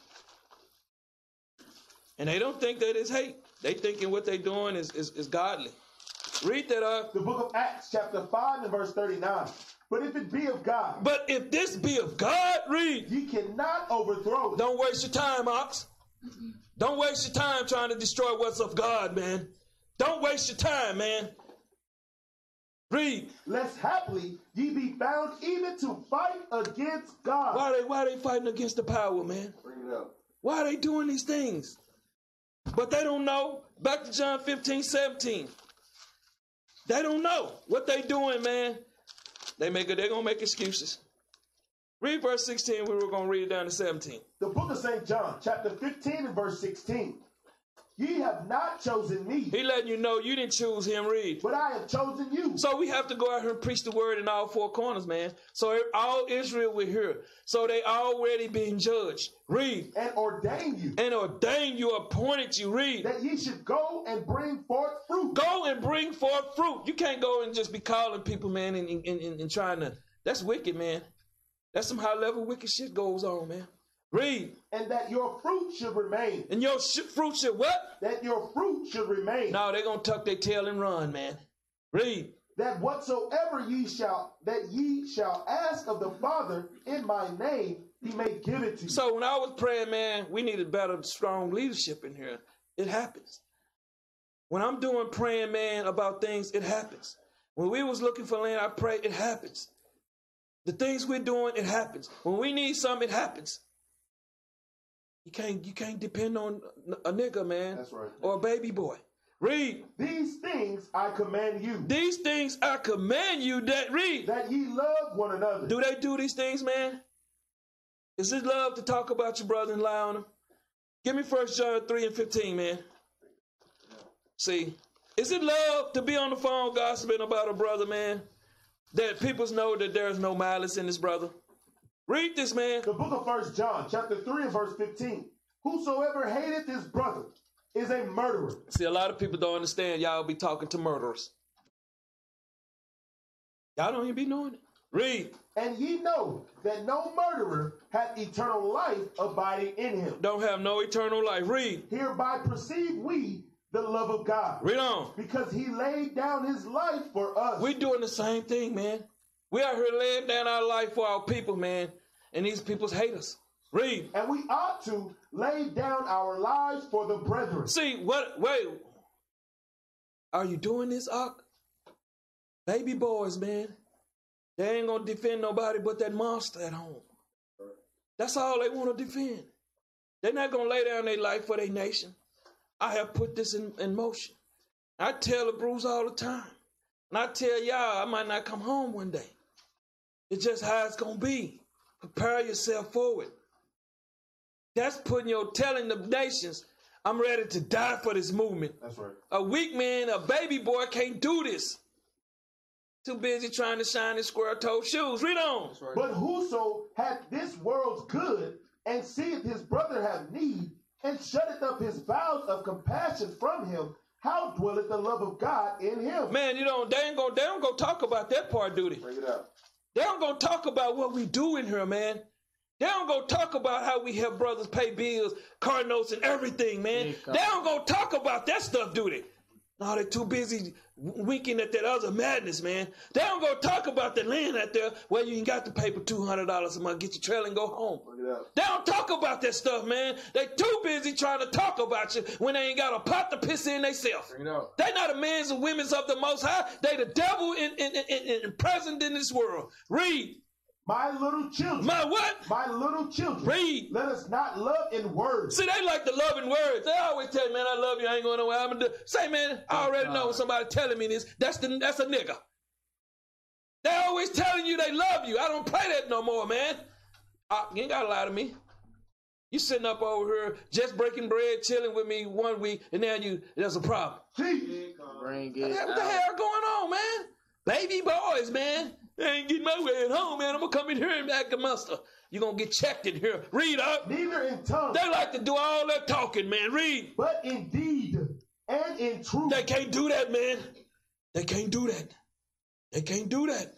And they don't think that it's hate. They thinking what they doing is, is, is godly. Read that up. The book of Acts, chapter 5 and verse 39. But if it be of God, But if this be of God, read. ye cannot overthrow it. Don't waste your time, Ox. Don't waste your time trying to destroy what's of God, man. Don't waste your time, man. Read. Lest haply ye be found even to fight against God. Why they why they fighting against the power, man? Bring it up. Why are they doing these things? But they don't know. Back to John 15, 17. They don't know what they doing, man. They make they're gonna make excuses. Read verse 16, we were gonna read it down to 17. The book of St. John, chapter 15 and verse 16. Ye have not chosen me, He letting you know you didn't choose him, read. but I have chosen you. So we have to go out here and preach the word in all four corners, man. So all Israel will hear. So they already being judged. Read. and ordain you And ordained you, appointed you. Read. that ye should go and bring forth fruit. Go and bring forth fruit. You can't go and just be calling people, man, and, and, and, and trying to. That's wicked, man. That's some high level wicked shit goes on, man. Read. And that your fruit should remain. And your sh- fruit should what? That your fruit should remain. No, they're going to tuck their tail and run, man. Read. that whatsoever ye shall that ye shall ask of the Father in my name, he may give it to you. So when I was praying, man, we needed better, strong leadership in here. It happens. When I'm doing praying, man, about things, it happens. When we was looking for land, I pray, it happens. The things we're doing, it happens. When we need something, it happens. You can't you can't depend on a nigga, man, That's right. or a baby boy. Read. These things I command you, These things I command you that read. that ye love one another. Do they do these things, man? Is it love to talk about your brother and lie on him? Give me First John 3 and 15, man. See, is it love to be on the phone gossiping about a brother, man? That people know that there's no malice in this brother? Read this, man. The book of First John, chapter 3 and verse 15. Whosoever hateth his brother is a murderer. See, a lot of people don't understand y'all be talking to murderers. Y'all don't even be knowing it. Read. And ye know that no murderer hath eternal life abiding in him. Don't have no eternal life. Read. Hereby perceive we the love of God, Read on. because he laid down his life for us. We're doing the same thing, man. We out here laying down our life for our people, man. And these peoples hate us. Read. and we ought to lay down our lives for the brethren. See, what wait. Are you doing this, Ock? Baby boys, man. They ain't gonna defend nobody but that monster at home. That's all they want to defend. They're not gonna lay down their life for their nation. I have put this in, in motion. I tell the Bruce all the time. And I tell y'all I might not come home one day. It's just how it's gonna be. Prepare yourself for it. That's putting your telling the nations, I'm ready to die for this movement. That's right. A weak man, a baby boy can't do this. Too busy trying to shine his square toed shoes. Read on. But whoso hath this world's good and seeth his brother have need and shutteth up his vows of compassion from him, how dwelleth the love of God in him? Man, you don't they ain't gonna they don't go talk about that part, do they? Bring it up. They don't go talk about what we do in here, man. They don't go talk about how we help brothers pay bills, car notes, and everything, man. They don't go talk about that stuff, do they? No, they're too busy winking at that other madness, man. They don't go talk about the land out there where you ain't got to pay for two hundred dollars a month, get your trailer and go home. Bring it up. They don't talk about that stuff, man. They too busy trying to talk about you when they ain't got a pot to piss in themselves. They not the men's and women's of the Most High. They the devil in, in, in, in, in present in this world. Read. My little children. My what? My little children. Read. Let us not love in words. See, they like the loving words. They always tell me, man, I love you. I ain't going nowhere. I'm gonna do. Say, man, I already know somebody telling me this. That's the that's a nigga. They always telling you they love you. I don't play that no more, man. Uh, you ain't gotta lie to me. You sitting up over here just breaking bread, chilling with me one week, and now you there's a problem. Teach. Bring What the out. hell going on, man? Baby boys, man. They ain't getting my way at home, man. I'm gonna come in here and act a muster. you gonna get checked in here. Read up. Neither in tongue, They like to do all that talking, man. Read. but in deed and in truth. They can't do that, man. They can't do that. They can't do that.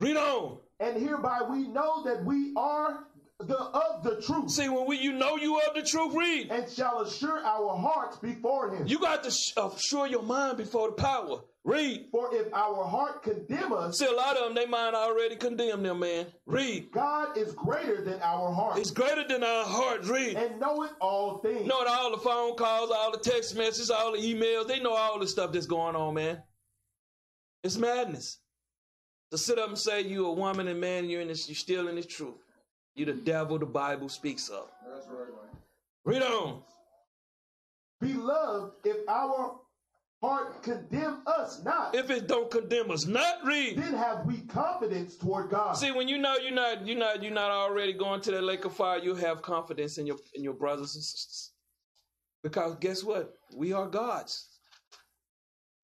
Read on. And hereby we know that we are the of the truth, See, when we you know you of the truth, read. and shall assure our hearts before him. You got to sh- uh, assure your mind before the power. Read. For if our heart condemn us, See, a lot of them, they mind already condemn them, man. Read. God is greater than our heart, It's greater than our heart. Read. and knoweth all things. Know all the phone calls, all the text messages, all the emails. They know all the stuff that's going on, man. It's madness. To sit up and say you a woman and man, you're in this, you're still in the truth. You the devil the Bible speaks of. That's right, man. Read on. Beloved, if our heart condemn us not, If it don't condemn us, not read. then have we confidence toward God. See, when you know you're not you're not you're not already going to that lake of fire, you have confidence in your in your brothers and sisters. Because guess what? We are God's.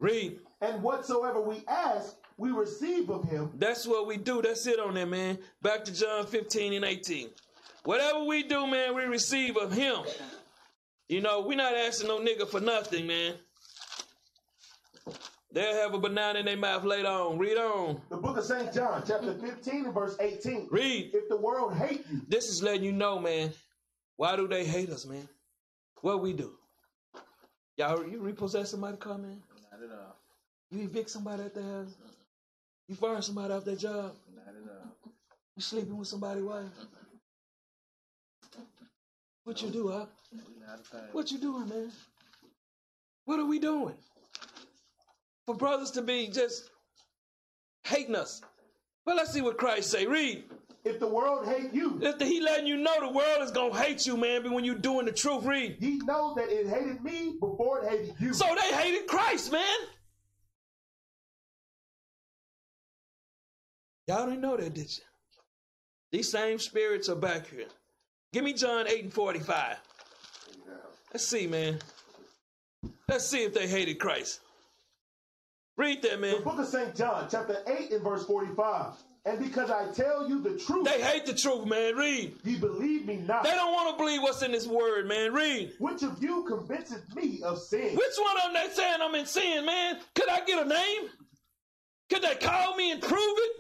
Read. and whatsoever we ask, we receive of him, That's what we do. That's it on there, man. Back to John 15 and 18. Whatever we do, man, we receive of him. You know, we're not asking no nigga for nothing, man. They'll have a banana in their mouth later on. Read on. the book of St. John, chapter 15 and verse 18. Read. If the world hate you, This is letting you know, man. Why do they hate us, man? What we do? Y'all, you repossess somebody's car, man? Not at all. You evict somebody at their house? You fire somebody off their job? Not at all. You sleeping with somebody's wife? What you do, huh? Not a. What you doing, man? What are we doing? For brothers to be just hating us. Well, let's see what Christ say. Read. if the world hate you, If the, he letting you know the world is gonna hate you, man, but when you doing the truth, read. He know that it hated me before it hated you. So they hated Christ, man. Y'all didn't know that, did you? These same spirits are back here. Give me John 8 and 45. Let's see, man. Let's see if they hated Christ. Read that, man. the book of St. John, chapter 8 and verse 45. And because I tell you the truth, They hate the truth, man. Read. ye believe me not. They don't want to believe what's in this word, man. Read. Which of you convinces me of sin? Which one of them they saying I'm in sin, man? Could I get a name? Could they call me and prove it?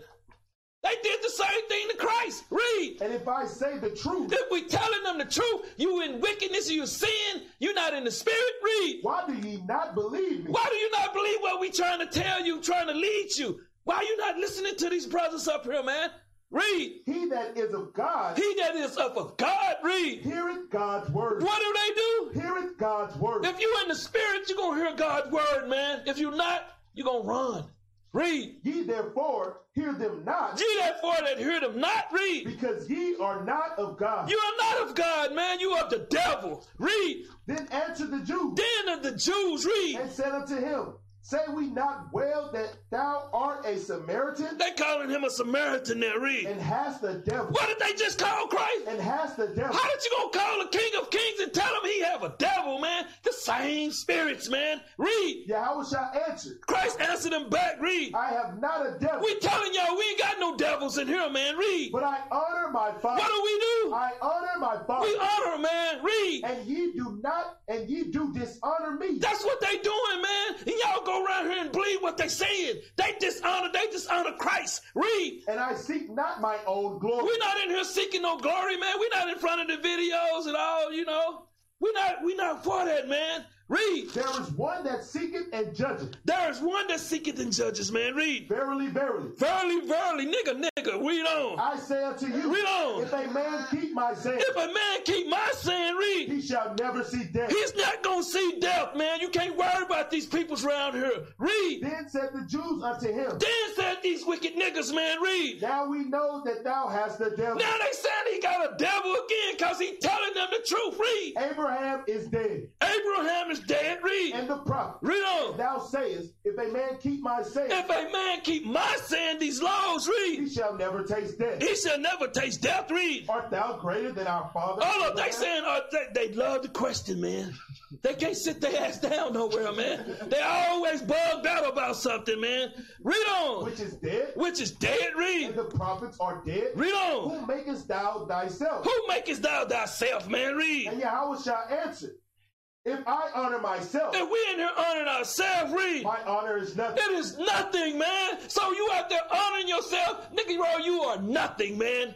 They did the same thing to Christ. Read. And if I say the truth, If we telling them the truth, you in wickedness, you sin, you not in the spirit, read. why do ye not believe me? Why do you not believe what we trying to tell you, trying to lead you? Why are you not listening to these brothers up here, man? Read. He that is of God He that is of God, read. heareth God's word. What do they do? Heareth God's word. If you in the spirit, you're gonna hear God's word, man. If you not, you're gonna run. Read. Ye therefore hear them not, Ye therefore that hear them not read. because ye are not of God. You are not of God, man. You are of the devil. Read. Then answered the Jews Then of the Jews read. and said unto him, Say we not well that thou art a Samaritan They calling him a Samaritan there. Read. and hast the devil? What did they just call Christ? And hast the devil? How did you gonna call the King of Kings and tell him he have a devil, man? The same spirits, man. Read. Yeah, Yahweh shall answer, Christ answered them back. Read. I have not a devil, We telling y'all we ain't got no devils in here, man. Read. but I honor my Father. What do we do? I honor my Father. We honor, man. Read. and ye do not, and ye do dishonor me. That's what they doing, man. And y'all go around here and believe what they're saying. They dishonor, they dishonor Christ. Read. and I seek not my own glory. We're not in here seeking no glory, man. We're not in front of the videos and all, you know. We're not we're not for that, man. Read. There is one that seeketh and judgeth. There is one that seeketh and judges, man. Read. Verily, verily, Verily, verily, nigga, nigga, read on. I say unto you, Read on. if a man keep my saying, If a man keep my saying, read. he shall never see death. He's not gonna see death, man. You can't worry about these peoples around here. Read. Then said the Jews unto him, Then said these wicked niggas, man, read. Now we know that thou hast the devil. Now they saying he got a devil again because he telling them the truth. Read. Abraham is dead, Abraham is dead. Read. and the prophet. Read on. Thou sayest, if a man keep my saying, If a man keep my saying these laws, read. he shall never taste death. He shall never taste death. Read. Art thou greater than our father? Oh, look, they saying uh, they, they love the question, man. They can't sit their ass down nowhere, man. They always bugged out about something, man. Read on. which is dead, Which is dead. Read. And the prophets are dead. Read on. Who makest thou thyself? Who makest thou thyself, man? Read. And Yahweh shall answer, If I honor myself, If we in here honoring ourselves, read. my honor is nothing. It is nothing, man. So you out there honoring yourself, nigga, bro, you are nothing, man.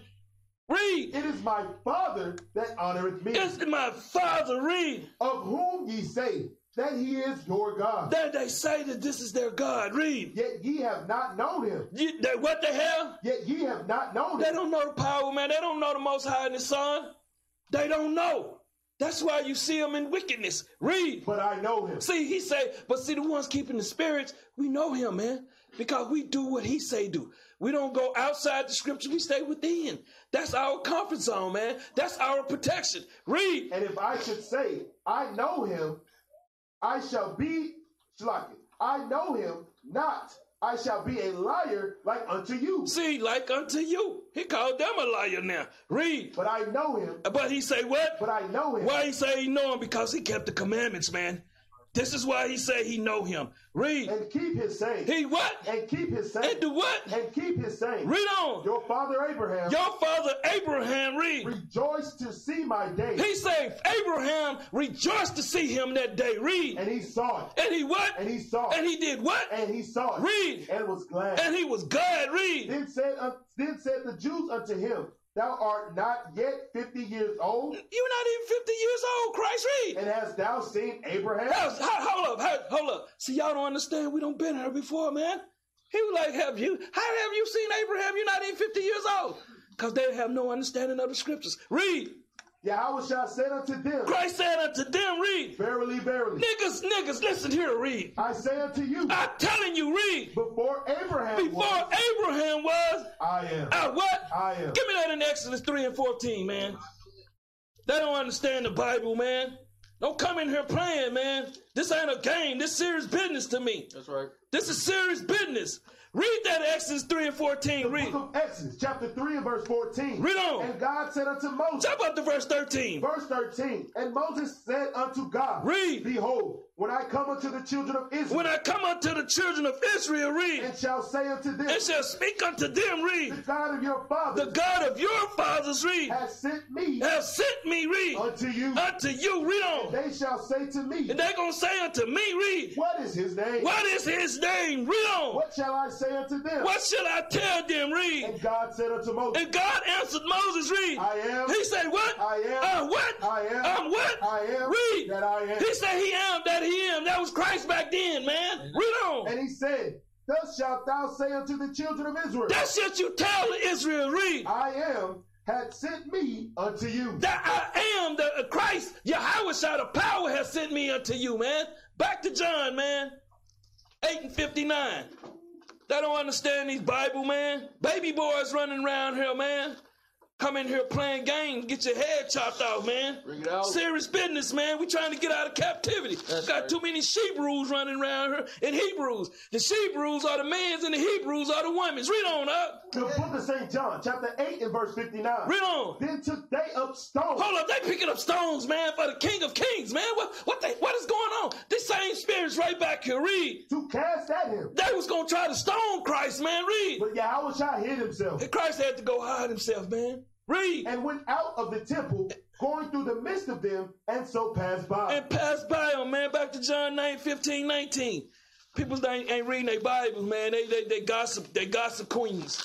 Read. It is my Father that honoreth me, It's my father. Read. of whom ye say that he is your God. That they say that this is their God. Read. Yet ye have not known him. They, what the hell? Yet ye have not known They him. They don't know the power, man. They don't know the Most High and His Son. They don't know. That's why you see him in wickedness. Read. But I know him. See, he say, but see, the ones keeping the spirits, we know him, man, because we do what he say do. We don't go outside the scripture. We stay within. That's our comfort zone, man. That's our protection. Read. And if I should say, I know him, I shall be, Shlaki, I know him not. I shall be a liar like unto you. See, like unto you. He called them a liar now. Read. But I know him, But he say what? but I know him. Why he say he know him? Because he kept the commandments, man. This is why he said he know him. Read. And keep his saying. He what? And keep his saying. And do what? And keep his saying. Read on. Your father Abraham Your father Abraham, read. rejoiced to see my day. He said, Abraham rejoiced to see him that day. Read. And he saw it. And he what? And he saw it. And he did what? And he saw it. Read. And was glad. And he was glad. Read. Then said, un- then said the Jews unto him, Thou art not yet fifty years old, You're not even 50 years old, Christ. Read. and hast thou seen Abraham? How's- how- hold up, how- hold up. See, y'all don't understand. We don't been here before, man. He was like, have you? How have you seen Abraham? You're not even 50 years old. Because they have no understanding of the scriptures. Read. Yahweh said unto them, Christ said unto them, read. Verily, verily, Niggas, niggas, listen here, read. I say unto you, I'm telling you, read. before Abraham Before was, Abraham was, I am. uh, what? I am. Give me that in Exodus 3 and 14, man. They don't understand the Bible, man. Don't come in here playing, man. This ain't a game. This serious business to me. That's right. This is serious business. Read that Exodus 3 and 14. Read. Book of Exodus, chapter 3 and verse 14. Read on. And God said unto Moses, Jump up to verse 13. verse 13, and Moses said unto God, Read. Behold, when I come unto the children of Israel, When I come unto the children of Israel, read. and shall say unto them, And shall speak unto them, read. The God of your fathers The God of your fathers, read. has sent me Have sent me, read. unto you. Unto you, read on. They shall say to me, And They're gonna say unto me, read. What is his name? What is his name? Read on. What shall I say unto them? What shall I tell them? Read. And God said unto Moses, And God answered Moses, read. I am, He said, What? I am, I'm what? I am, I'm what? I am, Read. that I am. He said, He am that He am. That was Christ back then, man. Read on. And he said, Thus shalt thou say unto the children of Israel, That shit you tell Israel, read. I am had sent me unto you. That I am the Christ, Yahweh shall the power has sent me unto you, man. Back to John, man. 8 and 59. They don't understand these Bible, man. Baby boys running around here, man. Come in here playing games, get your head chopped off, man. Bring it out. Serious business, man. We trying to get out of captivity. That's Got right. too many Hebrews running around here. And Hebrews. The Hebrews are the men's and the Hebrews are the women's. Read on up. The book of St. John, chapter 8 and verse 59. Read on. Then took they up stones. Hold up, they picking up stones, man, for the King of Kings, man. What what they what is going on? This same spirit's right back here. Read. to cast at him. They was gonna try to stone Christ, man. Read. But Yahweh hid himself And Christ had to go hide himself, man. Read. and went out of the temple, going through the midst of them, and so passed by. And passed by them, man. Back to John 9, 15, 19. People ain't, ain't reading their Bibles, man. They, they they gossip, they gossip queens.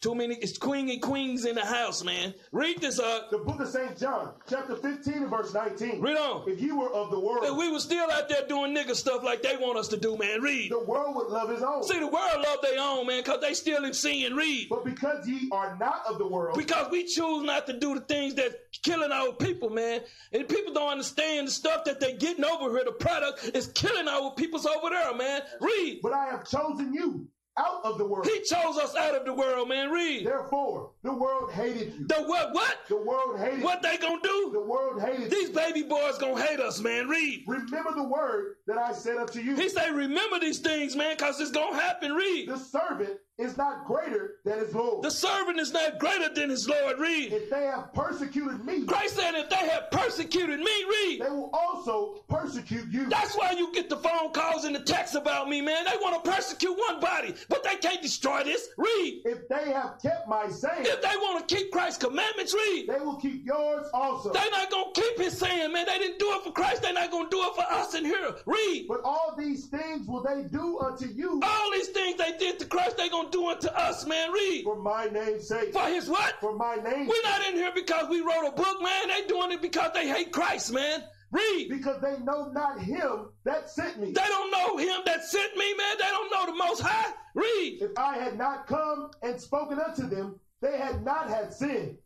Too many, it's queen and queens in the house, man. Read this up. the book of St. John, chapter 15 verse 19. Read on. If you were of the world, And we were still out there doing nigga stuff like they want us to do, man. Read. the world would love his own. See, the world love their own, man, because they still in sin read. But because ye are not of the world, Because we choose not to do the things that's killing our people, man. And people don't understand the stuff that they getting over here. The product is killing our peoples over there, man. Read. but I have chosen you out of the world. He chose us out of the world, man. Read. Therefore, the world hated you. The what? What? The world hated What they gonna do? The world hated you. These baby boys gonna hate us, man. Read. Remember the word that I said unto you. He say, remember these things, man, because it's gonna happen. Read. The servant is not greater than his Lord. The servant is not greater than his Lord. Read. if they have persecuted me, Christ said, if they have persecuted me, read. they will also persecute you. That's why you get the phone calls and the texts about me, man. They want to persecute one body, but they can't destroy this. Read. If they have kept my saying, If they want to keep Christ's commandments, read. they will keep yours also. They're not gonna keep his saying, man. They didn't do it for Christ. They're not gonna do it for us in here. Read. But all these things will they do unto you All these things they did to Christ, they gonna gonna do to us, man? Read. For my name's sake. For his what? For my name's We're not in here because we wrote a book, man. They doing it because they hate Christ, man. Read. because they know not him that sent me. They don't know him that sent me, man. They don't know the Most High. Read. If I had not come and spoken unto them, they had not had sin.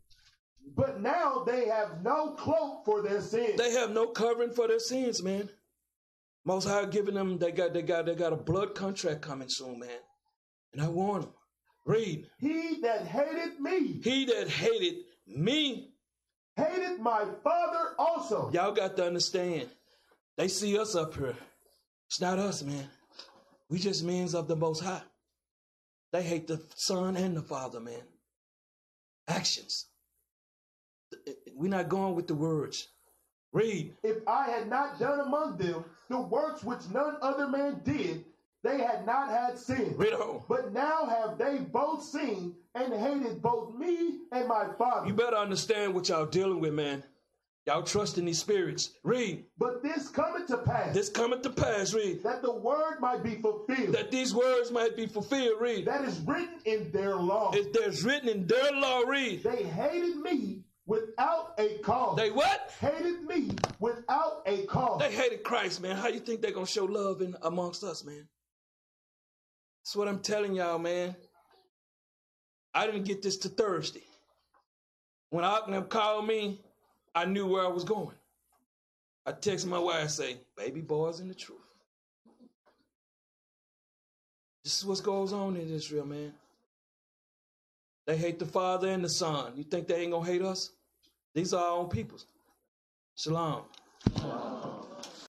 But now they have no cloak for their sin. They have no covering for their sins, man. Most High giving them. They got. They got. They got a blood contract coming soon, man. And I warn them. Read. he that hated me He that hated me, hated my Father also. y'all got to understand. They see us up here. It's not us, man. We just means of the Most High. They hate the Son and the Father, man. Actions. We're not going with the words. Read. If I had not done among them the works which none other man did, they had not had sin. But now have they both seen and hated both me and my Father. You better understand what y'all dealing with, man. Y'all trust in these spirits. Read. But this cometh to pass, This cometh to pass. Read. that the word might be fulfilled, That these words might be fulfilled. Read. that is written in their law. If there's written in their law, read. They hated me without a cause. They what? hated me without a cause. They hated Christ, man. How you think they're gonna show love in amongst us, man? That's what I'm telling y'all, man. I didn't get this to Thursday. When Ocknam called me, I knew where I was going. I text my wife, say, baby boy's in the truth. This is what goes on in Israel, man. They hate the Father and the Son. You think they ain't gonna hate us? These are our own peoples. Shalom.